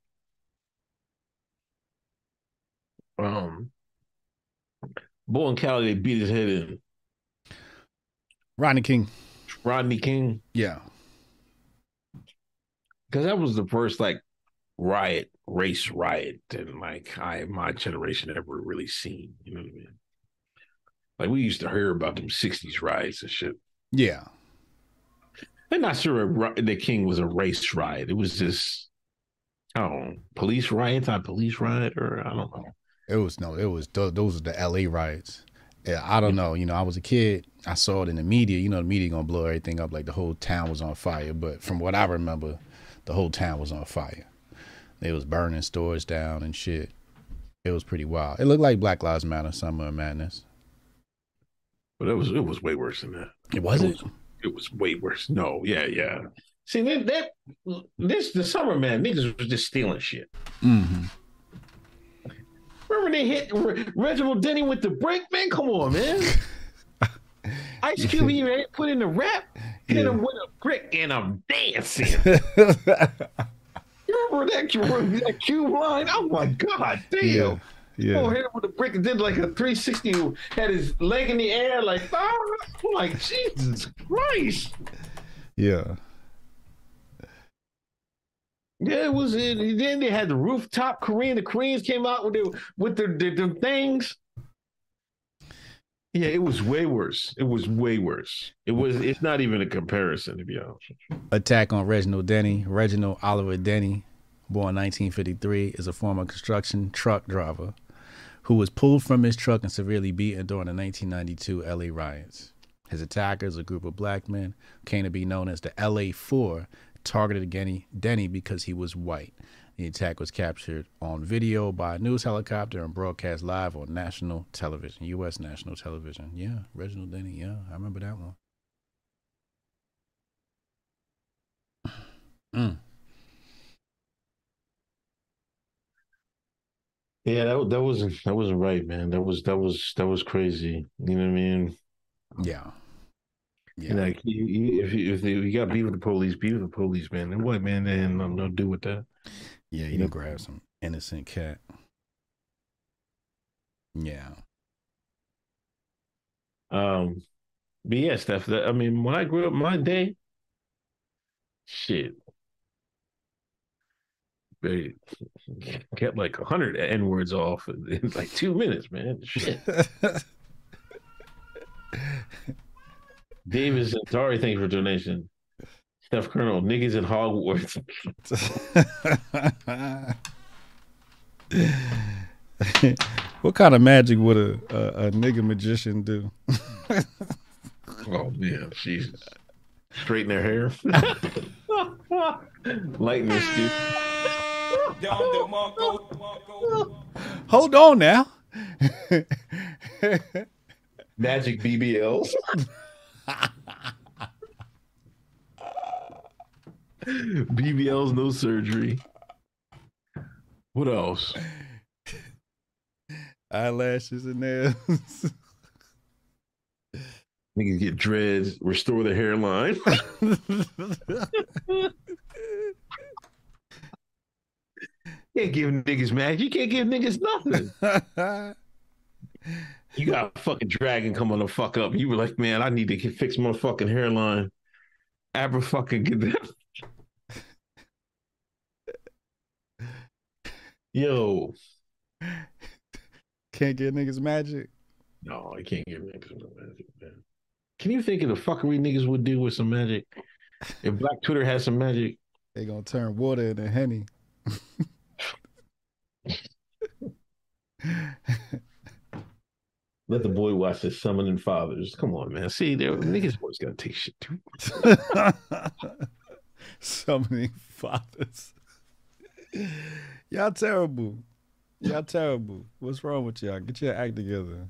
Um, boy and Cali, they beat his head in. Rodney King. Rodney King, Yeah. because that was the first like riot, race riot, and like I my generation ever really seen. You know what I mean? Like we used to hear about them '60s riots and shit. Yeah. I'm not sure the King was a race riot. It was just, I don't know, police riot, not police riot, or I don't know. It was no, it was th- those are the LA riots. Yeah, I don't know. You know, I was a kid. I saw it in the media. You know, the media gonna blow everything up like the whole town was on fire. But from what I remember, the whole town was on fire. They was burning stores down and shit. It was pretty wild. It looked like Black Lives Matter, Summer of Madness. But it was it was way worse than that. It was It was, it was way worse. No, yeah, yeah. See that that this the summer man niggas was just stealing shit. Mm-hmm. Remember they hit Re- Reginald Denny with the break, man? Come on, man. Ice Cube even put in the rap, hit him with a brick, and I'm dancing. You remember that, that Cube line? Oh my god, damn. yeah. Oh, hit him with a brick and did like a 360, had his leg in the air, like, ah, I'm like, Jesus Christ. Yeah. Yeah, it was. It, then they had the rooftop Korean. The Koreans came out with the with the, the, the things. Yeah, it was way worse. It was way worse. It was. It's not even a comparison, to be honest. Attack on Reginald Denny. Reginald Oliver Denny, born 1953, is a former construction truck driver who was pulled from his truck and severely beaten during the 1992 LA riots. His attackers, a group of black men, came to be known as the LA Four, targeted Denny, Denny because he was white. The attack was captured on video by a news helicopter and broadcast live on national television, U.S. national television. Yeah, Reginald Denny. Yeah, I remember that one. Mm. Yeah, that that wasn't that wasn't right, man. That was that was that was crazy. You know what I mean? Yeah. Yeah. Like you, you, if you, if you got beef with the police, beef with the police, man. And what, man? They had nothing to do with that. Yeah, you Yeah. can grab some innocent cat. Yeah. Um, but yeah, Steph. That, I mean, when I grew up, my day, shit, they kept like a hundred n words off in, like two minutes, man. Shit. Davis uh, and Tari, thank you for donation. Steph Colonel, niggas in Hogwarts. what kind of magic would a, a, a nigga magician do? Oh man, Jesus. Straighten their hair. Lighten their skin. Hold on now. Magic BBLs. BBLs, no surgery. What else? Eyelashes and nails. Niggas get dreads, restore the hairline. Can't give niggas magic. You can't give niggas nothing. You got a fucking dragon coming to fuck up. You were like, man, I need to get, fix my fucking hairline. Ever fucking get that? Yo, Can't get niggas magic. no, I can't get niggas magic, man. Can you think of the fuckery niggas would do with some magic? If Black Twitter had some magic, They gonna turn water into henny. let the boy watch the Summoning Fathers. Come on, man. See, there niggas always gotta take shit too. Summoning fathers. y'all terrible. Y'all terrible. What's wrong with y'all? Get your act together.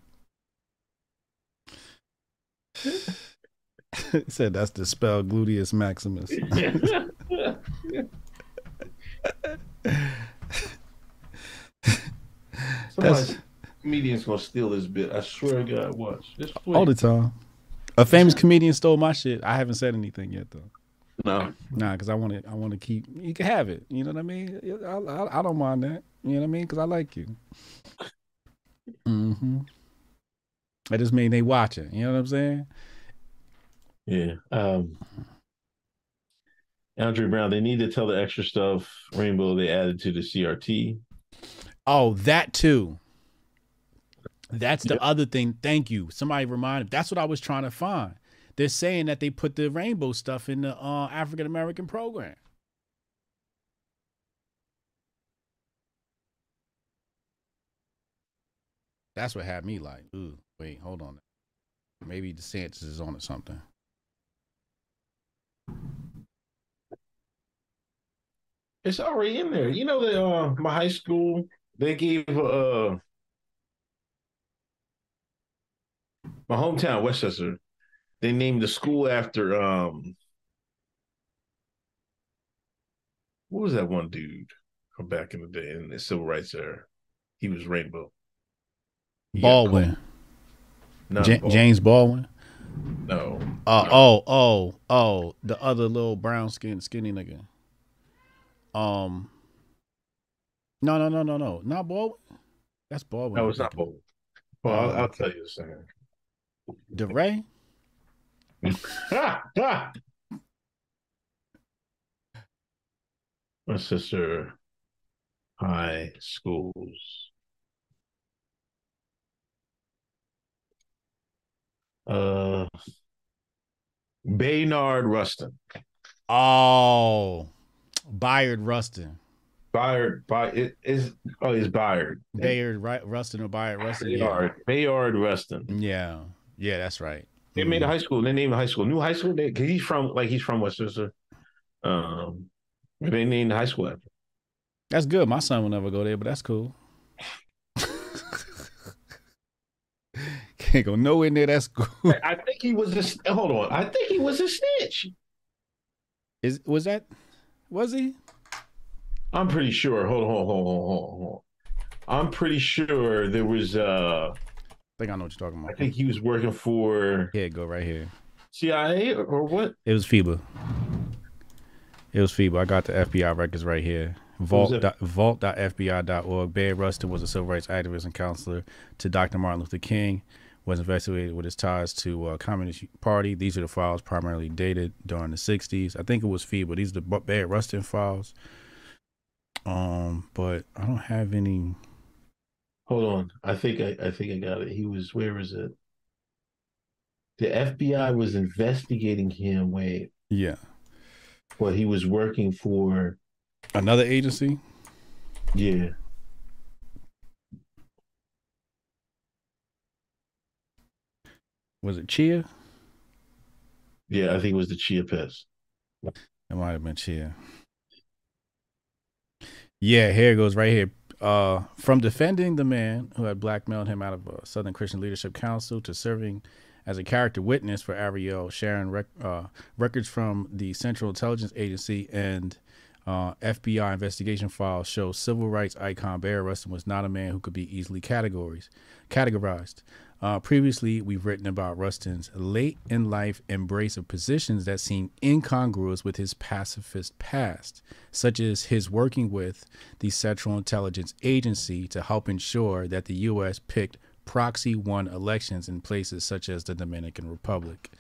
He said that's the spell gluteus maximus. Somebody, comedian's gonna steal this bit. I swear to God, watch. All the time. A famous comedian stole my shit. I haven't said anything yet though. no. Nah, because I want to. I want to keep. You can have it. You know what I mean? I, I, I don't mind that. You know what I mean? Because I like you. Mm-hmm. That just mean they watching. You know what I'm saying? Yeah. Um Andre Brown, they need to tell the extra stuff Rainbow they added to the CRT. Oh, that too. That's the Yep. other thing. Thank you. Somebody reminded. That's what I was trying to find. They're saying that they put the rainbow stuff in the uh, African American program. That's what had me like, ooh, wait, hold on. Maybe DeSantis is on to something. It's already in there. You know that uh my high school they gave uh my hometown West Chester they named the school after um what was that one dude from back in the day in the civil rights era? He was Rainbow. Baldwin, Ja- Baldwin. James Baldwin. No. Uh, No. oh, oh, oh, the other little brown skin, skinny nigga. Um, no, no, no, no, no, not Baldwin. That's Baldwin. No, it's not Baldwin. Well, I'll, I'll tell you a second. DeRay. My sister high schools. Uh Baynard Rustin. Oh, Bayard Rustin. Bayard by it is oh he's Bayard. Bayard Ru- Rustin or Bayard Rustin. Yeah. Bayard. Bayard Rustin. yeah, yeah, that's right. They made a high school. They named a high school. New high school. They, cause he's from like he's from West Chester. Um, they named the high school after. That's good. My son will never go there, but that's cool. Can't go nowhere near that school. I think he was a hold on. I think he was a snitch. Is was that? Was he? I'm pretty sure. Hold on, hold on, hold on, hold on. I'm pretty sure there was. uh I think I know what you're talking about. I think he was working for Here, go right here. CIA or, or what? It was FIBA. It was FIBA. I got the FBI records right here. Vault dot- Vault.fbi.org. Bayard Rustin was a civil rights activist and counselor to Dr. Martin Luther King. Was investigated with his ties to uh, Communist Party. These are the files primarily dated during the '60s. I think it was FIBA. These are the Bayard Rustin files. Um, but I don't have any. Hold on. I think I, I think I got it. He was where is it? The FBI was investigating him. Wait, Yeah, but he was working for. another agency. Yeah, Was it Chia? yeah. I think it was the Chia Pest. It might have been Chia. Yeah, here it goes right here. Uh, from defending the man who had blackmailed him out of a Southern Christian Leadership Council to serving as a character witness for Ariel Sharon, rec- uh, records from the Central Intelligence Agency and uh, FBI investigation files show civil rights icon Barry Rustin was not a man who could be easily categorized. Uh, previously, we've written about Rustin's late in life embrace of positions that seem incongruous with his pacifist past, such as his working with the Central Intelligence Agency to help ensure that the U.S. picked proxy won elections in places such as the Dominican Republic.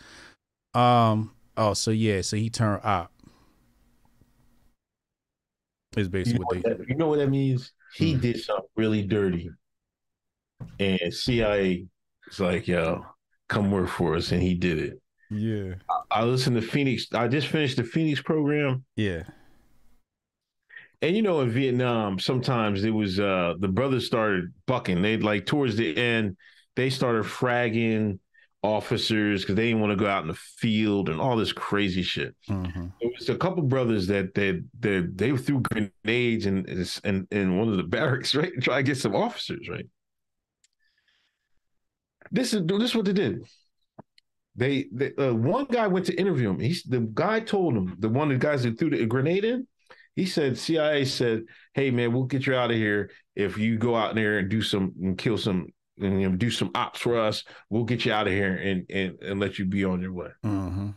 Um. Oh, so yeah, so he turned op. Is You basically know, what that, you know what that means? He Hmm. did something really dirty, and CIA was like, "Yo, come work for us," and he did it. Yeah. I listened to Phoenix. I just finished the Phoenix program. Yeah. And you know, in Vietnam, sometimes it was uh the brothers started bucking. They like towards the end, they started fragging officers because they didn't want to go out in the field and all this crazy shit. hmm There was a couple brothers that that they, they, threw grenades in in in one of the barracks, right? Try to get some officers, right? This is this is what they did. They, they uh, one guy went to interview him. He's the guy told him the one of the guys that threw the grenade in. He said CIA said, "Hey man, we'll get you out of here if you go out there and do some and kill some and you know, do some ops for us. We'll get you out of here and and and let you be on your way." hmm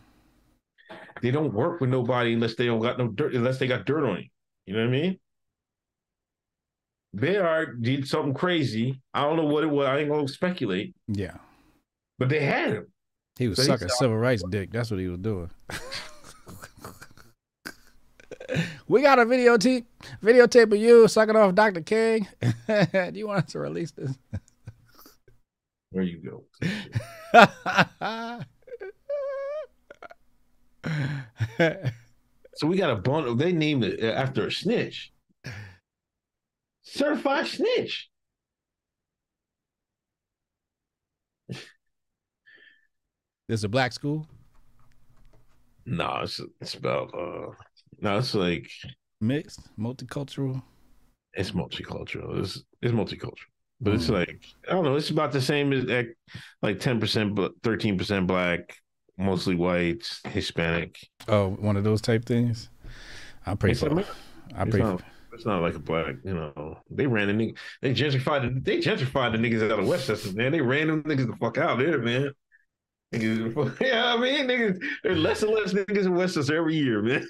They don't work with nobody unless they don't got no dirt unless they got dirt on you. You know what I mean? Bayard did something crazy. I don't know what it was. I ain't gonna speculate, Yeah. but they had him. He was So sucking civil rights dick. That's what he was doing. we got a videotape videotape of you sucking off Dr. King. Do you want us to release this? There you go? So we got a bundle. They named it after a snitch. Certified snitch. this a black school? No, it's it's about uh no, it's like Mixed, multicultural. it's multicultural. It's it's multicultural. But it's Mm. like I don't know, it's about the same as like like ten percent but thirteen percent black, mostly white, Hispanic. Oh, one of those type things. I pray It's, for. I pray. For, it's not like a black, you know. They ran the nigga, they gentrified the, they gentrified the niggas out of West Chester, man. They ran them niggas the fuck out there, man. Niggas, yeah, I mean, niggas, there's less and less niggas in West Chester every year, man.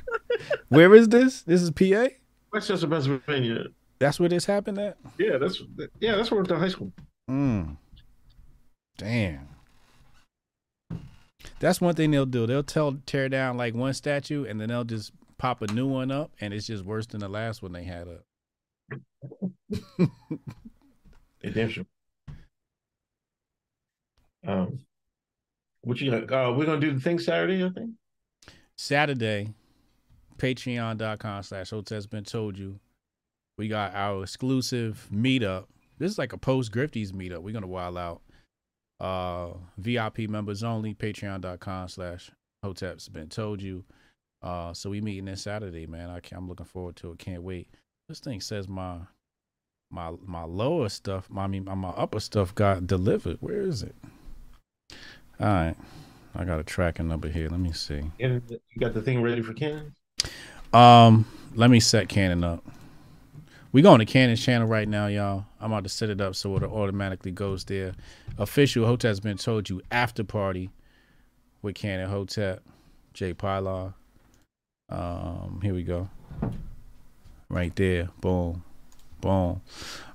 where is this? This is PA. West Chester, Pennsylvania. That's where this happened at. Yeah, that's yeah, that's where I went to high school. Mm. Damn. That's one thing they'll do. They'll tell tear down like one statue and then they'll just pop a new one up and it's just worse than the last one they had up. Sure. Um, what you? Uh, we're gonna do the thing Saturday, I think. Saturday, patreon.com slash hoteps been told you. We got our exclusive meetup. This is like a post Grifties meetup. We're gonna wild out. Uh VIP members only, patreon.com slash hoteps been told you. Uh so we meeting this Saturday, man. I I'm looking forward to it. Can't wait. This thing says my my my lower stuff, my I mean my upper stuff got delivered. Where is it? All right. I got a tracking number here. Let me see. You got the thing ready for Canon? Um, let me set Canon up. We go on the Canon channel right now, y'all. I'm about to set it up so it automatically goes there. Official Hotep's been told you after party with Canon Hotep, Jay Pilar. Um, here we go. Right there. Boom. Boom.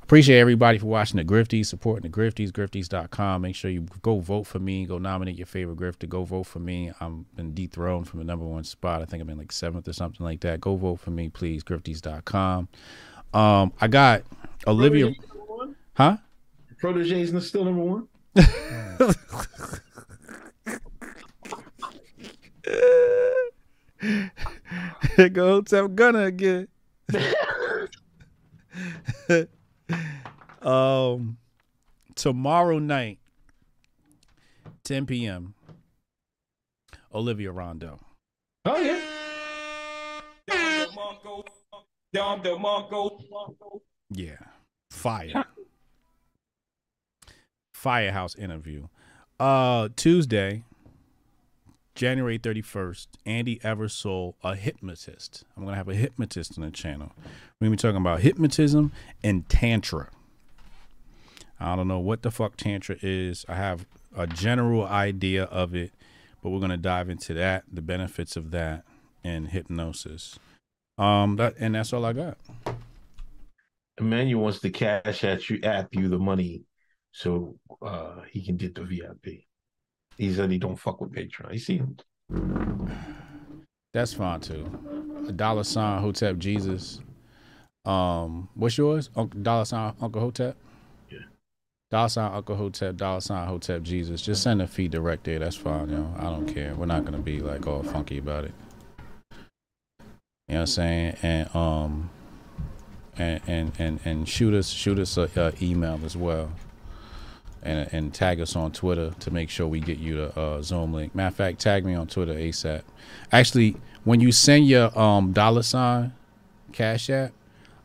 Appreciate everybody for watching the Grifties, supporting the Grifties, grifties.com. Make sure you go vote for me. Go nominate your favorite grifter. Go vote for me. I'm been dethroned from the number one spot. I think I'm in like seventh or something like that. Go vote for me, please. Grifties.com. Um, I got Olivia. Protege number one? Huh? Protege is still number one. Here goes Tell Gunner again. um, tomorrow night, 10 p.m. Olivia Rondo. Oh yeah. Yeah, fire. Firehouse interview. Uh, Tuesday, January 31st, Andy Eversole, a hypnotist. I'm going to have a hypnotist on the channel. We're going to be talking about hypnotism and Tantra. I don't know what the fuck Tantra is. I have a general idea of it, but we're going to dive into that, the benefits of that, and hypnosis. Um, that, and that's all I got. Emmanuel wants to cash at you, app you the money, so uh he can get the VIP. He said he don't fuck with Patreon. You see him? That's fine too. A dollar sign Hotep Jesus. Um, what's yours? Uncle dollar sign Uncle Hotep. Yeah. Dollar sign Uncle Hotep. Dollar sign Hotep Jesus. Just send a fee direct there. That's fine, yo. I don't care. We're not gonna be like all funky about it. You know what I'm saying? And um, and and and, and shoot us shoot us a, a email as well. And, and tag us on Twitter to make sure we get you the uh, Zoom link. Matter of fact, tag me on Twitter ASAP. Actually, when you send your um dollar sign cash app,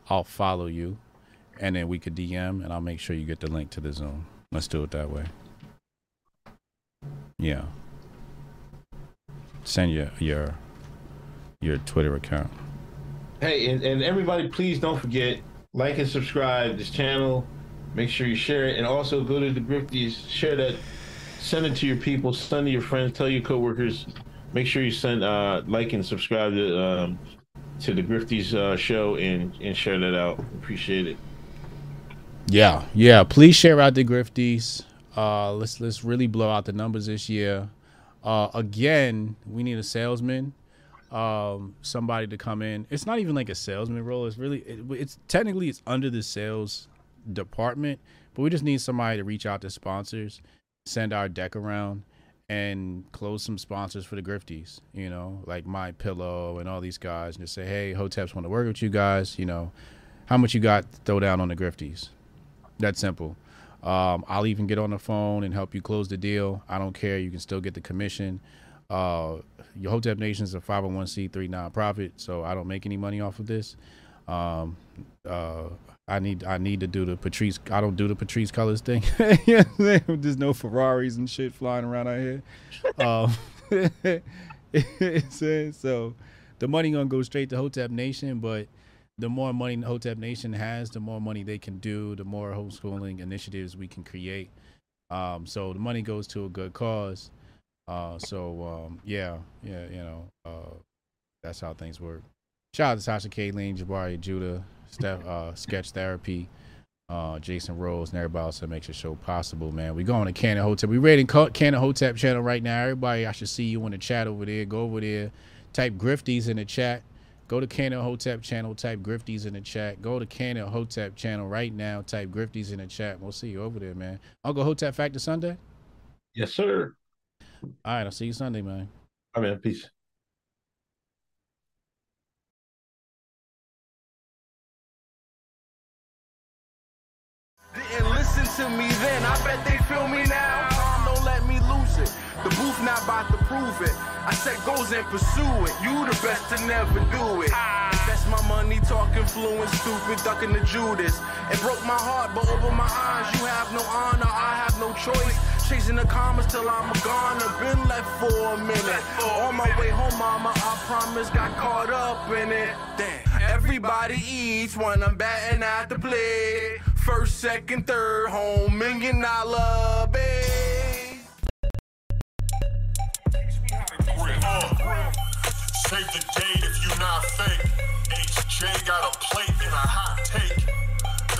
I'll follow you, and then we could DM, and I'll make sure you get the link to the Zoom. Let's do it that way. Yeah. Send your your your Twitter account. Hey, and, and everybody, please don't forget like and subscribe this channel. Make sure you share it, and also go to the Grifties. Share that. Send it to your people. Send it to your friends. Tell your coworkers. Make sure you send uh like and subscribe to um to the Grifties uh, show and and share that out. Appreciate it. Yeah, yeah. Please share out the Grifties. Uh, let's let's really blow out the numbers this year. Uh, again, we need a salesman, um, somebody to come in. It's not even like a salesman role. It's really it, it's technically it's under the sales department, but we just need somebody to reach out to sponsors, send our deck around, and close some sponsors for the Grifties. You know, like My Pillow and all these guys, and just say, hey, Hoteps want to work with you guys. You know, how much you got to throw down on the Grifties? That simple. Um, I'll even get on the phone and help you close the deal. I don't care. You can still get the commission. Uh, your Hotep Nation is a 501c3 nonprofit, so I don't make any money off of this. Um, uh, I need I need to do the Patrice. I don't do the Patrice colors thing. There's no Ferraris and shit flying around out here. Um, so the money gonna go straight to Hotep Nation, but the more money Hotep Nation has, the more money they can do, the more homeschooling initiatives we can create. Um, so the money goes to a good cause. Uh, so um, yeah, yeah, you know, uh, that's how things work. Shout out to Sasha, Kayleen, Jabari Judah, Steph, uh, Sketch Therapy, uh, Jason Rose, and everybody else that makes the show possible, man. We going to Canon Hotep. We rating Canon Hotep channel right now. Everybody, I should see you in the chat over there. Go over there, type Grifties in the chat. Go to Canon Hotep channel, type Grifties in the chat. Go to Canon Hotep channel right now, type Grifties in the chat. We'll see you over there, man. Uncle Hotep Factor Sunday? Yes, sir. All right, I'll see you Sunday, man. All right, man. Peace. Didn't listen to me then, I bet they feel me now. Time don't let me lose it. The booth not about to prove it. I set goals and pursue it. You the best to never do it. Invest my money talking fluent, stupid, ducking the Judas. It broke my heart, but over my eyes, you have no honor, I have no choice. Chasing the commas till I'm a goner. Been left for a minute. On my way home, mama, I promise, got caught up in it. Damn. Everybody eats when I'm batting at the plate. First, second, third, home, million dollar base. Save the date if you not fake. HJ got a plate and a hot take.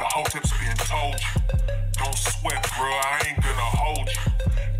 The Hotep's being told you. Don't sweat, bro, I ain't gonna hold you.